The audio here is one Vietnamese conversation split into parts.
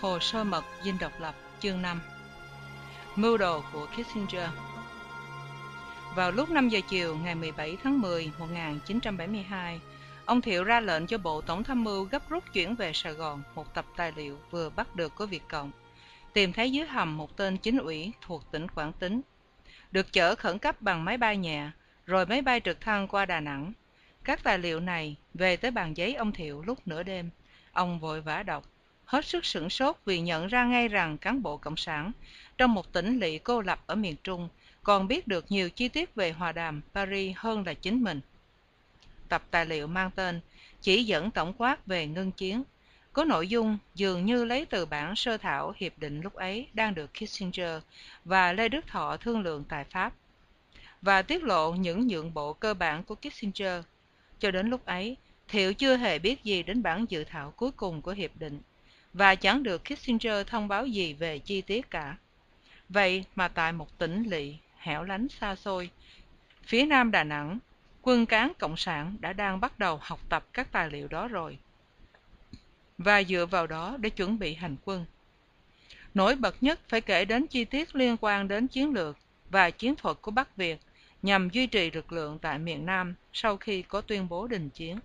Hồ sơ mật dinh độc lập chương 5 Mưu đồ của Kissinger. Vào lúc 5 giờ chiều ngày 17 tháng 10 1972, ông Thiệu ra lệnh cho Bộ Tổng tham mưu gấp rút chuyển về Sài Gòn một tập tài liệu vừa bắt được của Việt Cộng, tìm thấy dưới hầm một tên chính ủy thuộc tỉnh Quảng Tính, được chở khẩn cấp bằng máy bay nhẹ, rồi máy bay trực thăng qua Đà Nẵng. Các tài liệu này về tới bàn giấy ông Thiệu lúc nửa đêm, ông vội vã đọc hết sức sửng sốt vì nhận ra ngay rằng cán bộ cộng sản trong một tỉnh lỵ cô lập ở miền trung còn biết được nhiều chi tiết về hòa đàm paris hơn là chính mình. Tập tài liệu mang tên chỉ dẫn tổng quát về ngưng chiến, có nội dung dường như lấy từ bản sơ thảo hiệp định lúc ấy đang được kissinger và lê đức thọ thương lượng tại pháp và tiết lộ những nhượng bộ cơ bản của kissinger. Cho đến lúc ấy, thiệu chưa hề biết gì đến bản dự thảo cuối cùng của hiệp định và chẳng được Kissinger thông báo gì về chi tiết cả. Vậy mà tại một tỉnh lỵ, hẻo lánh xa xôi, phía nam Đà Nẵng, quân cán Cộng sản đã đang bắt đầu học tập các tài liệu đó rồi. Và dựa vào đó để chuẩn bị hành quân. Nổi bật nhất phải kể đến chi tiết liên quan đến chiến lược và chiến thuật của Bắc Việt nhằm duy trì lực lượng tại miền Nam sau khi có tuyên bố đình chiến.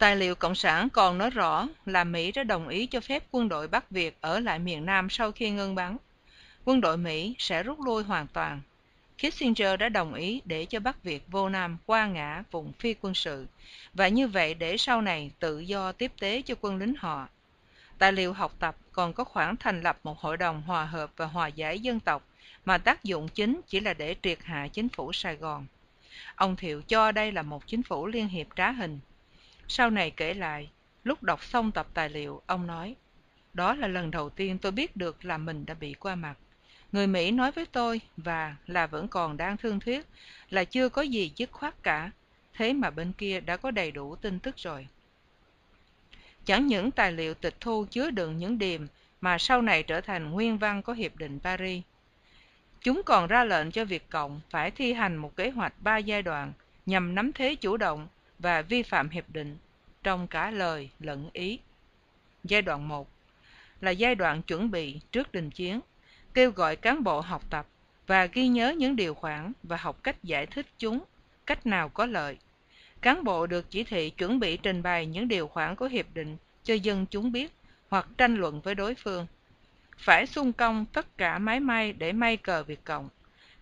Tài liệu Cộng sản còn nói rõ là Mỹ đã đồng ý cho phép quân đội Bắc Việt ở lại miền Nam sau khi ngưng bắn. Quân đội Mỹ sẽ rút lui hoàn toàn. Kissinger đã đồng ý để cho Bắc Việt vô Nam qua ngã vùng phi quân sự, và như vậy để sau này tự do tiếp tế cho quân lính họ. Tài liệu học tập còn có khoản thành lập một hội đồng hòa hợp và hòa giải dân tộc, mà tác dụng chính chỉ là để triệt hạ chính phủ Sài Gòn. Ông Thiệu cho đây là một chính phủ liên hiệp trá hình sau này kể lại, lúc đọc xong tập tài liệu, ông nói, đó là lần đầu tiên tôi biết được là mình đã bị qua mặt. Người Mỹ nói với tôi, và là vẫn còn đang thương thuyết, là chưa có gì dứt khoát cả, thế mà bên kia đã có đầy đủ tin tức rồi. Chẳng những tài liệu tịch thu chứa đựng những điểm mà sau này trở thành nguyên văn của Hiệp định Paris. Chúng còn ra lệnh cho Việt Cộng phải thi hành một kế hoạch ba giai đoạn nhằm nắm thế chủ động và vi phạm hiệp định trong cả lời lẫn ý. Giai đoạn 1 là giai đoạn chuẩn bị trước đình chiến, kêu gọi cán bộ học tập và ghi nhớ những điều khoản và học cách giải thích chúng, cách nào có lợi. Cán bộ được chỉ thị chuẩn bị trình bày những điều khoản của hiệp định cho dân chúng biết hoặc tranh luận với đối phương. Phải xung công tất cả máy may để may cờ Việt Cộng.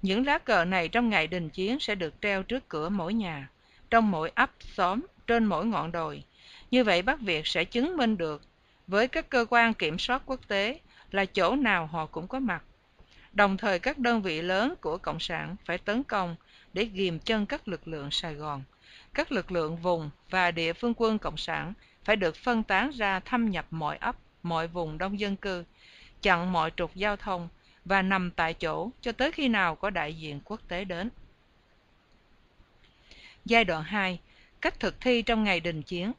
Những lá cờ này trong ngày đình chiến sẽ được treo trước cửa mỗi nhà trong mỗi ấp xóm trên mỗi ngọn đồi. Như vậy bắc việt sẽ chứng minh được với các cơ quan kiểm soát quốc tế là chỗ nào họ cũng có mặt. Đồng thời các đơn vị lớn của cộng sản phải tấn công để ghìm chân các lực lượng sài gòn. Các lực lượng vùng và địa phương quân cộng sản phải được phân tán ra thâm nhập mọi ấp, mọi vùng đông dân cư, chặn mọi trục giao thông và nằm tại chỗ cho tới khi nào có đại diện quốc tế đến. Giai đoạn 2. Cách thực thi trong ngày đình chiến.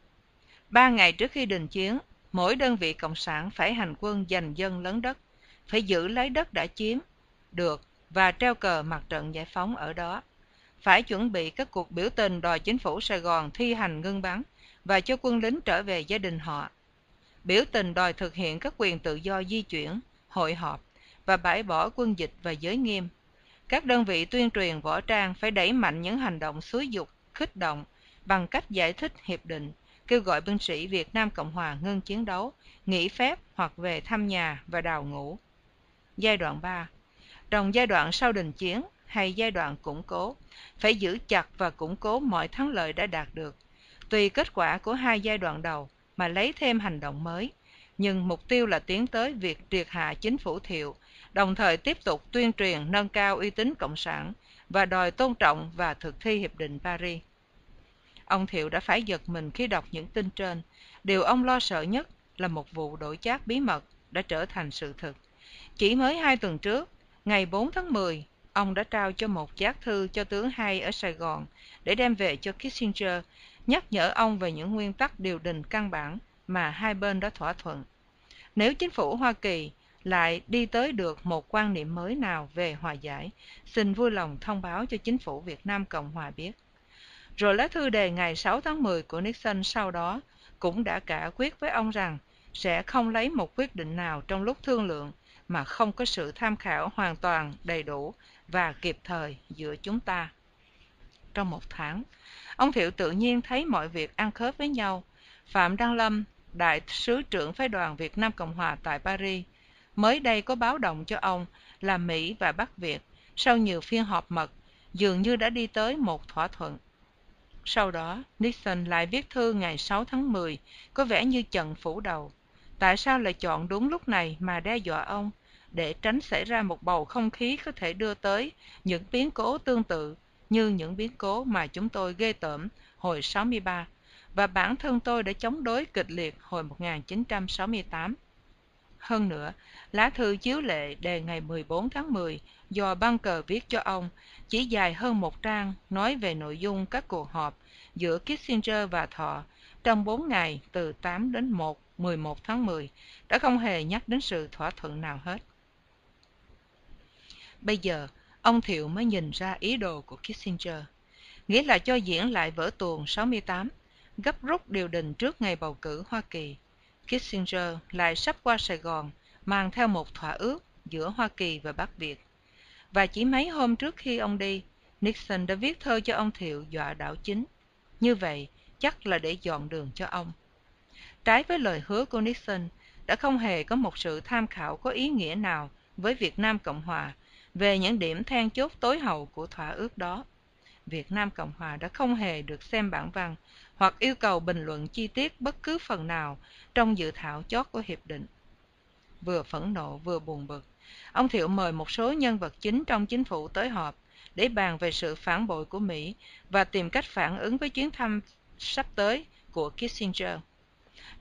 Ba ngày trước khi đình chiến, mỗi đơn vị cộng sản phải hành quân giành dân lấn đất, phải giữ lấy đất đã chiếm được và treo cờ mặt trận giải phóng ở đó. Phải chuẩn bị các cuộc biểu tình đòi chính phủ Sài Gòn thi hành ngưng bắn và cho quân lính trở về gia đình họ. Biểu tình đòi thực hiện các quyền tự do di chuyển, hội họp và bãi bỏ quân dịch và giới nghiêm. Các đơn vị tuyên truyền võ trang phải đẩy mạnh những hành động xúi dục khích động bằng cách giải thích hiệp định, kêu gọi binh sĩ Việt Nam Cộng Hòa ngưng chiến đấu, nghỉ phép hoặc về thăm nhà và đào ngũ. Giai đoạn 3 Trong giai đoạn sau đình chiến hay giai đoạn củng cố, phải giữ chặt và củng cố mọi thắng lợi đã đạt được. Tùy kết quả của hai giai đoạn đầu mà lấy thêm hành động mới, nhưng mục tiêu là tiến tới việc triệt hạ chính phủ thiệu, đồng thời tiếp tục tuyên truyền nâng cao uy tín cộng sản và đòi tôn trọng và thực thi hiệp định Paris. Ông Thiệu đã phải giật mình khi đọc những tin trên. Điều ông lo sợ nhất là một vụ đổi chác bí mật đã trở thành sự thực. Chỉ mới hai tuần trước, ngày 4 tháng 10, ông đã trao cho một giác thư cho tướng Hay ở Sài Gòn để đem về cho Kissinger, nhắc nhở ông về những nguyên tắc điều đình căn bản mà hai bên đã thỏa thuận. Nếu chính phủ Hoa Kỳ lại đi tới được một quan niệm mới nào về hòa giải, xin vui lòng thông báo cho chính phủ Việt Nam Cộng Hòa biết. Rồi lá thư đề ngày 6 tháng 10 của Nixon sau đó cũng đã cả quyết với ông rằng sẽ không lấy một quyết định nào trong lúc thương lượng mà không có sự tham khảo hoàn toàn, đầy đủ và kịp thời giữa chúng ta. Trong một tháng, ông thiệu tự nhiên thấy mọi việc ăn khớp với nhau. Phạm đăng lâm, đại sứ trưởng phái đoàn việt nam cộng hòa tại paris, mới đây có báo động cho ông là mỹ và bắc việt sau nhiều phiên họp mật, dường như đã đi tới một thỏa thuận sau đó nixon lại viết thư ngày 6 tháng 10, có vẻ như trận phủ đầu. Tại sao lại chọn đúng lúc này mà đe dọa ông? Để tránh xảy ra một bầu không khí có thể đưa tới những biến cố tương tự như những biến cố mà chúng tôi ghê tởm hồi 63 và bản thân tôi đã chống đối kịch liệt hồi 1968. Hơn nữa, lá thư chiếu lệ đề ngày 14 tháng 10 do Bunker viết cho ông chỉ dài hơn một trang nói về nội dung các cuộc họp giữa Kissinger và Thọ trong 4 ngày từ 8 đến 1, 11 tháng 10 đã không hề nhắc đến sự thỏa thuận nào hết. Bây giờ, ông Thiệu mới nhìn ra ý đồ của Kissinger, nghĩa là cho diễn lại vở tuồng 68, gấp rút điều đình trước ngày bầu cử Hoa Kỳ. Kissinger lại sắp qua Sài Gòn, mang theo một thỏa ước giữa Hoa Kỳ và Bắc Việt. Và chỉ mấy hôm trước khi ông đi, Nixon đã viết thơ cho ông Thiệu dọa đảo chính. Như vậy, chắc là để dọn đường cho ông. Trái với lời hứa của Nixon, đã không hề có một sự tham khảo có ý nghĩa nào với Việt Nam Cộng Hòa về những điểm then chốt tối hậu của thỏa ước đó. Việt Nam Cộng Hòa đã không hề được xem bản văn hoặc yêu cầu bình luận chi tiết bất cứ phần nào trong dự thảo chót của hiệp định. Vừa phẫn nộ vừa buồn bực, ông Thiệu mời một số nhân vật chính trong chính phủ tới họp để bàn về sự phản bội của Mỹ và tìm cách phản ứng với chuyến thăm sắp tới của Kissinger.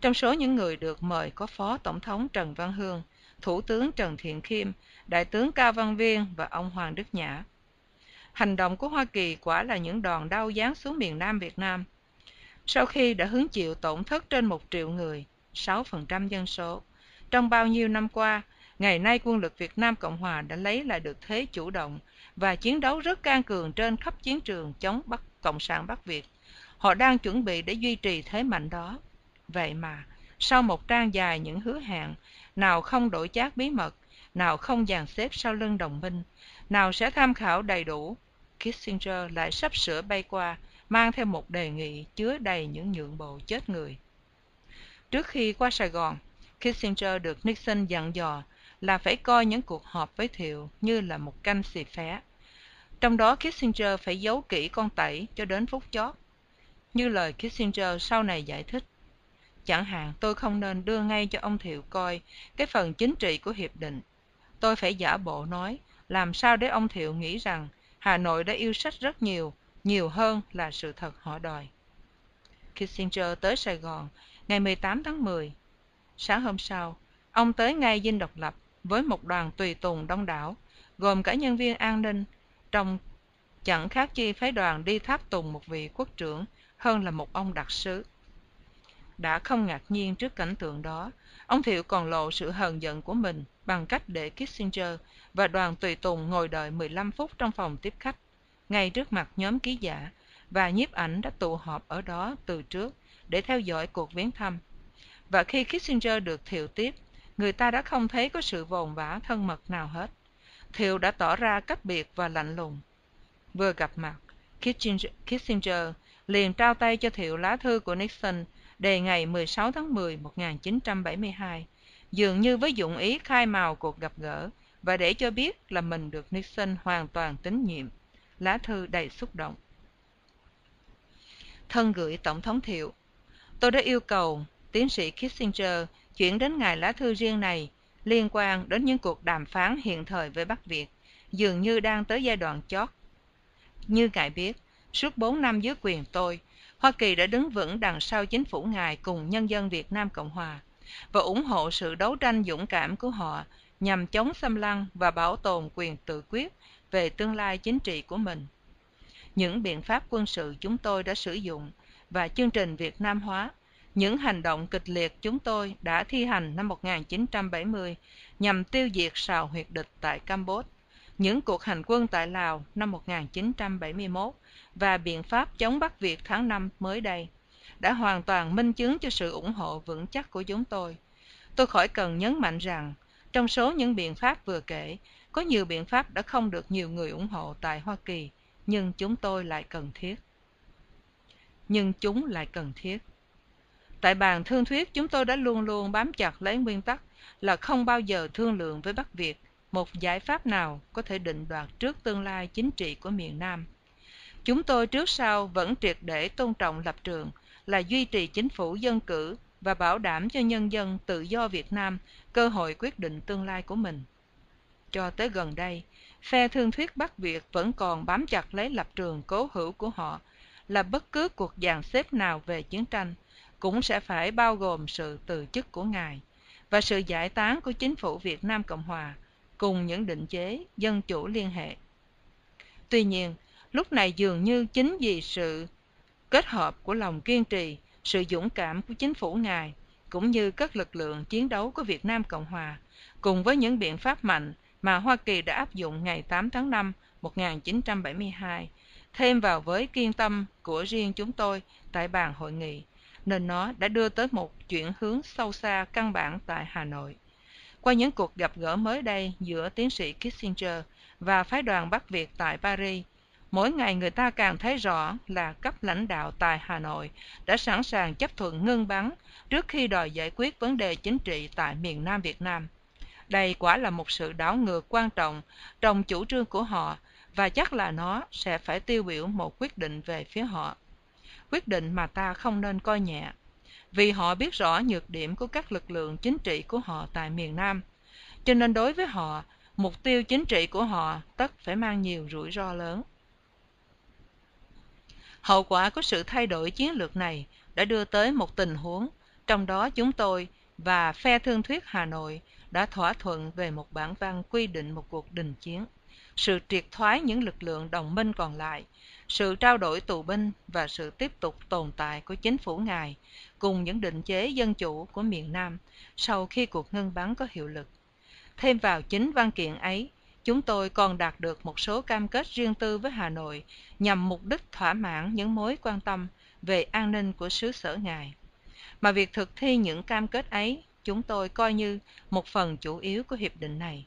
Trong số những người được mời có Phó Tổng thống Trần Văn Hương, Thủ tướng Trần Thiện Khiêm, Đại tướng Cao Văn Viên và ông Hoàng Đức Nhã. Hành động của Hoa Kỳ quả là những đòn đau giáng xuống miền Nam Việt Nam. Sau khi đã hứng chịu tổn thất trên một triệu người, 6% dân số, trong bao nhiêu năm qua, ngày nay quân lực Việt Nam Cộng Hòa đã lấy lại được thế chủ động và chiến đấu rất can cường trên khắp chiến trường chống Bắc Cộng sản Bắc Việt. Họ đang chuẩn bị để duy trì thế mạnh đó. Vậy mà, sau một trang dài những hứa hẹn, nào không đổi chác bí mật, nào không dàn xếp sau lưng đồng minh, nào sẽ tham khảo đầy đủ, Kissinger lại sắp sửa bay qua, mang theo một đề nghị chứa đầy những nhượng bộ chết người. Trước khi qua Sài Gòn, Kissinger được Nixon dặn dò là phải coi những cuộc họp với Thiệu như là một canh xì phé. Trong đó Kissinger phải giấu kỹ con tẩy cho đến phút chót. Như lời Kissinger sau này giải thích, chẳng hạn tôi không nên đưa ngay cho ông Thiệu coi cái phần chính trị của hiệp định. Tôi phải giả bộ nói, làm sao để ông Thiệu nghĩ rằng Hà Nội đã yêu sách rất nhiều, nhiều hơn là sự thật họ đòi. Kissinger tới Sài Gòn ngày 18 tháng 10. Sáng hôm sau, ông tới ngay Dinh Độc Lập với một đoàn tùy tùng đông đảo, gồm cả nhân viên an ninh, trong chẳng khác chi phái đoàn đi tháp tùng một vị quốc trưởng hơn là một ông đặc sứ. Đã không ngạc nhiên trước cảnh tượng đó, ông Thiệu còn lộ sự hờn giận của mình bằng cách để Kissinger và đoàn tùy tùng ngồi đợi 15 phút trong phòng tiếp khách, ngay trước mặt nhóm ký giả, và nhiếp ảnh đã tụ họp ở đó từ trước để theo dõi cuộc viếng thăm. Và khi Kissinger được Thiệu tiếp, người ta đã không thấy có sự vồn vã thân mật nào hết. Thiệu đã tỏ ra cách biệt và lạnh lùng. Vừa gặp mặt, Kissinger, Kissinger liền trao tay cho Thiệu lá thư của Nixon đề ngày 16 tháng 10 1972, dường như với dụng ý khai mào cuộc gặp gỡ và để cho biết là mình được Nixon hoàn toàn tín nhiệm. Lá thư đầy xúc động. Thân gửi Tổng thống Thiệu Tôi đã yêu cầu tiến sĩ Kissinger chuyển đến ngài lá thư riêng này liên quan đến những cuộc đàm phán hiện thời với Bắc Việt, dường như đang tới giai đoạn chót. Như ngài biết, suốt 4 năm dưới quyền tôi, Hoa Kỳ đã đứng vững đằng sau chính phủ ngài cùng nhân dân Việt Nam Cộng Hòa và ủng hộ sự đấu tranh dũng cảm của họ nhằm chống xâm lăng và bảo tồn quyền tự quyết về tương lai chính trị của mình. Những biện pháp quân sự chúng tôi đã sử dụng và chương trình Việt Nam hóa, những hành động kịch liệt chúng tôi đã thi hành năm 1970 nhằm tiêu diệt sào huyệt địch tại Campuchia, những cuộc hành quân tại Lào năm 1971 và biện pháp chống Bắc Việt tháng 5 mới đây đã hoàn toàn minh chứng cho sự ủng hộ vững chắc của chúng tôi. Tôi khỏi cần nhấn mạnh rằng trong số những biện pháp vừa kể có nhiều biện pháp đã không được nhiều người ủng hộ tại hoa kỳ nhưng chúng tôi lại cần thiết. Nhưng chúng lại cần thiết tại bàn thương thuyết, chúng tôi đã luôn luôn bám chặt lấy nguyên tắc là không bao giờ thương lượng với bắc việt, một giải pháp nào có thể định đoạt trước tương lai chính trị của miền nam. Chúng tôi trước sau vẫn triệt để tôn trọng lập trường là duy trì chính phủ dân cử và bảo đảm cho nhân dân tự do việt nam cơ hội quyết định tương lai của mình. Cho tới gần đây, phe thương thuyết bắc việt vẫn còn bám chặt lấy lập trường cố hữu của họ là bất cứ cuộc dàn xếp nào về chiến tranh cũng sẽ phải bao gồm sự từ chức của ngài và sự giải tán của chính phủ việt nam cộng hòa cùng những định chế dân chủ liên hệ. Tuy nhiên lúc này dường như chính vì sự kết hợp của lòng kiên trì sự dũng cảm của chính phủ ngài cũng như các lực lượng chiến đấu của việt nam cộng hòa cùng với những biện pháp mạnh mà Hoa Kỳ đã áp dụng ngày 8 tháng 5 1972, thêm vào với kiên tâm của riêng chúng tôi tại bàn hội nghị, nên nó đã đưa tới một chuyển hướng sâu xa căn bản tại Hà Nội. Qua những cuộc gặp gỡ mới đây giữa tiến sĩ Kissinger và phái đoàn Bắc Việt tại Paris, mỗi ngày người ta càng thấy rõ là cấp lãnh đạo tại Hà Nội đã sẵn sàng chấp thuận ngưng bắn trước khi đòi giải quyết vấn đề chính trị tại miền Nam Việt Nam. Đây quả là một sự đảo ngược quan trọng trong chủ trương của họ và chắc là nó sẽ phải tiêu biểu một quyết định về phía họ. Quyết định mà ta không nên coi nhẹ, vì họ biết rõ nhược điểm của các lực lượng chính trị của họ tại miền Nam. Cho nên đối với họ, mục tiêu chính trị của họ tất phải mang nhiều rủi ro lớn. Hậu quả của sự thay đổi chiến lược này đã đưa tới một tình huống, trong đó chúng tôi và phe thương thuyết Hà Nội đã thỏa thuận về một bản văn quy định một cuộc đình chiến, sự triệt thoái những lực lượng đồng minh còn lại, sự trao đổi tù binh và sự tiếp tục tồn tại của chính phủ ngài cùng những định chế dân chủ của miền Nam sau khi cuộc ngưng bắn có hiệu lực. Thêm vào chính văn kiện ấy, chúng tôi còn đạt được một số cam kết riêng tư với Hà Nội nhằm mục đích thỏa mãn những mối quan tâm về an ninh của xứ sở ngài. Mà việc thực thi những cam kết ấy chúng tôi coi như một phần chủ yếu của hiệp định này.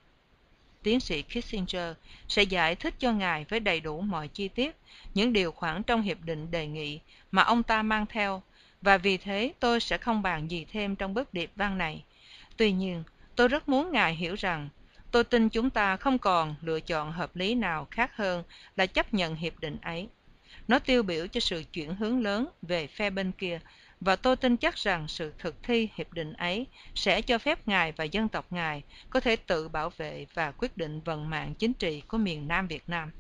Tiến sĩ Kissinger sẽ giải thích cho ngài với đầy đủ mọi chi tiết những điều khoản trong hiệp định đề nghị mà ông ta mang theo và vì thế tôi sẽ không bàn gì thêm trong bức điệp văn này. Tuy nhiên, tôi rất muốn ngài hiểu rằng tôi tin chúng ta không còn lựa chọn hợp lý nào khác hơn là chấp nhận hiệp định ấy. Nó tiêu biểu cho sự chuyển hướng lớn về phe bên kia và tôi tin chắc rằng sự thực thi hiệp định ấy sẽ cho phép ngài và dân tộc ngài có thể tự bảo vệ và quyết định vận mạng chính trị của miền nam việt nam.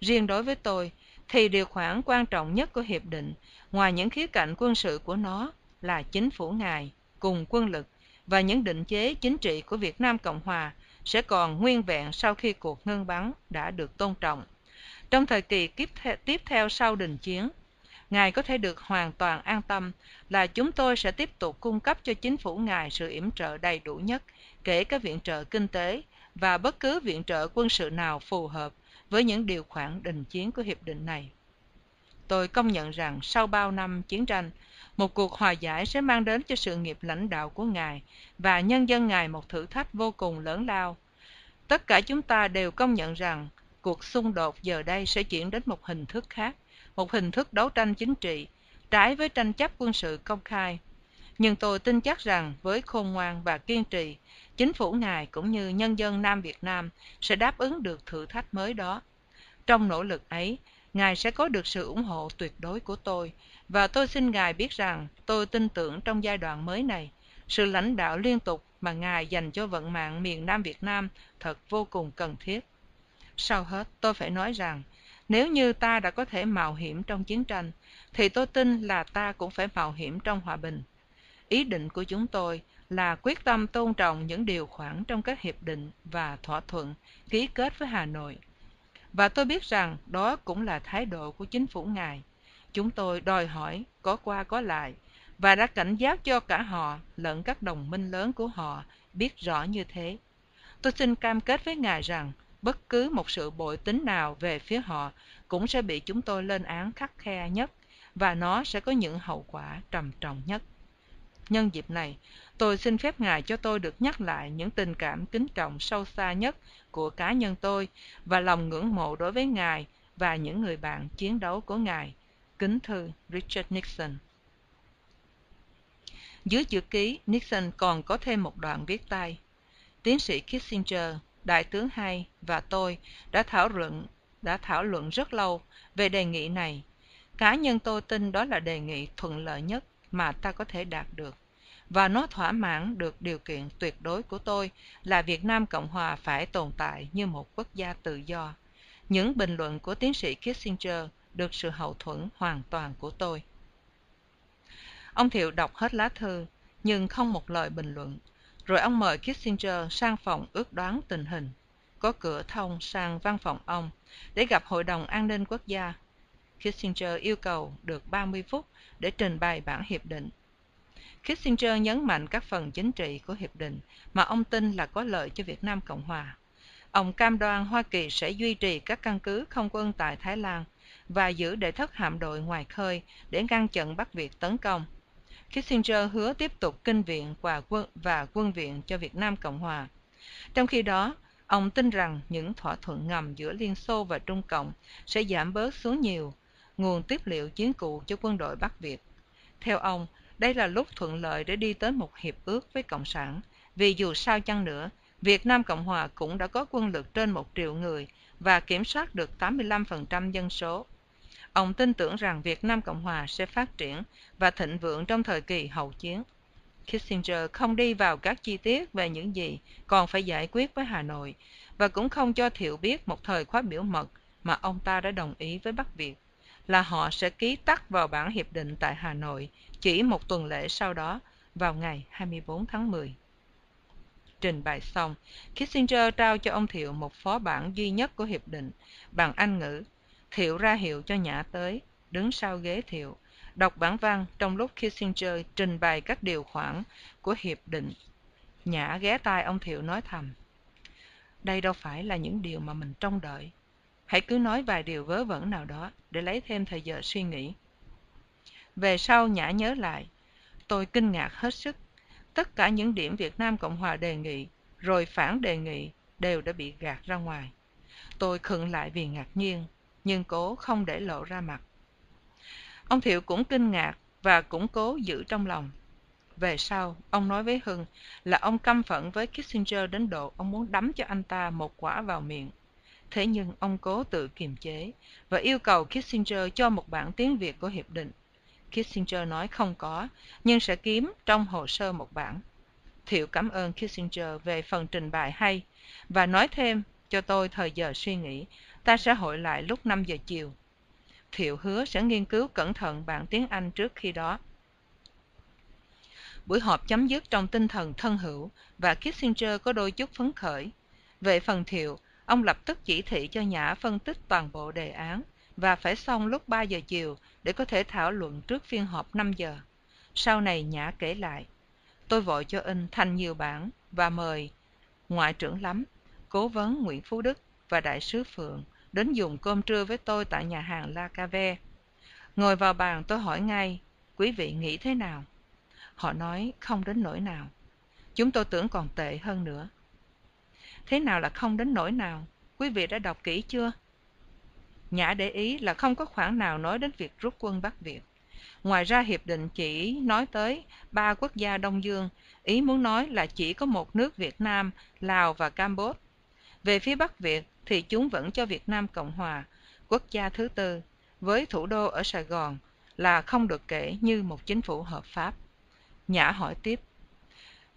Riêng đối với tôi, thì điều khoản quan trọng nhất của hiệp định, ngoài những khía cạnh quân sự của nó, là chính phủ ngài cùng quân lực và những định chế chính trị của việt nam cộng hòa sẽ còn nguyên vẹn sau khi cuộc ngưng bắn đã được tôn trọng. Trong thời kỳ tiếp theo sau đình chiến ngài có thể được hoàn toàn an tâm là chúng tôi sẽ tiếp tục cung cấp cho chính phủ ngài sự yểm trợ đầy đủ nhất, kể cả viện trợ kinh tế và bất cứ viện trợ quân sự nào phù hợp với những điều khoản đình chiến của hiệp định này. Tôi công nhận rằng sau bao năm chiến tranh, một cuộc hòa giải sẽ mang đến cho sự nghiệp lãnh đạo của ngài và nhân dân ngài một thử thách vô cùng lớn lao. Tất cả chúng ta đều công nhận rằng cuộc xung đột giờ đây sẽ chuyển đến một hình thức khác một hình thức đấu tranh chính trị, trái với tranh chấp quân sự công khai. Nhưng tôi tin chắc rằng với khôn ngoan và kiên trì, chính phủ ngài cũng như nhân dân nam việt nam sẽ đáp ứng được thử thách mới đó. Trong nỗ lực ấy, ngài sẽ có được sự ủng hộ tuyệt đối của tôi, và tôi xin ngài biết rằng tôi tin tưởng trong giai đoạn mới này, sự lãnh đạo liên tục mà ngài dành cho vận mạng miền nam việt nam thật vô cùng cần thiết. Sau hết, tôi phải nói rằng nếu như ta đã có thể mạo hiểm trong chiến tranh, thì tôi tin là ta cũng phải mạo hiểm trong hòa bình. Ý định của chúng tôi là quyết tâm tôn trọng những điều khoản trong các hiệp định và thỏa thuận ký kết với hà nội. Và tôi biết rằng đó cũng là thái độ của chính phủ ngài. Chúng tôi đòi hỏi có qua có lại và đã cảnh giác cho cả họ lẫn các đồng minh lớn của họ biết rõ như thế. Tôi xin cam kết với ngài rằng bất cứ một sự bội tính nào về phía họ cũng sẽ bị chúng tôi lên án khắc khe nhất và nó sẽ có những hậu quả trầm trọng nhất. Nhân dịp này, tôi xin phép ngài cho tôi được nhắc lại những tình cảm kính trọng sâu xa nhất của cá nhân tôi và lòng ngưỡng mộ đối với ngài và những người bạn chiến đấu của ngài. Kính thư richard nixon. Dưới chữ ký, nixon còn có thêm một đoạn viết tay. Tiến sĩ kissinger đại tướng hai và tôi đã thảo luận, đã thảo luận rất lâu về đề nghị này. Cá nhân tôi tin đó là đề nghị thuận lợi nhất mà ta có thể đạt được. Và nó thỏa mãn được điều kiện tuyệt đối của tôi là việt nam cộng hòa phải tồn tại như một quốc gia tự do. Những bình luận của tiến sĩ kissinger được sự hậu thuẫn hoàn toàn của tôi. Ông thiệu đọc hết lá thư, nhưng không một lời bình luận rồi ông mời kissinger sang phòng ước đoán tình hình. Có cửa thông sang văn phòng ông để gặp hội đồng an ninh quốc gia. Kissinger yêu cầu được ba mươi phút để trình bày bản hiệp định. Kissinger nhấn mạnh các phần chính trị của hiệp định mà ông tin là có lợi cho việt nam cộng hòa. Ông cam đoan hoa kỳ sẽ duy trì các căn cứ không quân tại thái lan và giữ đệ thất hạm đội ngoài khơi để ngăn chặn bắc việt tấn công kissinger hứa tiếp tục kinh viện và quân và quân viện cho việt nam cộng hòa. Trong khi đó, ông tin rằng những thỏa thuận ngầm giữa liên xô và trung cộng sẽ giảm bớt xuống nhiều nguồn tiếp liệu chiến cụ cho quân đội bắc việt. Theo ông, đây là lúc thuận lợi để đi tới một hiệp ước với cộng sản. Vì dù sao chăng nữa, việt nam cộng hòa cũng đã có quân lực trên một triệu người và kiểm soát được tám mươi lăm phần trăm dân số ông tin tưởng rằng việt nam cộng hòa sẽ phát triển và thịnh vượng trong thời kỳ hậu chiến kissinger không đi vào các chi tiết về những gì còn phải giải quyết với hà nội và cũng không cho thiệu biết một thời khóa biểu mật mà ông ta đã đồng ý với bắc việt là họ sẽ ký tắt vào bản hiệp định tại hà nội chỉ một tuần lễ sau đó vào ngày 24 tháng 10. Trình bày xong, Kissinger trao cho ông Thiệu một phó bản duy nhất của hiệp định bằng Anh ngữ. Thiệu ra hiệu cho Nhã tới, đứng sau ghế Thiệu, đọc bản văn trong lúc Kissinger trình bày các điều khoản của hiệp định. Nhã ghé tai ông Thiệu nói thầm. Đây đâu phải là những điều mà mình trông đợi. Hãy cứ nói vài điều vớ vẩn nào đó để lấy thêm thời giờ suy nghĩ. Về sau Nhã nhớ lại, tôi kinh ngạc hết sức. Tất cả những điểm Việt Nam Cộng Hòa đề nghị, rồi phản đề nghị, đều đã bị gạt ra ngoài. Tôi khựng lại vì ngạc nhiên, nhưng cố không để lộ ra mặt. Ông Thiệu cũng kinh ngạc và cũng cố giữ trong lòng. Về sau, ông nói với Hưng là ông căm phẫn với Kissinger đến độ ông muốn đấm cho anh ta một quả vào miệng. Thế nhưng ông cố tự kiềm chế và yêu cầu Kissinger cho một bản tiếng Việt của hiệp định. Kissinger nói không có, nhưng sẽ kiếm trong hồ sơ một bản. Thiệu cảm ơn Kissinger về phần trình bày hay và nói thêm cho tôi thời giờ suy nghĩ, ta sẽ hội lại lúc 5 giờ chiều. Thiệu hứa sẽ nghiên cứu cẩn thận bản tiếng Anh trước khi đó. Buổi họp chấm dứt trong tinh thần thân hữu và Kissinger có đôi chút phấn khởi. Về phần Thiệu, ông lập tức chỉ thị cho Nhã phân tích toàn bộ đề án và phải xong lúc 3 giờ chiều để có thể thảo luận trước phiên họp 5 giờ. Sau này Nhã kể lại, tôi vội cho in thành nhiều bản và mời ngoại trưởng lắm, cố vấn Nguyễn Phú Đức và đại sứ Phượng đến dùng cơm trưa với tôi tại nhà hàng La Cave. Ngồi vào bàn tôi hỏi ngay, quý vị nghĩ thế nào? Họ nói không đến nỗi nào. Chúng tôi tưởng còn tệ hơn nữa. Thế nào là không đến nỗi nào? Quý vị đã đọc kỹ chưa? Nhã để ý là không có khoản nào nói đến việc rút quân Bắc Việt. Ngoài ra hiệp định chỉ nói tới ba quốc gia Đông Dương, ý muốn nói là chỉ có một nước Việt Nam, Lào và Campuchia. Về phía Bắc Việt thì chúng vẫn cho Việt Nam Cộng Hòa, quốc gia thứ tư, với thủ đô ở Sài Gòn là không được kể như một chính phủ hợp pháp. Nhã hỏi tiếp,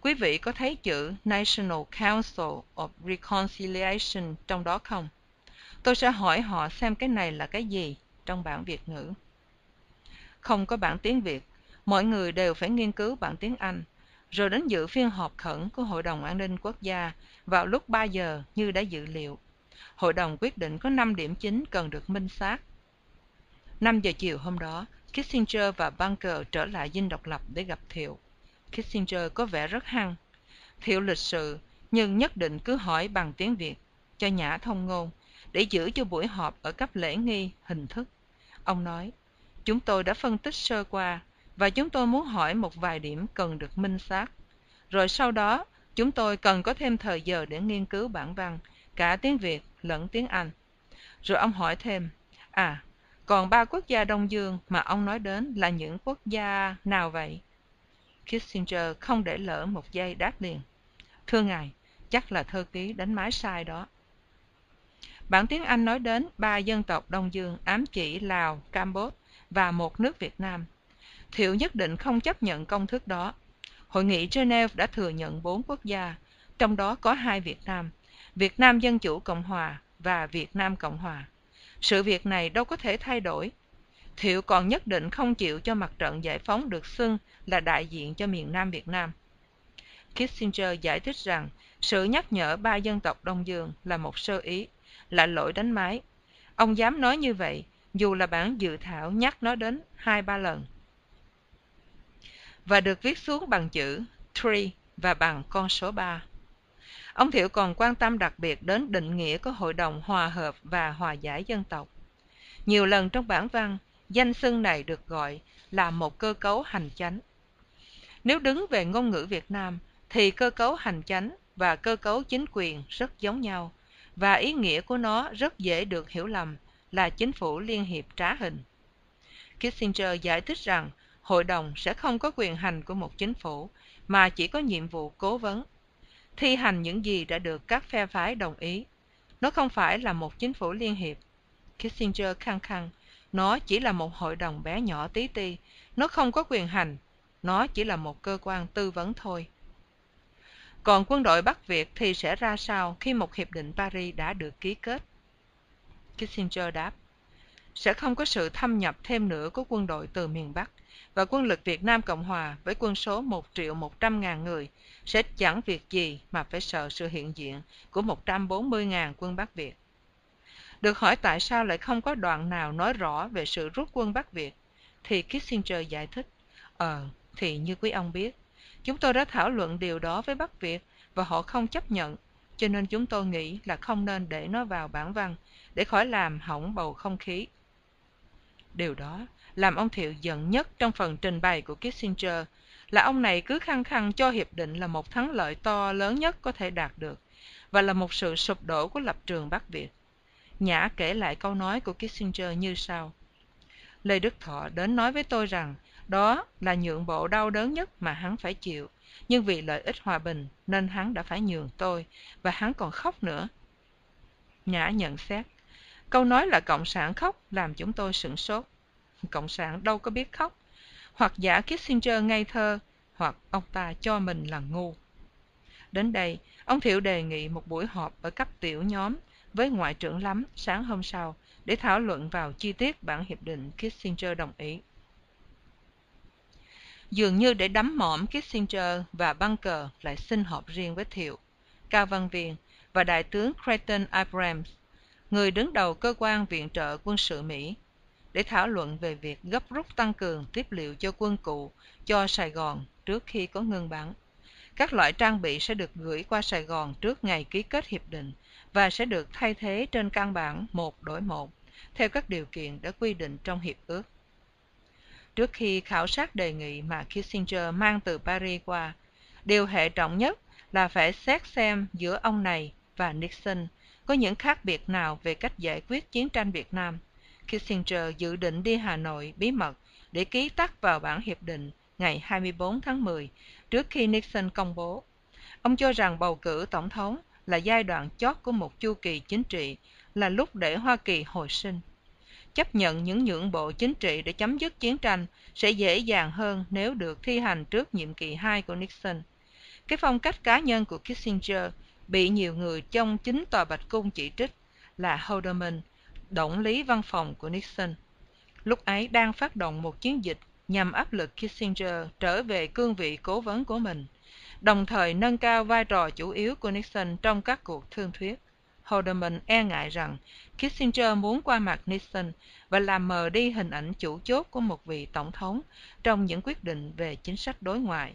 quý vị có thấy chữ National Council of Reconciliation trong đó không? Tôi sẽ hỏi họ xem cái này là cái gì trong bản Việt ngữ. Không có bản tiếng Việt, mọi người đều phải nghiên cứu bản tiếng Anh, rồi đến dự phiên họp khẩn của Hội đồng An ninh Quốc gia vào lúc 3 giờ như đã dự liệu. Hội đồng quyết định có 5 điểm chính cần được minh xác. 5 giờ chiều hôm đó, Kissinger và Bunker trở lại dinh độc lập để gặp Thiệu. Kissinger có vẻ rất hăng. Thiệu lịch sự, nhưng nhất định cứ hỏi bằng tiếng Việt, cho nhã thông ngôn, để giữ cho buổi họp ở cấp lễ nghi hình thức. Ông nói, chúng tôi đã phân tích sơ qua, và chúng tôi muốn hỏi một vài điểm cần được minh xác. Rồi sau đó, chúng tôi cần có thêm thời giờ để nghiên cứu bản văn, cả tiếng Việt lẫn tiếng Anh. Rồi ông hỏi thêm, à, còn ba quốc gia Đông Dương mà ông nói đến là những quốc gia nào vậy? Kissinger không để lỡ một giây đáp liền. Thưa ngài, chắc là thơ ký đánh máy sai đó. Bản tiếng Anh nói đến ba dân tộc Đông Dương ám chỉ Lào, Campuchia và một nước Việt Nam. Thiệu nhất định không chấp nhận công thức đó. Hội nghị Geneva đã thừa nhận bốn quốc gia, trong đó có hai Việt Nam, Việt Nam Dân Chủ Cộng Hòa và Việt Nam Cộng Hòa. Sự việc này đâu có thể thay đổi. Thiệu còn nhất định không chịu cho mặt trận giải phóng được xưng là đại diện cho miền Nam Việt Nam. Kissinger giải thích rằng sự nhắc nhở ba dân tộc Đông Dương là một sơ ý, là lỗi đánh máy. Ông dám nói như vậy, dù là bản dự thảo nhắc nó đến hai ba lần. Và được viết xuống bằng chữ three và bằng con số 3. Ông Thiệu còn quan tâm đặc biệt đến định nghĩa của Hội đồng Hòa hợp và Hòa giải dân tộc. Nhiều lần trong bản văn, danh xưng này được gọi là một cơ cấu hành chánh. Nếu đứng về ngôn ngữ Việt Nam, thì cơ cấu hành chánh và cơ cấu chính quyền rất giống nhau, và ý nghĩa của nó rất dễ được hiểu lầm là chính phủ liên hiệp trá hình. Kissinger giải thích rằng hội đồng sẽ không có quyền hành của một chính phủ, mà chỉ có nhiệm vụ cố vấn, thi hành những gì đã được các phe phái đồng ý. Nó không phải là một chính phủ liên hiệp. Kissinger khăng khăng, nó chỉ là một hội đồng bé nhỏ tí ti, nó không có quyền hành, nó chỉ là một cơ quan tư vấn thôi. Còn quân đội Bắc Việt thì sẽ ra sao khi một hiệp định Paris đã được ký kết? Kissinger đáp, sẽ không có sự thâm nhập thêm nữa của quân đội từ miền Bắc và quân lực Việt Nam Cộng Hòa với quân số 1 triệu 100 ngàn người sẽ chẳng việc gì mà phải sợ sự hiện diện của 140 ngàn quân Bắc Việt. Được hỏi tại sao lại không có đoạn nào nói rõ về sự rút quân Bắc Việt, thì Kissinger giải thích, Ờ, thì như quý ông biết, chúng tôi đã thảo luận điều đó với Bắc Việt và họ không chấp nhận, cho nên chúng tôi nghĩ là không nên để nó vào bản văn, để khỏi làm hỏng bầu không khí. Điều đó làm ông Thiệu giận nhất trong phần trình bày của Kissinger là ông này cứ khăng khăng cho hiệp định là một thắng lợi to lớn nhất có thể đạt được và là một sự sụp đổ của lập trường Bắc Việt. Nhã kể lại câu nói của Kissinger như sau. Lê Đức Thọ đến nói với tôi rằng đó là nhượng bộ đau đớn nhất mà hắn phải chịu, nhưng vì lợi ích hòa bình nên hắn đã phải nhường tôi, và hắn còn khóc nữa. Nhã nhận xét, câu nói là Cộng sản khóc làm chúng tôi sửng sốt. Cộng sản đâu có biết khóc, hoặc giả Kissinger ngây thơ, hoặc ông ta cho mình là ngu. Đến đây, ông Thiệu đề nghị một buổi họp ở cấp tiểu nhóm với ngoại trưởng lắm sáng hôm sau để thảo luận vào chi tiết bản hiệp định Kissinger đồng ý. Dường như để đắm mỏm Kissinger và Bunker lại xin họp riêng với Thiệu, Cao Văn Viên và Đại tướng Creighton Abrams, người đứng đầu cơ quan viện trợ quân sự Mỹ, để thảo luận về việc gấp rút tăng cường tiếp liệu cho quân cụ cho Sài Gòn trước khi có ngưng bắn. Các loại trang bị sẽ được gửi qua Sài Gòn trước ngày ký kết hiệp định và sẽ được thay thế trên căn bản một đổi một, theo các điều kiện đã quy định trong hiệp ước. Trước khi khảo sát đề nghị mà Kissinger mang từ Paris qua, điều hệ trọng nhất là phải xét xem giữa ông này và Nixon có những khác biệt nào về cách giải quyết chiến tranh Việt Nam. Kissinger dự định đi Hà Nội bí mật để ký tắt vào bản hiệp định ngày 24 tháng 10 trước khi Nixon công bố. Ông cho rằng bầu cử tổng thống là giai đoạn chót của một chu kỳ chính trị, là lúc để Hoa Kỳ hồi sinh. Chấp nhận những nhượng bộ chính trị để chấm dứt chiến tranh sẽ dễ dàng hơn nếu được thi hành trước nhiệm kỳ 2 của Nixon. Cái phong cách cá nhân của Kissinger bị nhiều người trong chính tòa Bạch Cung chỉ trích là Haldeman, động lý văn phòng của Nixon. Lúc ấy đang phát động một chiến dịch nhằm áp lực Kissinger trở về cương vị cố vấn của mình, đồng thời nâng cao vai trò chủ yếu của Nixon trong các cuộc thương thuyết. Haldeman e ngại rằng Kissinger muốn qua mặt Nixon và làm mờ đi hình ảnh chủ chốt của một vị tổng thống trong những quyết định về chính sách đối ngoại.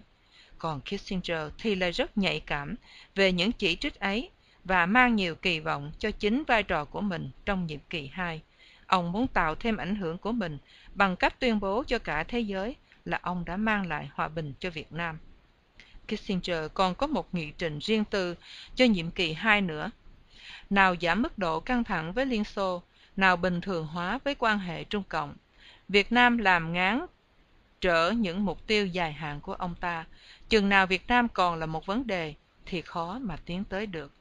Còn Kissinger thì lại rất nhạy cảm về những chỉ trích ấy và mang nhiều kỳ vọng cho chính vai trò của mình trong nhiệm kỳ 2. Ông muốn tạo thêm ảnh hưởng của mình bằng cách tuyên bố cho cả thế giới là ông đã mang lại hòa bình cho Việt Nam. Kissinger còn có một nghị trình riêng tư cho nhiệm kỳ 2 nữa. Nào giảm mức độ căng thẳng với Liên Xô, nào bình thường hóa với quan hệ Trung Cộng. Việt Nam làm ngán trở những mục tiêu dài hạn của ông ta. Chừng nào Việt Nam còn là một vấn đề thì khó mà tiến tới được.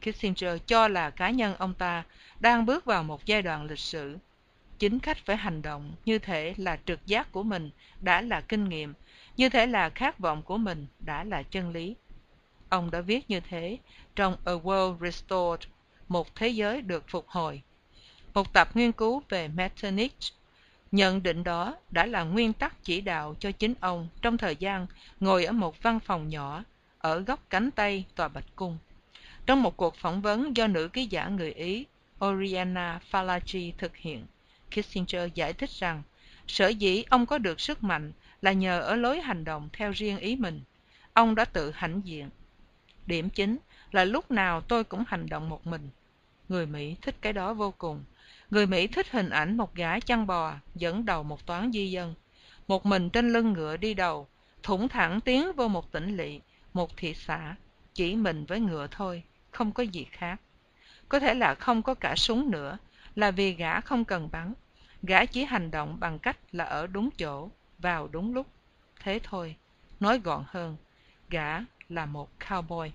Kissinger cho là cá nhân ông ta đang bước vào một giai đoạn lịch sử. Chính khách phải hành động như thể là trực giác của mình đã là kinh nghiệm, như thể là khát vọng của mình đã là chân lý. Ông đã viết như thế trong A World Restored, một thế giới được phục hồi. Một tập nghiên cứu về Metternich Nhận định đó đã là nguyên tắc chỉ đạo cho chính ông trong thời gian ngồi ở một văn phòng nhỏ ở góc cánh tây tòa Bạch Cung. Trong một cuộc phỏng vấn do nữ ký giả người Ý Oriana Fallaci thực hiện, Kissinger giải thích rằng sở dĩ ông có được sức mạnh là nhờ ở lối hành động theo riêng ý mình. Ông đã tự hãnh diện. Điểm chính là lúc nào tôi cũng hành động một mình. Người Mỹ thích cái đó vô cùng. Người Mỹ thích hình ảnh một gã chăn bò dẫn đầu một toán di dân. Một mình trên lưng ngựa đi đầu, thủng thẳng tiến vô một tỉnh lỵ, một thị xã, chỉ mình với ngựa thôi, không có gì khác. Có thể là không có cả súng nữa, là vì gã không cần bắn. Gã chỉ hành động bằng cách là ở đúng chỗ, vào đúng lúc. Thế thôi, nói gọn hơn, gã là một cowboy.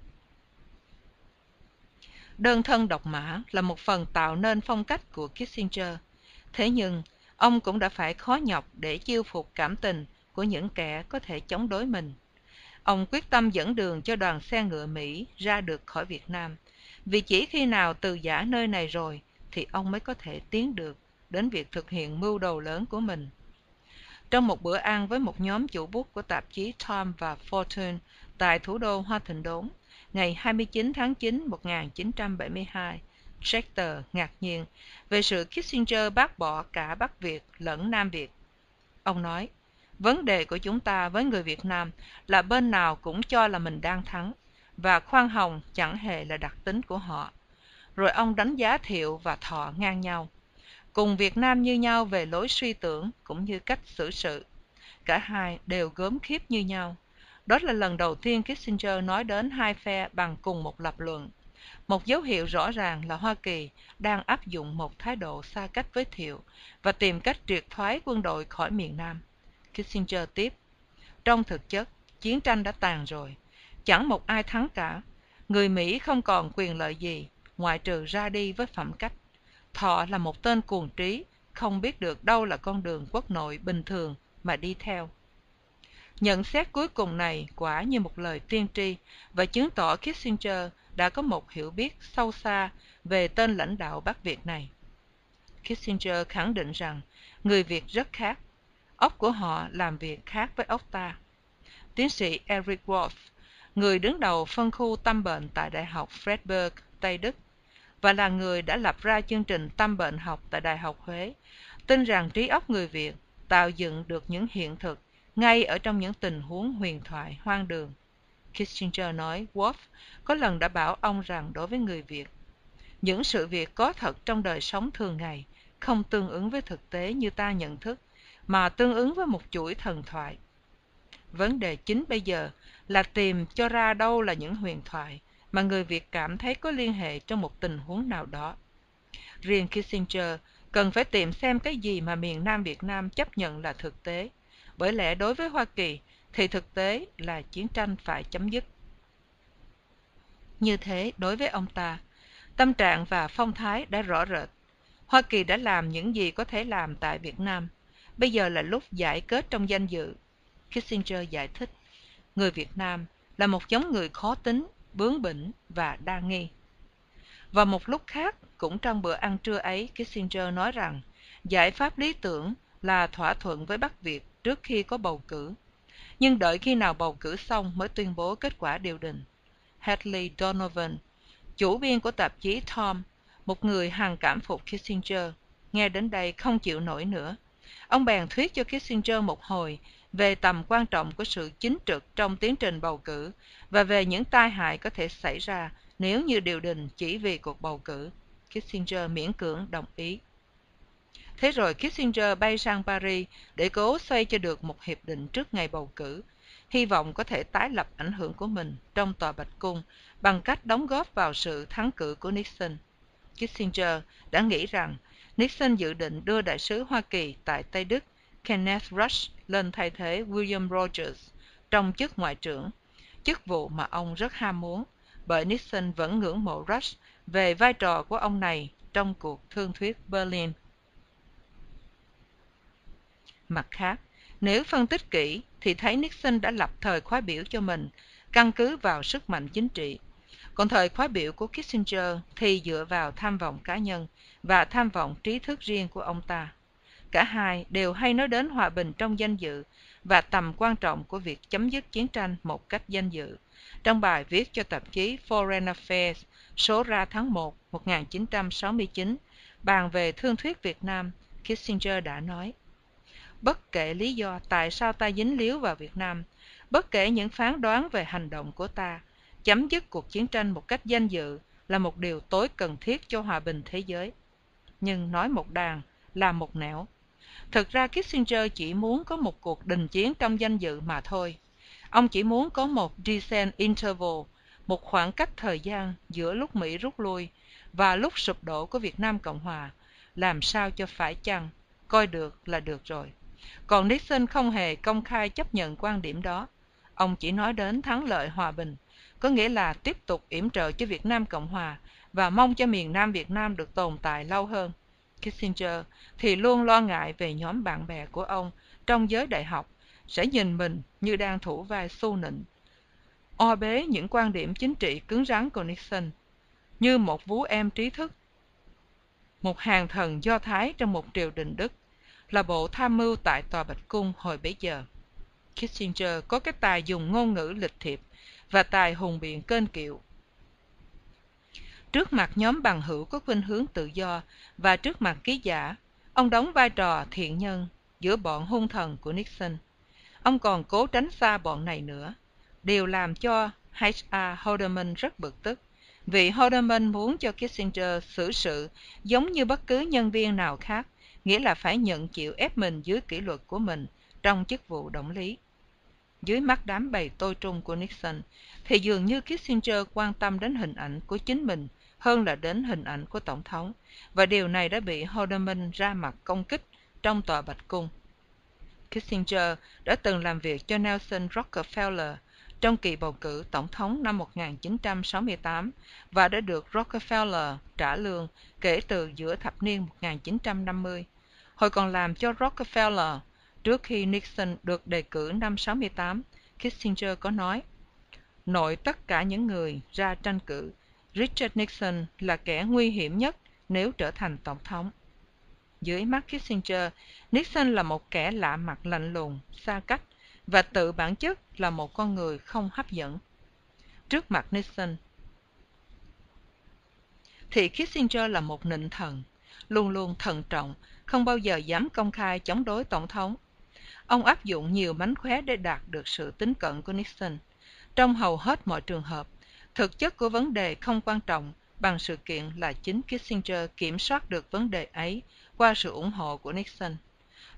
Đơn thân độc mã là một phần tạo nên phong cách của Kissinger. Thế nhưng, ông cũng đã phải khó nhọc để chiêu phục cảm tình của những kẻ có thể chống đối mình. Ông quyết tâm dẫn đường cho đoàn xe ngựa Mỹ ra được khỏi Việt Nam, vì chỉ khi nào từ giả nơi này rồi thì ông mới có thể tiến được đến việc thực hiện mưu đồ lớn của mình. Trong một bữa ăn với một nhóm chủ bút của tạp chí Time và Fortune tại thủ đô Hoa Thịnh Đốn, ngày 29 tháng 9 1972, Schechter ngạc nhiên về sự Kissinger bác bỏ cả Bắc Việt lẫn Nam Việt. Ông nói, vấn đề của chúng ta với người Việt Nam là bên nào cũng cho là mình đang thắng, và khoan hồng chẳng hề là đặc tính của họ. Rồi ông đánh giá Thiệu và Thọ ngang nhau. Cùng Việt Nam như nhau về lối suy tưởng cũng như cách xử sự. Cả hai đều gớm khiếp như nhau. Đó là lần đầu tiên Kissinger nói đến hai phe bằng cùng một lập luận. Một dấu hiệu rõ ràng là Hoa Kỳ đang áp dụng một thái độ xa cách với Thiệu và tìm cách triệt thoái quân đội khỏi miền Nam. Kissinger tiếp, trong thực chất, chiến tranh đã tàn rồi. Chẳng một ai thắng cả. Người Mỹ không còn quyền lợi gì, ngoại trừ ra đi với phẩm cách. Thọ là một tên cuồng trí, không biết được đâu là con đường quốc nội bình thường mà đi theo. Nhận xét cuối cùng này quả như một lời tiên tri và chứng tỏ Kissinger đã có một hiểu biết sâu xa về tên lãnh đạo Bắc Việt này. Kissinger khẳng định rằng người Việt rất khác. Óc của họ làm việc khác với óc ta. Tiến sĩ Eric Wolf, người đứng đầu phân khu tâm bệnh tại Đại học Freiburg, Tây Đức, và là người đã lập ra chương trình tâm bệnh học tại Đại học Huế, tin rằng trí óc người Việt tạo dựng được những hiện thực ngay ở trong những tình huống huyền thoại hoang đường. Kissinger nói Wolf có lần đã bảo ông rằng đối với người Việt, những sự việc có thật trong đời sống thường ngày không tương ứng với thực tế như ta nhận thức, mà tương ứng với một chuỗi thần thoại. Vấn đề chính bây giờ là tìm cho ra đâu là những huyền thoại mà người Việt cảm thấy có liên hệ trong một tình huống nào đó. Riêng Kissinger cần phải tìm xem cái gì mà miền Nam Việt Nam chấp nhận là thực tế bởi lẽ đối với Hoa Kỳ thì thực tế là chiến tranh phải chấm dứt. Như thế, đối với ông ta, tâm trạng và phong thái đã rõ rệt. Hoa Kỳ đã làm những gì có thể làm tại Việt Nam. Bây giờ là lúc giải kết trong danh dự. Kissinger giải thích, người Việt Nam là một giống người khó tính, bướng bỉnh và đa nghi. Và một lúc khác, cũng trong bữa ăn trưa ấy, Kissinger nói rằng giải pháp lý tưởng là thỏa thuận với Bắc Việt trước khi có bầu cử. Nhưng đợi khi nào bầu cử xong mới tuyên bố kết quả điều đình. Hadley Donovan, chủ biên của tạp chí Tom, một người hằng cảm phục Kissinger, nghe đến đây không chịu nổi nữa. Ông bèn thuyết cho Kissinger một hồi về tầm quan trọng của sự chính trực trong tiến trình bầu cử và về những tai hại có thể xảy ra nếu như điều đình chỉ vì cuộc bầu cử. Kissinger miễn cưỡng đồng ý. Thế rồi Kissinger bay sang Paris để cố xoay cho được một hiệp định trước ngày bầu cử, hy vọng có thể tái lập ảnh hưởng của mình trong tòa Bạch Cung bằng cách đóng góp vào sự thắng cử của Nixon. Kissinger đã nghĩ rằng Nixon dự định đưa đại sứ Hoa Kỳ tại Tây Đức Kenneth Rush lên thay thế William Rogers trong chức ngoại trưởng, chức vụ mà ông rất ham muốn, bởi Nixon vẫn ngưỡng mộ Rush về vai trò của ông này trong cuộc thương thuyết Berlin. Mặt khác, nếu phân tích kỹ thì thấy Nixon đã lập thời khóa biểu cho mình, căn cứ vào sức mạnh chính trị. Còn thời khóa biểu của Kissinger thì dựa vào tham vọng cá nhân và tham vọng trí thức riêng của ông ta. Cả hai đều hay nói đến hòa bình trong danh dự và tầm quan trọng của việc chấm dứt chiến tranh một cách danh dự. Trong bài viết cho tạp chí Foreign Affairs số ra tháng 1 1969 bàn về thương thuyết Việt Nam, Kissinger đã nói Bất kể lý do tại sao ta dính líu vào Việt Nam, bất kể những phán đoán về hành động của ta, chấm dứt cuộc chiến tranh một cách danh dự là một điều tối cần thiết cho hòa bình thế giới. Nhưng nói một đàn, là một nẻo. Thực ra Kissinger chỉ muốn có một cuộc đình chiến trong danh dự mà thôi. Ông chỉ muốn có một decent interval, một khoảng cách thời gian giữa lúc Mỹ rút lui và lúc sụp đổ của Việt Nam Cộng Hòa, làm sao cho phải chăng, coi được là được rồi. Còn Nixon không hề công khai chấp nhận quan điểm đó. Ông chỉ nói đến thắng lợi hòa bình, có nghĩa là tiếp tục yểm trợ cho Việt Nam Cộng Hòa và mong cho miền Nam Việt Nam được tồn tại lâu hơn. Kissinger thì luôn lo ngại về nhóm bạn bè của ông trong giới đại học sẽ nhìn mình như đang thủ vai su nịnh. O bế những quan điểm chính trị cứng rắn của Nixon, như một vú em trí thức. Một hàng thần do Thái trong một triều đình Đức, là bộ tham mưu tại Tòa Bạch Cung hồi bấy giờ. Kissinger có cái tài dùng ngôn ngữ lịch thiệp và tài hùng biện kênh kiệu Trước mặt nhóm bằng hữu có khuynh hướng tự do và trước mặt ký giả, ông đóng vai trò thiện nhân giữa bọn hung thần của Nixon. Ông còn cố tránh xa bọn này nữa, điều làm cho H.R. Haldeman rất bực tức, vì Haldeman muốn cho Kissinger xử sự giống như bất cứ nhân viên nào khác, nghĩa là phải nhận chịu ép mình dưới kỷ luật của mình trong chức vụ động lý. Dưới mắt đám bầy tôi trung của Nixon, thì dường như Kissinger quan tâm đến hình ảnh của chính mình hơn là đến hình ảnh của Tổng thống, và điều này đã bị Haldeman ra mặt công kích trong tòa Bạch Cung. Kissinger đã từng làm việc cho Nelson Rockefeller trong kỳ bầu cử tổng thống năm 1968 và đã được Rockefeller trả lương kể từ giữa thập niên 1950. Hồi còn làm cho Rockefeller, trước khi Nixon được đề cử năm 68, Kissinger có nói, nội tất cả những người ra tranh cử Richard Nixon là kẻ nguy hiểm nhất nếu trở thành tổng thống. Dưới mắt Kissinger, Nixon là một kẻ lạ mặt lạnh lùng, xa cách và tự bản chất là một con người không hấp dẫn. Trước mặt Nixon, thì Kissinger là một nịnh thần, luôn luôn thận trọng, không bao giờ dám công khai chống đối tổng thống. Ông áp dụng nhiều mánh khóe để đạt được sự tín cận của Nixon. Trong hầu hết mọi trường hợp, Thực chất của vấn đề không quan trọng, bằng sự kiện là chính Kissinger kiểm soát được vấn đề ấy qua sự ủng hộ của Nixon.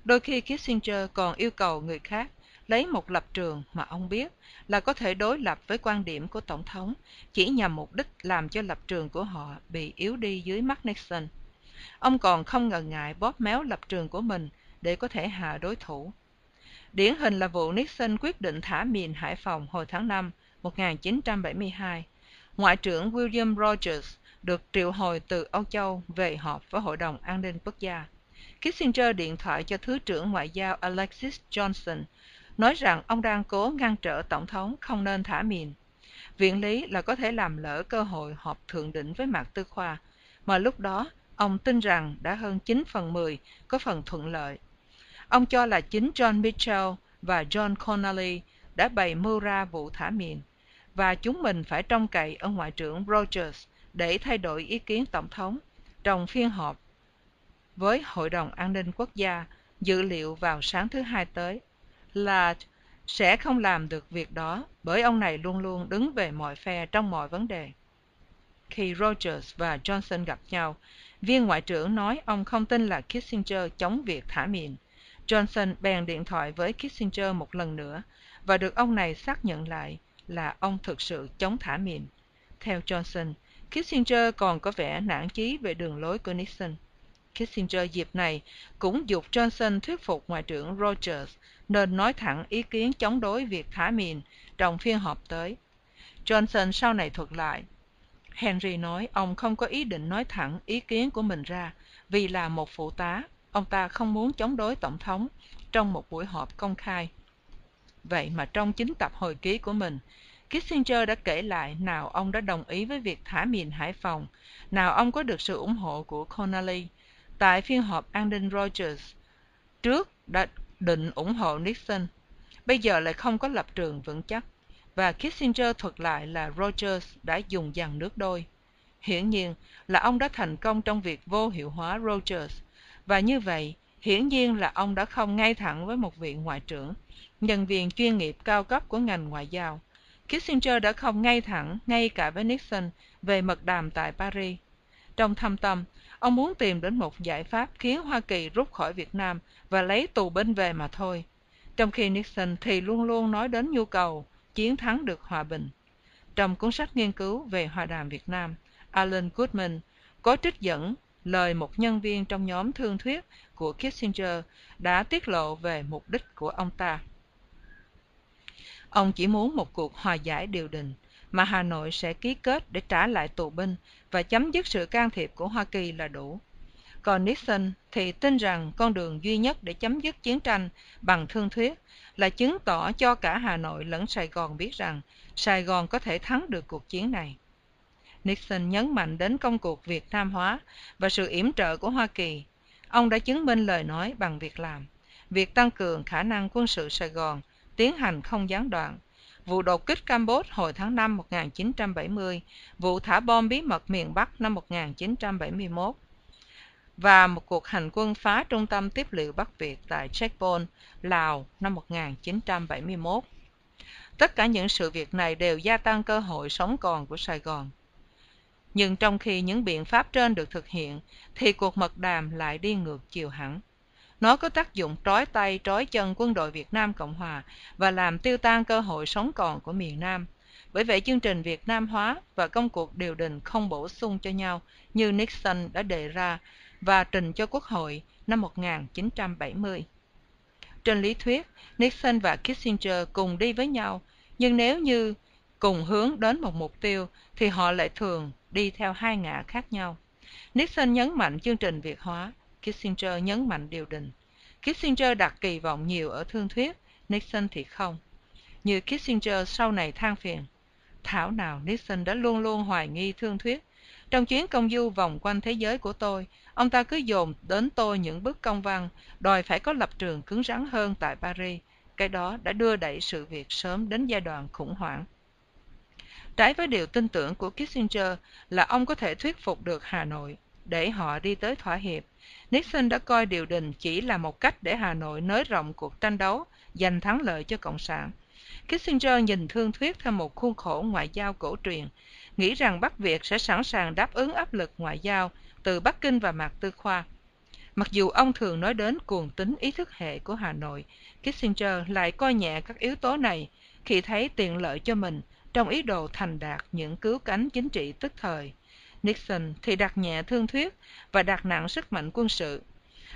Đôi khi Kissinger còn yêu cầu người khác lấy một lập trường mà ông biết là có thể đối lập với quan điểm của Tổng thống chỉ nhằm mục đích làm cho lập trường của họ bị yếu đi dưới mắt Nixon. Ông còn không ngần ngại bóp méo lập trường của mình để có thể hạ đối thủ. Điển hình là vụ Nixon quyết định thả mìn Hải Phòng hồi tháng 5 1972, Ngoại trưởng William Rogers được triệu hồi từ Âu Châu về họp với Hội đồng An ninh Quốc gia. Kissinger điện thoại cho Thứ trưởng Ngoại giao Alexis Johnson, nói rằng ông đang cố ngăn trở Tổng thống không nên thả mìn. Viện lý là có thể làm lỡ cơ hội họp thượng đỉnh với Mạc Tư Khoa, mà lúc đó ông tin rằng đã hơn 9 phần 10 có phần thuận lợi. Ông cho là chính John Mitchell và John Connolly đã bày mưu ra vụ thả mìn và chúng mình phải trông cậy ở Ngoại trưởng Rogers để thay đổi ý kiến Tổng thống trong phiên họp với Hội đồng An ninh Quốc gia dự liệu vào sáng thứ hai tới là sẽ không làm được việc đó bởi ông này luôn luôn đứng về mọi phe trong mọi vấn đề. khi Rogers và Johnson gặp nhau, viên ngoại trưởng nói ông không tin là Kissinger chống việc thả mìn. Johnson bèn điện thoại với Kissinger một lần nữa và được ông này xác nhận lại là ông thực sự chống thả mìn. Theo Johnson, Kissinger còn có vẻ nản chí về đường lối của Nixon. Kissinger dịp này cũng dục Johnson thuyết phục Ngoại trưởng Rogers nên nói thẳng ý kiến chống đối việc thả mìn trong phiên họp tới. Johnson sau này thuật lại. Henry nói ông không có ý định nói thẳng ý kiến của mình ra vì là một phụ tá, ông ta không muốn chống đối tổng thống trong một buổi họp công khai. Vậy mà trong chính tập hồi ký của mình, Kissinger đã kể lại nào ông đã đồng ý với việc thả mìn Hải Phòng, nào ông có được sự ủng hộ của Connally tại phiên họp an ninh Rogers trước đã định ủng hộ Nixon, bây giờ lại không có lập trường vững chắc, và Kissinger thuật lại là Rogers đã dùng dằn nước đôi. Hiển nhiên là ông đã thành công trong việc vô hiệu hóa Rogers, và như vậy, hiển nhiên là ông đã không ngay thẳng với một vị ngoại trưởng, nhân viên chuyên nghiệp cao cấp của ngành ngoại giao. Kissinger đã không ngay thẳng ngay cả với Nixon về mật đàm tại Paris. Trong thâm tâm, ông muốn tìm đến một giải pháp khiến Hoa Kỳ rút khỏi Việt Nam và lấy tù binh về mà thôi. Trong khi Nixon thì luôn luôn nói đến nhu cầu chiến thắng được hòa bình. Trong cuốn sách nghiên cứu về hòa đàm Việt Nam, Alan Goodman có trích dẫn lời một nhân viên trong nhóm thương thuyết của Kissinger đã tiết lộ về mục đích của ông ta. Ông chỉ muốn một cuộc hòa giải điều đình mà Hà Nội sẽ ký kết để trả lại tù binh và chấm dứt sự can thiệp của Hoa Kỳ là đủ. Còn Nixon thì tin rằng con đường duy nhất để chấm dứt chiến tranh bằng thương thuyết là chứng tỏ cho cả Hà Nội lẫn Sài Gòn biết rằng Sài Gòn có thể thắng được cuộc chiến này. Nixon nhấn mạnh đến công cuộc Việt Nam hóa và sự yểm trợ của Hoa Kỳ. Ông đã chứng minh lời nói bằng việc làm. Việc tăng cường khả năng quân sự Sài Gòn tiến hành không gián đoạn. Vụ đột kích Campuchia hồi tháng 5 1970, vụ thả bom bí mật miền Bắc năm 1971 và một cuộc hành quân phá trung tâm tiếp liệu Bắc Việt tại Checkpoint, Lào năm 1971. Tất cả những sự việc này đều gia tăng cơ hội sống còn của Sài Gòn. Nhưng trong khi những biện pháp trên được thực hiện, thì cuộc mật đàm lại đi ngược chiều hẳn. Nó có tác dụng trói tay, trói chân quân đội Việt Nam Cộng Hòa và làm tiêu tan cơ hội sống còn của miền Nam. Bởi vậy chương trình Việt Nam hóa và công cuộc điều đình không bổ sung cho nhau như Nixon đã đề ra và trình cho Quốc hội năm 1970. Trên lý thuyết, Nixon và Kissinger cùng đi với nhau, nhưng nếu như cùng hướng đến một mục tiêu thì họ lại thường đi theo hai ngã khác nhau. Nixon nhấn mạnh chương trình Việt hóa, Kissinger nhấn mạnh điều đình. Kissinger đặt kỳ vọng nhiều ở thương thuyết, Nixon thì không. Như Kissinger sau này than phiền. Thảo nào Nixon đã luôn luôn hoài nghi thương thuyết. Trong chuyến công du vòng quanh thế giới của tôi, ông ta cứ dồn đến tôi những bức công văn, đòi phải có lập trường cứng rắn hơn tại Paris. Cái đó đã đưa đẩy sự việc sớm đến giai đoạn khủng hoảng. Trái với điều tin tưởng của Kissinger là ông có thể thuyết phục được Hà Nội để họ đi tới thỏa hiệp. Nixon đã coi điều đình chỉ là một cách để Hà Nội nới rộng cuộc tranh đấu, giành thắng lợi cho Cộng sản. Kissinger nhìn thương thuyết theo một khuôn khổ ngoại giao cổ truyền, nghĩ rằng Bắc Việt sẽ sẵn sàng đáp ứng áp lực ngoại giao từ Bắc Kinh và Mạc Tư Khoa. Mặc dù ông thường nói đến cuồng tính ý thức hệ của Hà Nội, Kissinger lại coi nhẹ các yếu tố này khi thấy tiện lợi cho mình trong ý đồ thành đạt những cứu cánh chính trị tức thời. Nixon thì đặt nhẹ thương thuyết và đặt nặng sức mạnh quân sự.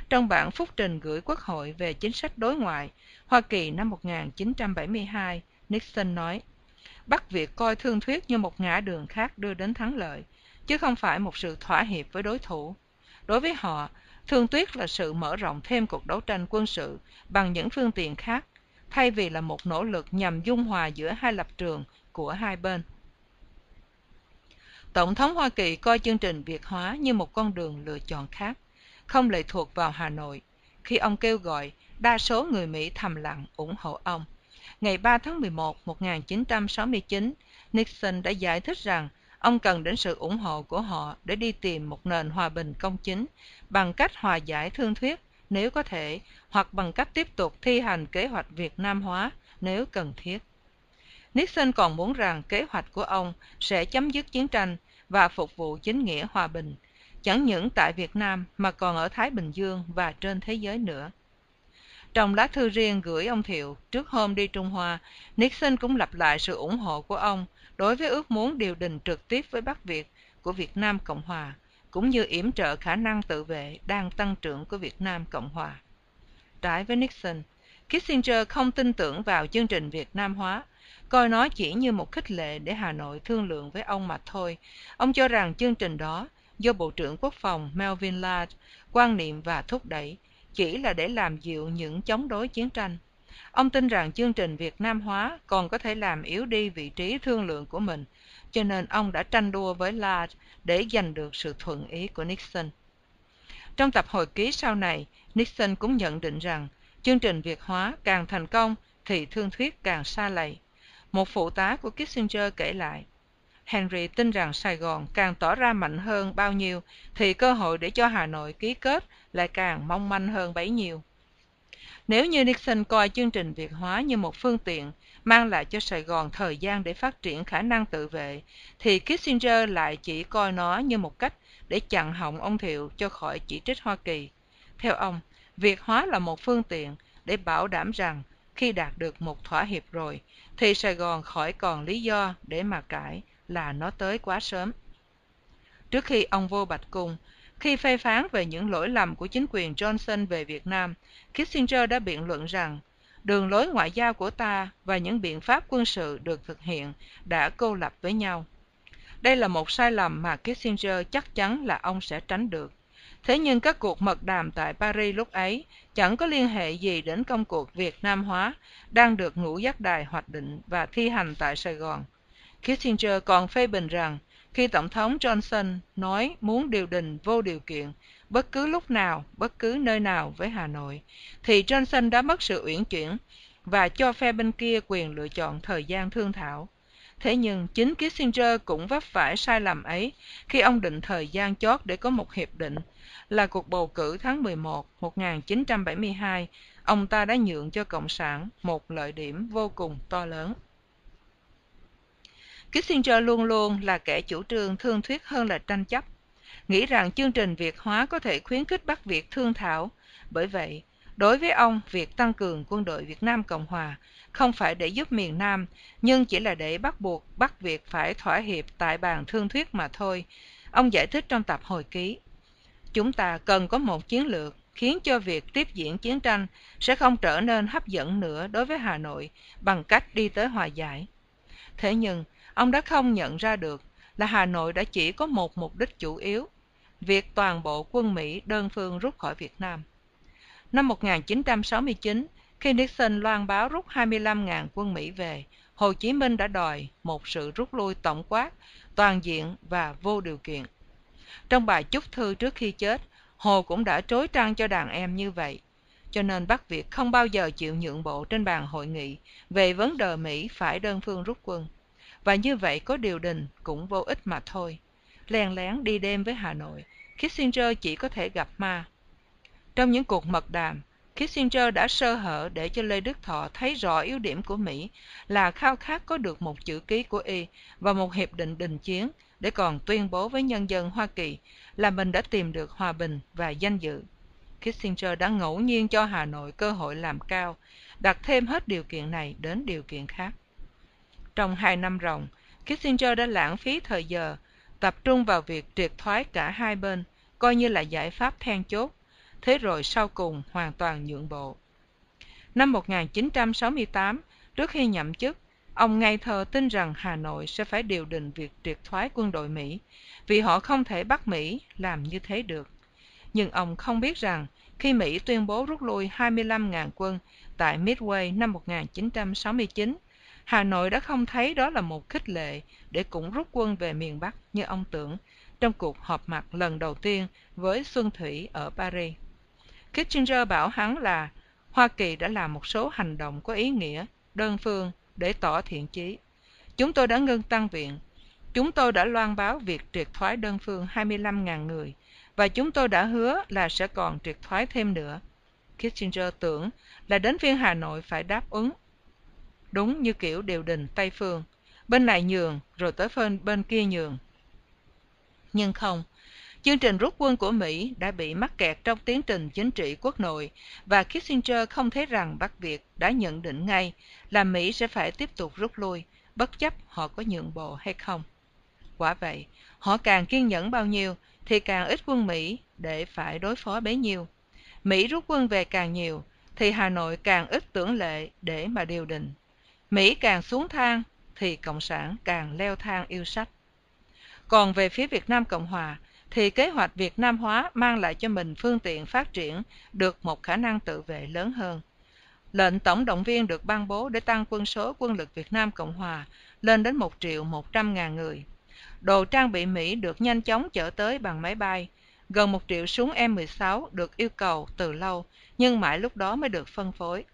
Trong bản phúc trình gửi Quốc hội về chính sách đối ngoại, Hoa Kỳ năm 1972, Nixon nói, Bắc Việt coi thương thuyết như một ngã đường khác đưa đến thắng lợi, chứ không phải một sự thỏa hiệp với đối thủ. Đối với họ, thương thuyết là sự mở rộng thêm cuộc đấu tranh quân sự bằng những phương tiện khác, thay vì là một nỗ lực nhằm dung hòa giữa hai lập trường của hai bên. Tổng thống Hoa Kỳ coi chương trình Việt hóa như một con đường lựa chọn khác, không lệ thuộc vào Hà Nội, khi ông kêu gọi đa số người Mỹ thầm lặng ủng hộ ông. Ngày 3 tháng 11, 1969, Nixon đã giải thích rằng ông cần đến sự ủng hộ của họ để đi tìm một nền hòa bình công chính bằng cách hòa giải thương thuyết nếu có thể hoặc bằng cách tiếp tục thi hành kế hoạch Việt Nam hóa nếu cần thiết. Nixon còn muốn rằng kế hoạch của ông sẽ chấm dứt chiến tranh và phục vụ chính nghĩa hòa bình, chẳng những tại Việt Nam mà còn ở Thái Bình Dương và trên thế giới nữa. Trong lá thư riêng gửi ông Thiệu trước hôm đi Trung Hoa, Nixon cũng lặp lại sự ủng hộ của ông đối với ước muốn điều đình trực tiếp với Bắc Việt của Việt Nam Cộng Hòa, cũng như yểm trợ khả năng tự vệ đang tăng trưởng của Việt Nam Cộng Hòa. Trái với Nixon, Kissinger không tin tưởng vào chương trình Việt Nam hóa, coi nó chỉ như một khích lệ để Hà Nội thương lượng với ông mà thôi. Ông cho rằng chương trình đó do Bộ trưởng Quốc phòng Melvin Laird quan niệm và thúc đẩy chỉ là để làm dịu những chống đối chiến tranh. Ông tin rằng chương trình Việt Nam hóa còn có thể làm yếu đi vị trí thương lượng của mình, cho nên ông đã tranh đua với Laird để giành được sự thuận ý của Nixon. Trong tập hồi ký sau này, Nixon cũng nhận định rằng chương trình Việt hóa càng thành công thì thương thuyết càng xa lầy. Một phụ tá của Kissinger kể lại, Henry tin rằng Sài Gòn càng tỏ ra mạnh hơn bao nhiêu thì cơ hội để cho Hà Nội ký kết lại càng mong manh hơn bấy nhiêu. Nếu như Nixon coi chương trình Việt hóa như một phương tiện mang lại cho Sài Gòn thời gian để phát triển khả năng tự vệ, thì Kissinger lại chỉ coi nó như một cách để chặn họng ông Thiệu cho khỏi chỉ trích Hoa Kỳ. Theo ông, Việt hóa là một phương tiện để bảo đảm rằng khi đạt được một thỏa hiệp rồi, thì Sài Gòn khỏi còn lý do để mà cãi là nó tới quá sớm. Trước khi ông vô Bạch Cung, khi phê phán về những lỗi lầm của chính quyền Johnson về Việt Nam, Kissinger đã biện luận rằng đường lối ngoại giao của ta và những biện pháp quân sự được thực hiện đã cô lập với nhau. Đây là một sai lầm mà Kissinger chắc chắn là ông sẽ tránh được. Thế nhưng các cuộc mật đàm tại Paris lúc ấy chẳng có liên hệ gì đến công cuộc Việt Nam hóa đang được ngũ giác đài hoạch định và thi hành tại Sài Gòn. Kissinger còn phê bình rằng khi Tổng thống Johnson nói muốn điều đình vô điều kiện bất cứ lúc nào, bất cứ nơi nào với Hà Nội, thì Johnson đã mất sự uyển chuyển và cho phe bên kia quyền lựa chọn thời gian thương thảo. Thế nhưng chính Kissinger cũng vấp phải sai lầm ấy khi ông định thời gian chót để có một hiệp định là cuộc bầu cử tháng 11 1972, ông ta đã nhượng cho Cộng sản một lợi điểm vô cùng to lớn. Kissinger luôn luôn là kẻ chủ trương thương thuyết hơn là tranh chấp, nghĩ rằng chương trình Việt hóa có thể khuyến khích Bắc Việt thương thảo. Bởi vậy, đối với ông, việc tăng cường quân đội Việt Nam Cộng Hòa không phải để giúp miền Nam, nhưng chỉ là để bắt buộc Bắc Việt phải thỏa hiệp tại bàn thương thuyết mà thôi. Ông giải thích trong tập hồi ký. Chúng ta cần có một chiến lược khiến cho việc tiếp diễn chiến tranh sẽ không trở nên hấp dẫn nữa đối với Hà Nội bằng cách đi tới hòa giải. Thế nhưng, ông đã không nhận ra được là Hà Nội đã chỉ có một mục đích chủ yếu, việc toàn bộ quân Mỹ đơn phương rút khỏi Việt Nam. Năm 1969, khi Nixon loan báo rút 25.000 quân Mỹ về, Hồ Chí Minh đã đòi một sự rút lui tổng quát, toàn diện và vô điều kiện. Trong bài chúc thư trước khi chết, Hồ cũng đã trối trăng cho đàn em như vậy. Cho nên Bắc Việt không bao giờ chịu nhượng bộ trên bàn hội nghị về vấn đề Mỹ phải đơn phương rút quân. Và như vậy có điều đình cũng vô ích mà thôi. lèn lén đi đêm với Hà Nội, Kissinger chỉ có thể gặp ma. Trong những cuộc mật đàm, Kissinger đã sơ hở để cho Lê Đức Thọ thấy rõ yếu điểm của Mỹ là khao khát có được một chữ ký của Y và một hiệp định đình chiến để còn tuyên bố với nhân dân Hoa Kỳ là mình đã tìm được hòa bình và danh dự. Kissinger đã ngẫu nhiên cho Hà Nội cơ hội làm cao, đặt thêm hết điều kiện này đến điều kiện khác. Trong hai năm ròng, Kissinger đã lãng phí thời giờ, tập trung vào việc triệt thoái cả hai bên, coi như là giải pháp then chốt, thế rồi sau cùng hoàn toàn nhượng bộ. Năm 1968, trước khi nhậm chức, ông ngây thơ tin rằng Hà Nội sẽ phải điều đình việc triệt thoái quân đội Mỹ, vì họ không thể bắt Mỹ làm như thế được. Nhưng ông không biết rằng khi Mỹ tuyên bố rút lui 25.000 quân tại Midway năm 1969, Hà Nội đã không thấy đó là một khích lệ để cũng rút quân về miền Bắc như ông tưởng trong cuộc họp mặt lần đầu tiên với Xuân Thủy ở Paris. Kissinger bảo hắn là Hoa Kỳ đã làm một số hành động có ý nghĩa, đơn phương để tỏ thiện chí. Chúng tôi đã ngưng tăng viện. Chúng tôi đã loan báo việc triệt thoái đơn phương 25.000 người và chúng tôi đã hứa là sẽ còn triệt thoái thêm nữa. Kissinger tưởng là đến phiên Hà Nội phải đáp ứng đúng như kiểu điều đình Tây Phương. Bên này nhường, rồi tới bên, bên kia nhường. Nhưng không, chương trình rút quân của Mỹ đã bị mắc kẹt trong tiến trình chính trị quốc nội và Kissinger không thấy rằng Bắc Việt đã nhận định ngay là Mỹ sẽ phải tiếp tục rút lui, bất chấp họ có nhượng bộ hay không. Quả vậy, họ càng kiên nhẫn bao nhiêu thì càng ít quân Mỹ để phải đối phó bấy nhiêu. Mỹ rút quân về càng nhiều thì Hà Nội càng ít tưởng lệ để mà điều đình. Mỹ càng xuống thang thì Cộng sản càng leo thang yêu sách. Còn về phía Việt Nam Cộng Hòa thì kế hoạch Việt Nam hóa mang lại cho mình phương tiện phát triển được một khả năng tự vệ lớn hơn. Lệnh tổng động viên được ban bố để tăng quân số quân lực Việt Nam Cộng Hòa lên đến 1 triệu 100 ngàn người. Đồ trang bị Mỹ được nhanh chóng chở tới bằng máy bay. Gần 1 triệu súng M16 được yêu cầu từ lâu, nhưng mãi lúc đó mới được phân phối.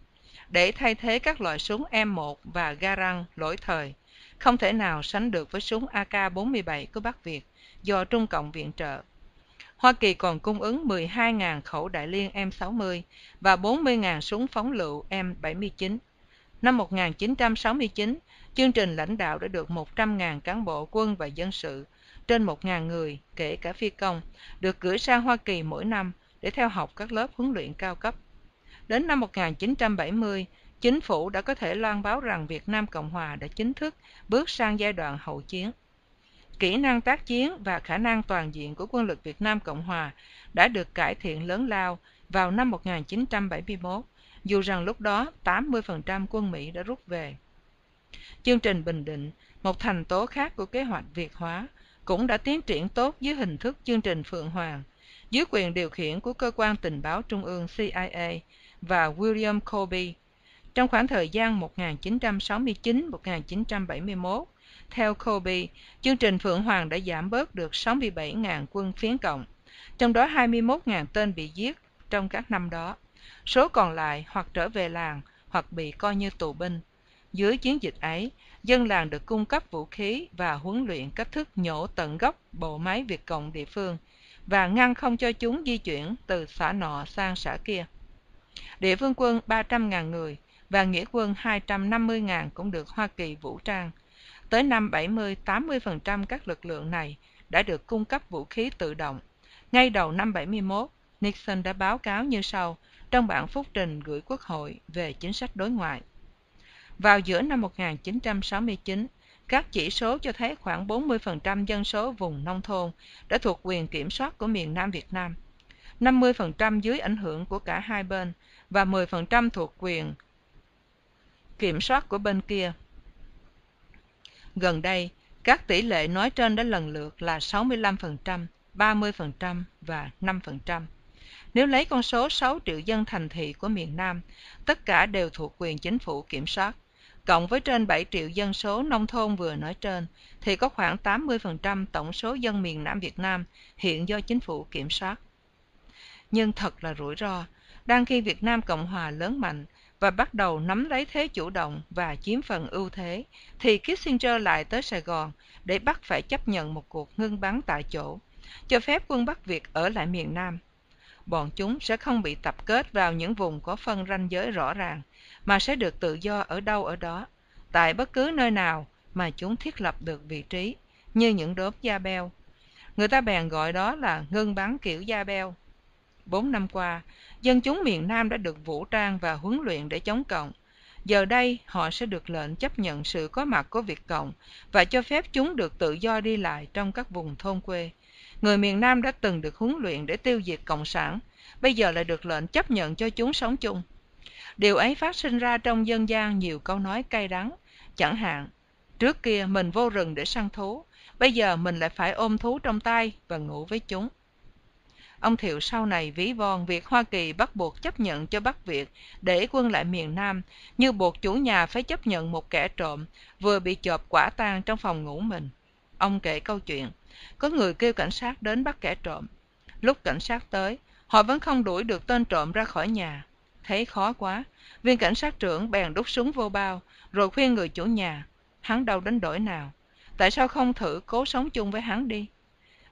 Để thay thế các loại súng M1 và Garand lỗi thời, không thể nào sánh được với súng AK-47 của Bắc Việt do Trung Cộng viện trợ. Hoa Kỳ còn cung ứng 12.000 khẩu đại liên M60 và 40.000 súng phóng lựu M79. Năm 1969, chương trình lãnh đạo đã được 100.000 cán bộ quân và dân sự, trên 1.000 người, kể cả phi công, được gửi sang Hoa Kỳ mỗi năm để theo học các lớp huấn luyện cao cấp. Đến năm 1970, chính phủ đã có thể loan báo rằng Việt Nam Cộng Hòa đã chính thức bước sang giai đoạn hậu chiến. Kỹ năng tác chiến và khả năng toàn diện của quân lực Việt Nam Cộng Hòa đã được cải thiện lớn lao vào năm 1971, dù rằng lúc đó 80% quân Mỹ đã rút về. Chương trình Bình Định, một thành tố khác của kế hoạch Việt hóa, cũng đã tiến triển tốt dưới hình thức chương trình Phượng Hoàng, dưới quyền điều khiển của cơ quan tình báo trung ương CIA và William Colby. Trong khoảng thời gian 1969-1971, theo Colby, chương trình Phượng Hoàng đã giảm bớt được 67.000 quân phiến cộng, trong đó 21.000 tên bị giết trong các năm đó. Số còn lại hoặc trở về làng hoặc bị coi như tù binh. Dưới chiến dịch ấy, dân làng được cung cấp vũ khí và huấn luyện cách thức nhổ tận gốc bộ máy Việt Cộng địa phương và ngăn không cho chúng di chuyển từ xã nọ sang xã kia. Địa phương quân 300.000 người và nghĩa quân 250.000 cũng được Hoa Kỳ vũ trang. Tới năm 70-80% các lực lượng này đã được cung cấp vũ khí tự động. Ngay đầu năm 71, Nixon đã báo cáo như sau trong bản phúc trình gửi Quốc hội về chính sách đối ngoại. Vào giữa năm 1969, các chỉ số cho thấy khoảng 40% dân số vùng nông thôn đã thuộc quyền kiểm soát của miền Nam Việt Nam, 50% dưới ảnh hưởng của cả hai bên và 10% thuộc quyền kiểm soát của bên kia. Gần đây, các tỷ lệ nói trên đã lần lượt là 65%, 30% và 5%. Nếu lấy con số 6 triệu dân thành thị của miền Nam, tất cả đều thuộc quyền chính phủ kiểm soát, cộng với trên 7 triệu dân số nông thôn vừa nói trên, thì có khoảng 80% tổng số dân miền Nam Việt Nam hiện do chính phủ kiểm soát. Nhưng thật là rủi ro, đang khi Việt Nam Cộng Hòa lớn mạnh và bắt đầu nắm lấy thế chủ động và chiếm phần ưu thế, thì Kissinger lại tới Sài Gòn để bắt phải chấp nhận một cuộc ngưng bắn tại chỗ, cho phép quân Bắc Việt ở lại miền Nam. Bọn chúng sẽ không bị tập kết vào những vùng có phân ranh giới rõ ràng, mà sẽ được tự do ở đâu ở đó, tại bất cứ nơi nào mà chúng thiết lập được vị trí, như những đốm da beo. Người ta bèn gọi đó là ngưng bắn kiểu da beo. Bốn năm qua, dân chúng miền Nam đã được vũ trang và huấn luyện để chống cộng. Giờ đây, họ sẽ được lệnh chấp nhận sự có mặt của Việt Cộng và cho phép chúng được tự do đi lại trong các vùng thôn quê. Người miền Nam đã từng được huấn luyện để tiêu diệt Cộng sản, bây giờ lại được lệnh chấp nhận cho chúng sống chung. Điều ấy phát sinh ra trong dân gian nhiều câu nói cay đắng, chẳng hạn, trước kia mình vô rừng để săn thú, bây giờ mình lại phải ôm thú trong tay và ngủ với chúng. Ông Thiệu sau này ví von việc Hoa Kỳ bắt buộc chấp nhận cho Bắc Việt để quân lại miền Nam, như buộc chủ nhà phải chấp nhận một kẻ trộm vừa bị chộp quả tang trong phòng ngủ mình. Ông kể câu chuyện, có người kêu cảnh sát đến bắt kẻ trộm. Lúc cảnh sát tới, họ vẫn không đuổi được tên trộm ra khỏi nhà. Thấy khó quá, viên cảnh sát trưởng bèn đút súng vô bao, rồi khuyên người chủ nhà, hắn đâu đến đổi nào. Tại sao không thử cố sống chung với hắn đi?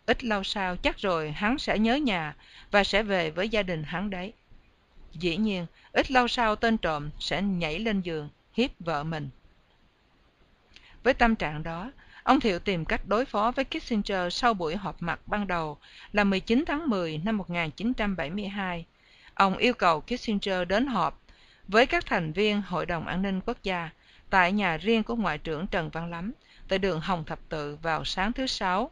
Ít lâu sau chắc rồi hắn sẽ nhớ nhà và sẽ về với gia đình hắn đấy. Dĩ nhiên, ít lâu sau tên trộm sẽ nhảy lên giường, hiếp vợ mình. Với tâm trạng đó, Ông Thiệu tìm cách đối phó với Kissinger sau buổi họp mặt ban đầu là 19 tháng 10 năm 1972. Ông yêu cầu Kissinger đến họp với các thành viên Hội đồng An ninh Quốc gia tại nhà riêng của Ngoại trưởng Trần Văn Lắm tại đường Hồng Thập Tự vào sáng thứ Sáu,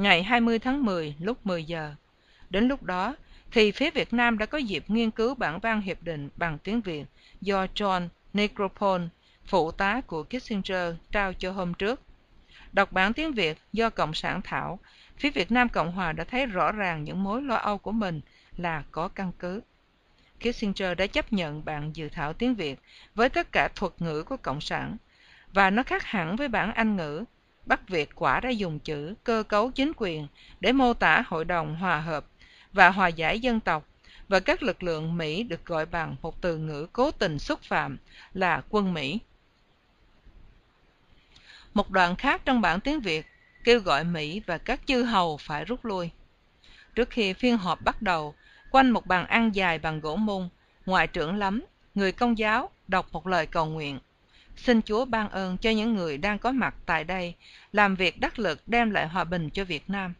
ngày 20 tháng 10 lúc 10 giờ. Đến lúc đó, thì phía Việt Nam đã có dịp nghiên cứu bản văn hiệp định bằng tiếng Việt do John Necropole, phụ tá của Kissinger, trao cho hôm trước. Đọc bản tiếng Việt do Cộng sản thảo, phía Việt Nam Cộng Hòa đã thấy rõ ràng những mối lo âu của mình là có căn cứ. Kissinger đã chấp nhận bản dự thảo tiếng Việt với tất cả thuật ngữ của Cộng sản, và nó khác hẳn với bản Anh ngữ. Bắc Việt quả đã dùng chữ cơ cấu chính quyền để mô tả hội đồng hòa hợp và hòa giải dân tộc, và các lực lượng Mỹ được gọi bằng một từ ngữ cố tình xúc phạm là quân Mỹ. Một đoạn khác trong bản tiếng Việt kêu gọi Mỹ và các chư hầu phải rút lui. Trước khi phiên họp bắt đầu, quanh một bàn ăn dài bằng gỗ mung, ngoại trưởng lắm, người công giáo, đọc một lời cầu nguyện. Xin Chúa ban ơn cho những người đang có mặt tại đây, làm việc đắc lực đem lại hòa bình cho Việt Nam.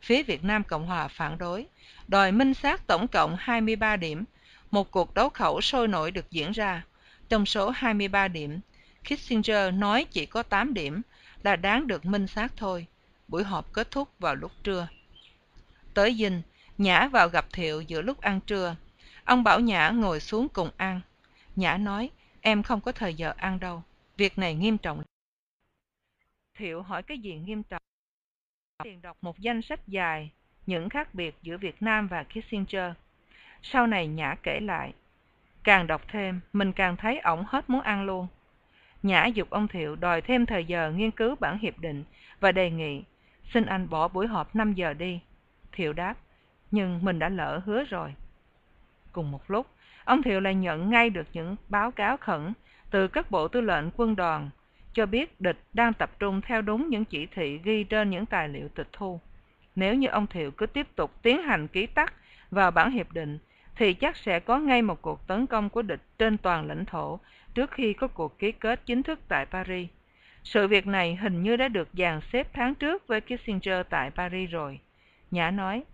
Phía Việt Nam Cộng Hòa phản đối, đòi minh xác tổng cộng 23 điểm. Một cuộc đấu khẩu sôi nổi được diễn ra. Trong số 23 điểm, Kissinger nói chỉ có 8 điểm là đáng được minh xác thôi. Buổi họp kết thúc vào lúc trưa. Tới dinh, Nhã vào gặp Thiệu giữa lúc ăn trưa. Ông bảo Nhã ngồi xuống cùng ăn. Nhã nói, em không có thời giờ ăn đâu. Việc này nghiêm trọng. Thiệu hỏi cái gì nghiêm trọng? Tiền đọc một danh sách dài, những khác biệt giữa Việt Nam và Kissinger. Sau này Nhã kể lại, càng đọc thêm, mình càng thấy ổng hết muốn ăn luôn. Nhã dục ông Thiệu đòi thêm thời giờ nghiên cứu bản hiệp định và đề nghị, xin anh bỏ buổi họp 5 giờ đi. Thiệu đáp, nhưng mình đã lỡ hứa rồi. Cùng một lúc, ông Thiệu lại nhận ngay được những báo cáo khẩn từ các bộ tư lệnh quân đoàn cho biết địch đang tập trung theo đúng những chỉ thị ghi trên những tài liệu tịch thu. Nếu như ông Thiệu cứ tiếp tục tiến hành ký tắt vào bản hiệp định, thì chắc sẽ có ngay một cuộc tấn công của địch trên toàn lãnh thổ trước khi có cuộc ký kết chính thức tại Paris. Sự việc này hình như đã được dàn xếp tháng trước với Kissinger tại Paris rồi. Nhã nói,